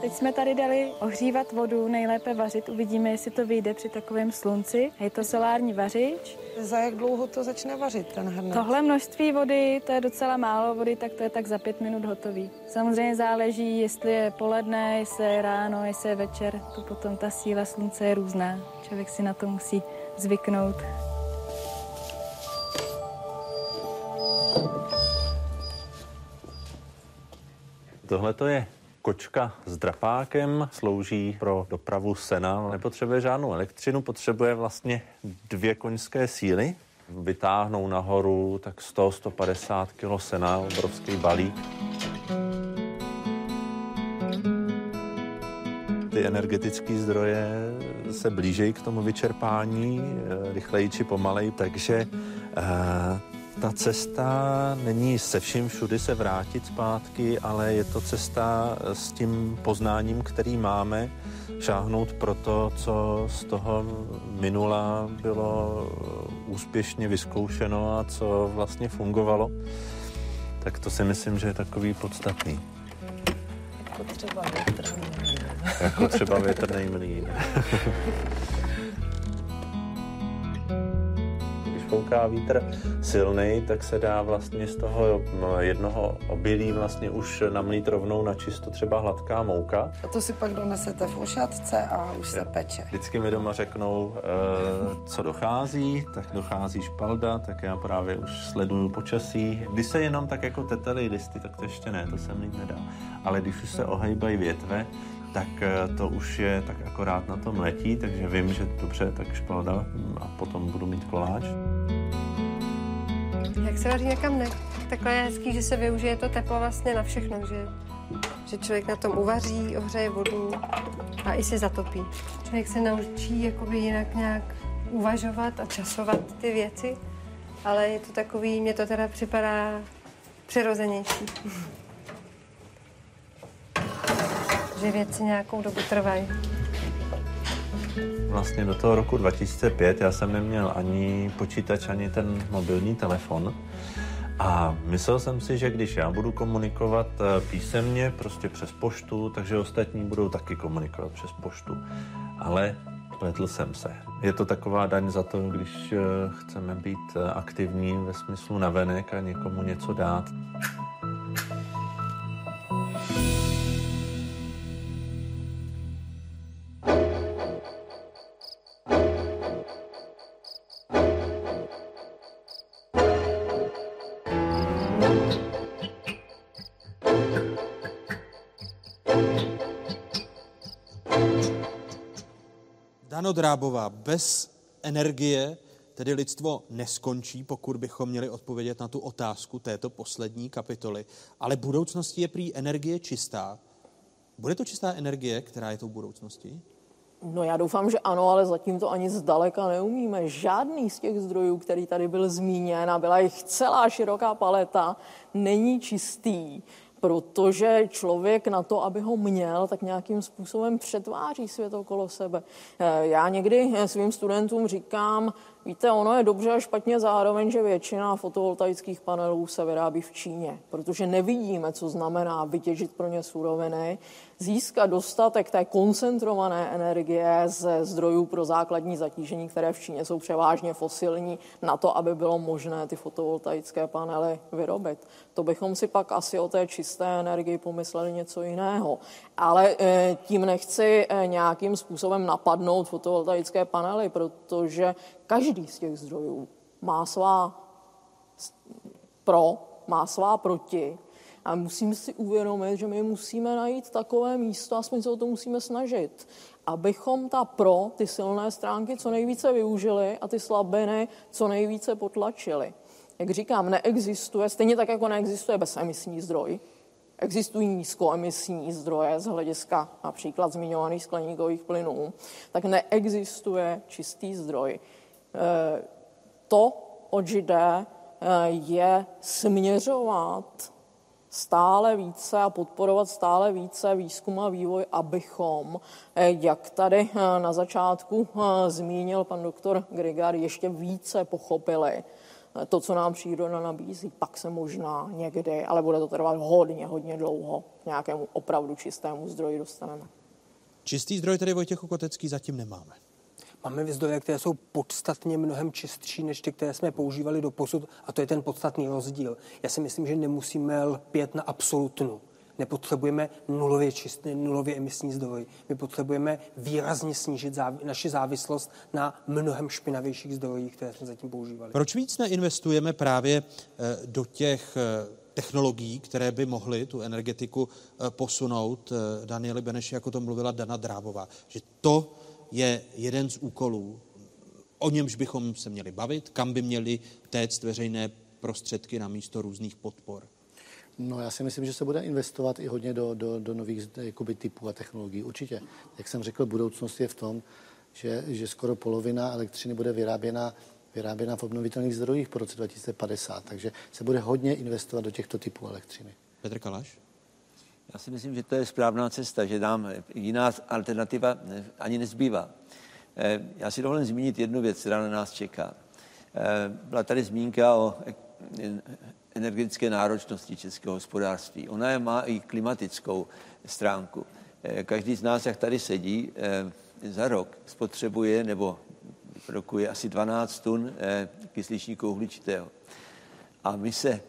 Teď jsme tady dali ohřívat vodu, nejlépe vařit. Uvidíme, jestli to vyjde při takovém slunci. Je to solární vařič. Za jak dlouho to začne vařit ten hrnec? Tohle množství vody, to je docela málo vody, tak to je tak za pět minut hotový. Samozřejmě záleží, jestli je poledne, jestli je ráno, jestli je večer. To potom ta síla slunce je různá. Člověk si na to musí zvyknout. Tohle to je kočka s drapákem, slouží pro dopravu sena, nepotřebuje žádnou elektřinu, potřebuje vlastně dvě koňské síly, vytáhnou nahoru tak 100-150 kg sena, obrovský balík. Ty energetické zdroje se blížejí k tomu vyčerpání, rychleji či pomalej, takže eh, ta cesta není se vším všudy se vrátit zpátky, ale je to cesta s tím poznáním, který máme, šáhnout pro to, co z toho minula bylo úspěšně vyzkoušeno a co vlastně fungovalo. Tak to si myslím, že je takový podstatný. Jako třeba větrný mlýn. Jako třeba větrný mlýn. fouká vítr silný, tak se dá vlastně z toho jednoho obilí vlastně už namlít rovnou na čisto třeba hladká mouka. A to si pak donesete v ošatce a už se peče. Vždycky mi doma řeknou, eh, co dochází, tak dochází špalda, tak já právě už sleduju počasí. Když se jenom tak jako tetely listy, tak to ještě ne, to se mít nedá. Ale když už se ohejbají větve, tak eh, to už je tak akorát na tom letí, takže vím, že dobře, tak špalda a potom budu mít koláč. Jak se vaří na kamnek. Takhle je hezký, že se využije to teplo vlastně na všechno, že, že člověk na tom uvaří, ohřeje vodu a i si zatopí. Člověk se naučí jakoby jinak nějak uvažovat a časovat ty věci, ale je to takový, mně to teda připadá přirozenější. Že věci nějakou dobu trvají. Vlastně do toho roku 2005 já jsem neměl ani počítač, ani ten mobilní telefon. A myslel jsem si, že když já budu komunikovat eh, písemně, prostě přes poštu, takže ostatní budou taky komunikovat přes poštu. Ale pletl jsem se. Je to taková daň za to, když eh, chceme být eh, aktivní ve smyslu navenek a někomu něco dát. Dano Drábová, bez energie tedy lidstvo neskončí, pokud bychom měli odpovědět na tu otázku této poslední kapitoly. Ale budoucností je prý energie čistá. Bude to čistá energie, která je tou budoucností? No já doufám, že ano, ale zatím to ani zdaleka neumíme. Žádný z těch zdrojů, který tady byl zmíněn a byla jich celá široká paleta, není čistý protože člověk na to, aby ho měl, tak nějakým způsobem přetváří svět okolo sebe. Eh, já někdy svým studentům říkám, Víte, ono je dobře a špatně zároveň, že většina fotovoltaických panelů se vyrábí v Číně, protože nevidíme, co znamená vytěžit pro ně suroviny, získat dostatek té koncentrované energie ze zdrojů pro základní zatížení, které v Číně jsou převážně fosilní, na to, aby bylo možné ty fotovoltaické panely vyrobit. To bychom si pak asi o té čisté energii pomysleli něco jiného. Ale eh, tím nechci eh, nějakým způsobem napadnout fotovoltaické panely, protože každý z těch zdrojů má svá pro, má svá proti. A musíme si uvědomit, že my musíme najít takové místo, aspoň se o to musíme snažit, abychom ta pro, ty silné stránky, co nejvíce využili a ty slabiny co nejvíce potlačili. Jak říkám, neexistuje, stejně tak jako neexistuje bezemisní zdroj, existují nízkoemisní zdroje z hlediska například zmiňovaných skleníkových plynů, tak neexistuje čistý zdroj. Eh, to, oč jde, eh, je směřovat stále více a podporovat stále více výzkum a vývoj, abychom, eh, jak tady na začátku zmínil pan doktor Grigar, ještě více pochopili to, co nám příroda nabízí. Pak se možná někdy, ale bude to trvat hodně, hodně dlouho, k nějakému opravdu čistému zdroji dostaneme. Čistý zdroj tedy Vojtěch Kotecký zatím nemáme. Máme zdroje, které jsou podstatně mnohem čistší než ty, které jsme používali do posud a to je ten podstatný rozdíl. Já si myslím, že nemusíme lpět na absolutnu. Nepotřebujeme nulově čistý, nulově emisní zdroj. My potřebujeme výrazně snížit závi- naši závislost na mnohem špinavějších zdrojích, které jsme zatím používali. Proč víc neinvestujeme právě eh, do těch eh, technologií, které by mohly tu energetiku eh, posunout? Danieli Beneši, jako to mluvila Dana Drábová, že to je jeden z úkolů, o němž bychom se měli bavit, kam by měly téct veřejné prostředky na místo různých podpor. No já si myslím, že se bude investovat i hodně do, do, do nových jakoby, typů a technologií. Určitě. Jak jsem řekl, budoucnost je v tom, že, že skoro polovina elektřiny bude vyráběna, vyráběna v obnovitelných zdrojích po roce 2050. Takže se bude hodně investovat do těchto typů elektřiny. Petr Kalaš? Já si myslím, že to je správná cesta, že nám jiná alternativa ani nezbývá. Eh, já si dovolím zmínit jednu věc, která na nás čeká. Eh, byla tady zmínka o energetické náročnosti českého hospodářství. Ona je má i klimatickou stránku. Eh, každý z nás, jak tady sedí, za rok spotřebuje nebo produkuje asi 12 tun kysličníku uhličitého. A my se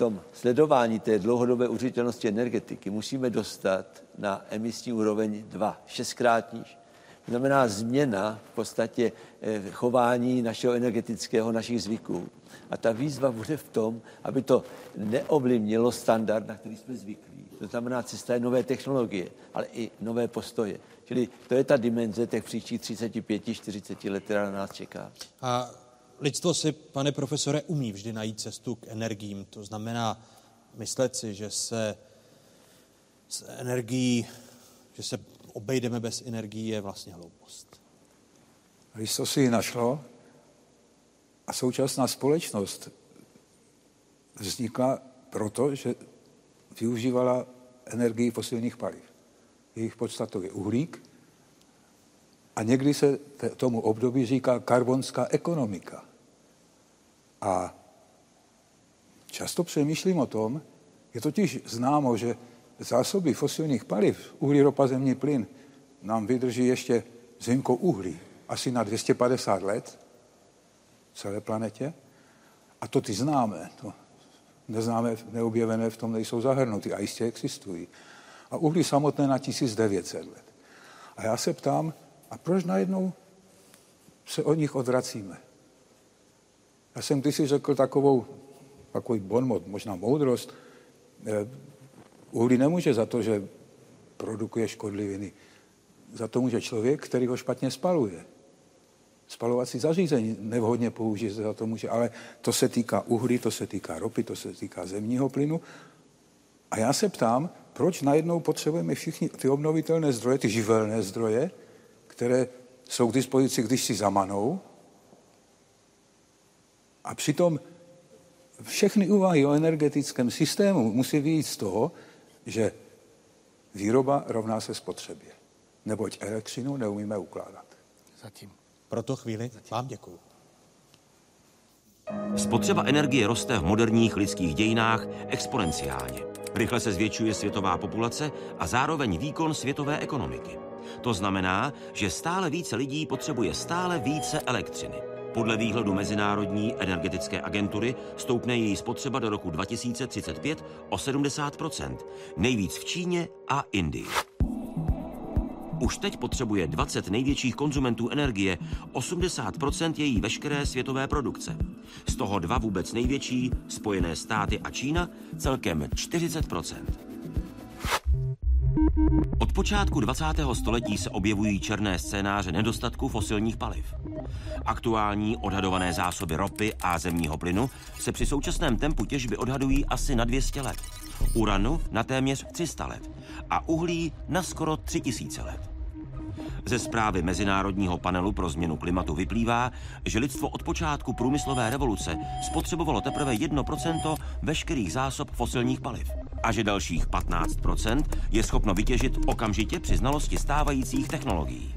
tom sledování té dlouhodobé užitelnosti energetiky musíme dostat na emisní úroveň 2, šestkrát níž. To znamená změna v podstatě eh, chování našeho energetického, našich zvyků. A ta výzva bude v tom, aby to neovlivnilo standard, na který jsme zvyklí. To znamená cesta je nové technologie, ale i nové postoje. Čili to je ta dimenze těch příštích 35-40 let, která na nás čeká. A Lidstvo si, pane profesore, umí vždy najít cestu k energiím. To znamená myslet si, že se s energií, že se obejdeme bez energií, je vlastně hloupost. Lidstvo si ji našlo a současná společnost vznikla proto, že využívala energii fosilních paliv. Jejich podstatou je uhlík a někdy se tomu období říká karbonská ekonomika. A často přemýšlím o tom, je totiž známo, že zásoby fosilních paliv, uhlí, ropa, zemní plyn, nám vydrží ještě výjimkou uhlí asi na 250 let celé planetě. A to ty známe, to neznáme, neobjevené v tom nejsou zahrnuty a jistě existují. A uhlí samotné na 1900 let. A já se ptám, a proč najednou se od nich odvracíme? Já jsem ty si řekl takovou, takový bonmot, možná moudrost. Eh, uhlí nemůže za to, že produkuje škodliviny. Za to může člověk, který ho špatně spaluje. Spalovací zařízení nevhodně použít za to může, ale to se týká uhlí, to se týká ropy, to se týká zemního plynu. A já se ptám, proč najednou potřebujeme všichni ty obnovitelné zdroje, ty živelné zdroje, které jsou k dispozici, když si zamanou, a přitom všechny úvahy o energetickém systému musí vyjít z toho, že výroba rovná se spotřebě. Neboť elektřinu neumíme ukládat. Zatím. Pro to chvíli vám děkuji. Spotřeba energie roste v moderních lidských dějinách exponenciálně. Rychle se zvětšuje světová populace a zároveň výkon světové ekonomiky. To znamená, že stále více lidí potřebuje stále více elektřiny. Podle výhledu Mezinárodní energetické agentury stoupne její spotřeba do roku 2035 o 70% nejvíc v Číně a Indii. Už teď potřebuje 20 největších konzumentů energie 80% její veškeré světové produkce. Z toho dva vůbec největší, Spojené státy a Čína, celkem 40 od počátku 20. století se objevují černé scénáře nedostatku fosilních paliv. Aktuální odhadované zásoby ropy a zemního plynu se při současném tempu těžby odhadují asi na 200 let, uranu na téměř 300 let a uhlí na skoro 3000 let. Ze zprávy Mezinárodního panelu pro změnu klimatu vyplývá, že lidstvo od počátku průmyslové revoluce spotřebovalo teprve 1% veškerých zásob fosilních paliv a že dalších 15% je schopno vytěžit okamžitě při znalosti stávajících technologií.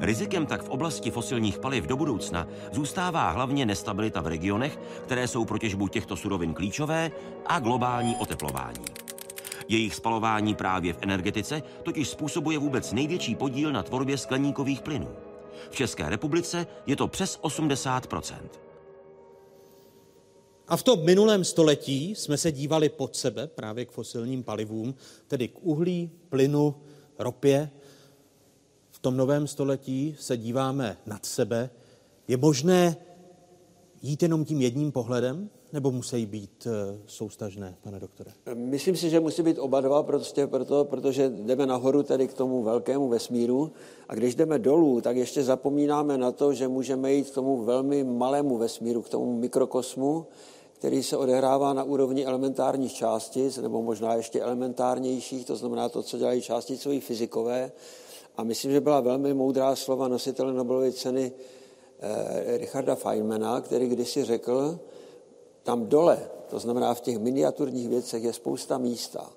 Rizikem tak v oblasti fosilních paliv do budoucna zůstává hlavně nestabilita v regionech, které jsou pro těžbu těchto surovin klíčové a globální oteplování. Jejich spalování právě v energetice totiž způsobuje vůbec největší podíl na tvorbě skleníkových plynů. V České republice je to přes 80% a v tom minulém století jsme se dívali pod sebe právě k fosilním palivům, tedy k uhlí, plynu, ropě. V tom novém století se díváme nad sebe. Je možné jít jenom tím jedním pohledem, nebo musí být eh, soustažné, pane doktore? Myslím si, že musí být oba dva, prostě proto, protože jdeme nahoru tedy k tomu velkému vesmíru a když jdeme dolů, tak ještě zapomínáme na to, že můžeme jít k tomu velmi malému vesmíru, k tomu mikrokosmu, který se odehrává na úrovni elementárních částic, nebo možná ještě elementárnějších, to znamená to, co dělají částicové fyzikové. A myslím, že byla velmi moudrá slova nositele Nobelovy ceny eh, Richarda Feynmana, který kdysi řekl, tam dole, to znamená v těch miniaturních věcech, je spousta místa.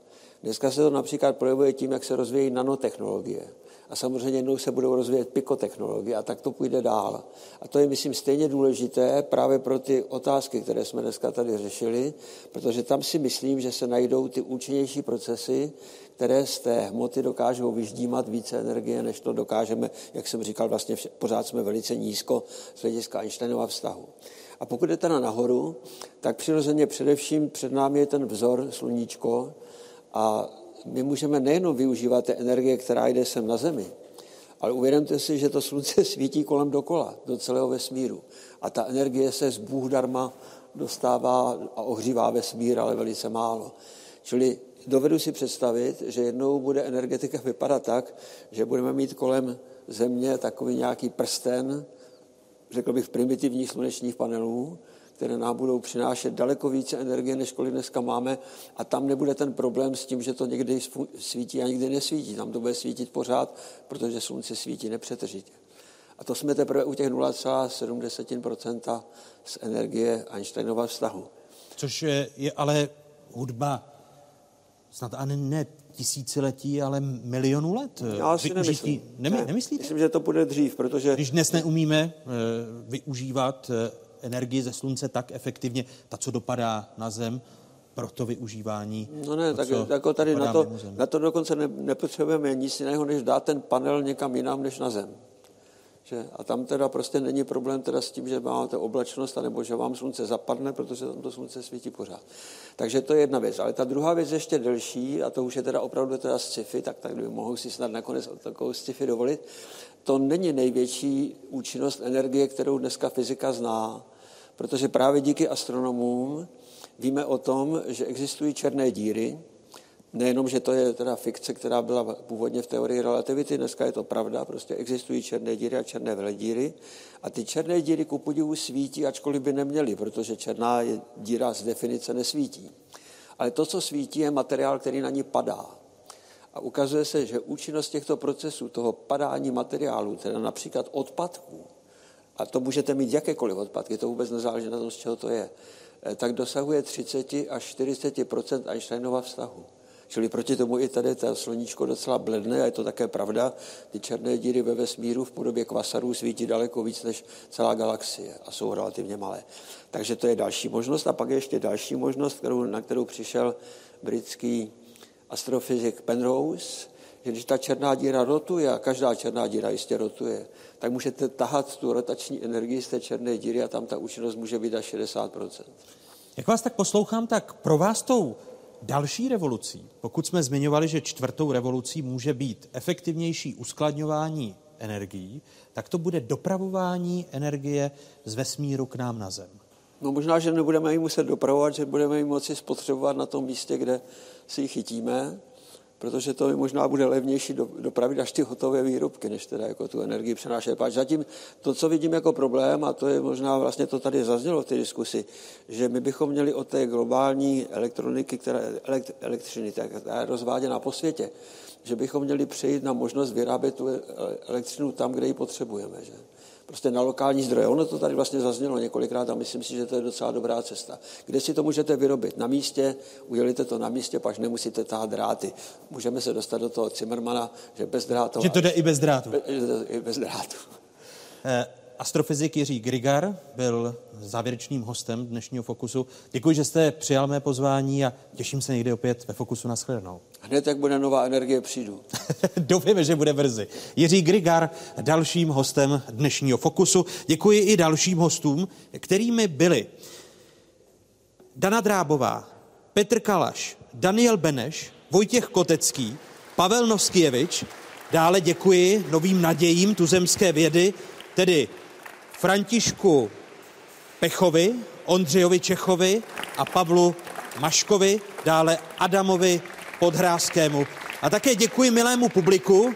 Dneska se to například projevuje tím, jak se rozvíjí nanotechnologie. A samozřejmě jednou se budou rozvíjet pikotechnologie a tak to půjde dál. A to je, myslím, stejně důležité právě pro ty otázky, které jsme dneska tady řešili, protože tam si myslím, že se najdou ty účinnější procesy, které z té hmoty dokážou vyždímat více energie, než to dokážeme, jak jsem říkal, vlastně pořád jsme velice nízko z hlediska Einsteinova vztahu. A pokud jdete na nahoru, tak přirozeně především před námi je ten vzor sluníčko a my můžeme nejenom využívat té energie, která jde sem na Zemi, ale uvědomte si, že to slunce svítí kolem dokola, do celého vesmíru. A ta energie se z Bůh darma dostává a ohřívá vesmír, ale velice málo. Čili dovedu si představit, že jednou bude energetika vypadat tak, že budeme mít kolem Země takový nějaký prsten, řekl bych, primitivních slunečních panelů, které nám budou přinášet daleko více energie, než kolik dneska máme a tam nebude ten problém s tím, že to někdy svítí a někdy nesvítí. Tam to bude svítit pořád, protože slunce svítí nepřetržitě. A to jsme teprve u těch 0,7% z energie Einsteinova vztahu. Což je ale hudba snad ani ne tisíciletí, ale milionů let. Já si nemyslím. Nemy, ne, nemyslíte? Myslím, že to bude dřív, protože... Když dnes neumíme uh, využívat uh, energii ze slunce tak efektivně, ta, co dopadá na zem, pro to využívání. No ne, tak jako tady na to, na to dokonce ne, nepotřebujeme nic jiného, než dát ten panel někam jinam, než na zem. Že? A tam teda prostě není problém teda s tím, že máte oblačnost, anebo že vám slunce zapadne, protože tam to slunce svítí pořád. Takže to je jedna věc. Ale ta druhá věc je ještě delší, a to už je teda opravdu teda sci-fi, tak, tak mohu si snad nakonec takovou sci-fi dovolit. To není největší účinnost energie, kterou dneska fyzika zná, protože právě díky astronomům víme o tom, že existují černé díry, Nejenom, že to je teda fikce, která byla původně v teorii relativity, dneska je to pravda, prostě existují černé díry a černé veledíry a ty černé díry ku podivu svítí, ačkoliv by neměly, protože černá díra z definice nesvítí. Ale to, co svítí, je materiál, který na ní padá. A ukazuje se, že účinnost těchto procesů, toho padání materiálu, teda například odpadků, a to můžete mít jakékoliv odpadky, to vůbec nezáleží na tom, z čeho to je, eh, tak dosahuje 30 až 40 Einsteinova vztahu. Čili proti tomu i tady ta sluníčko docela bledne a je to také pravda. Ty černé díry ve vesmíru v podobě kvasarů svítí daleko víc než celá galaxie a jsou relativně malé. Takže to je další možnost. A pak je ještě další možnost, kterou, na kterou přišel britský astrofyzik Penrose, že když ta černá díra rotuje, a každá černá díra jistě rotuje, tak můžete tahat tu rotační energii z té černé díry a tam ta účinnost může být až 60%. Jak vás tak poslouchám, tak pro vás tou Další revolucí, pokud jsme zmiňovali, že čtvrtou revolucí může být efektivnější uskladňování energií, tak to bude dopravování energie z vesmíru k nám na Zem. No možná, že nebudeme ji muset dopravovat, že budeme ji moci spotřebovat na tom místě, kde si ji chytíme, protože to možná bude levnější do, dopravit až ty hotové výrobky, než teda jako tu energii přenášet. Pač zatím to, co vidím jako problém, a to je možná vlastně to tady zaznělo v té diskusi, že my bychom měli od té globální elektroniky, která, elekt, elektřiny, která je rozváděna po světě, že bychom měli přejít na možnost vyrábět tu elektřinu tam, kde ji potřebujeme. Že? Prostě na lokální zdroje. Ono to tady vlastně zaznělo několikrát a myslím si, že to je docela dobrá cesta. Kde si to můžete vyrobit? Na místě, udělíte to na místě, pak nemusíte tahat dráty. Můžeme se dostat do toho Zimmermana, že bez drátu. Že to jde i bez drátu. Be, i bez drátu. Eh, Astrofyzik Jiří Grigar byl závěrečným hostem dnešního Fokusu. Děkuji, že jste přijal mé pozvání a těším se někdy opět ve Fokusu na shledanou. Hned, jak bude nová energie, přijdu. Doufejme, že bude brzy. Jiří Grigar, dalším hostem dnešního Fokusu. Děkuji i dalším hostům, kterými byli Dana Drábová, Petr Kalaš, Daniel Beneš, Vojtěch Kotecký, Pavel Noskievič. Dále děkuji novým nadějím tuzemské vědy, tedy Františku Pechovi, Ondřejovi Čechovi a Pavlu Maškovi, dále Adamovi Podhrázkému. A také děkuji milému publiku,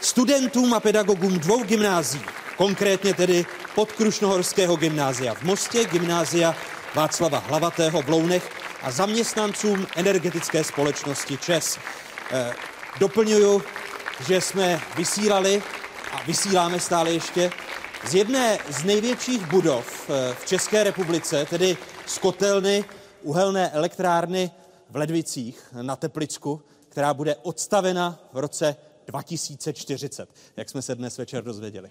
studentům a pedagogům dvou gymnází, konkrétně tedy podkrušnohorského gymnázia v Mostě, gymnázia Václava Hlavatého v Lounech a zaměstnancům energetické společnosti ČES. E, doplňuju, že jsme vysílali a vysíláme stále ještě z jedné z největších budov eh, v České republice, tedy z kotelny uhelné elektrárny v Ledvicích na Teplicku, která bude odstavena v roce 2040, jak jsme se dnes večer dozvěděli.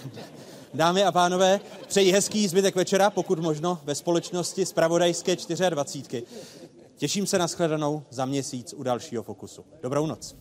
Dámy a pánové, přeji hezký zbytek večera, pokud možno ve společnosti z Pravodajské 24. Těším se na shledanou za měsíc u dalšího Fokusu. Dobrou noc.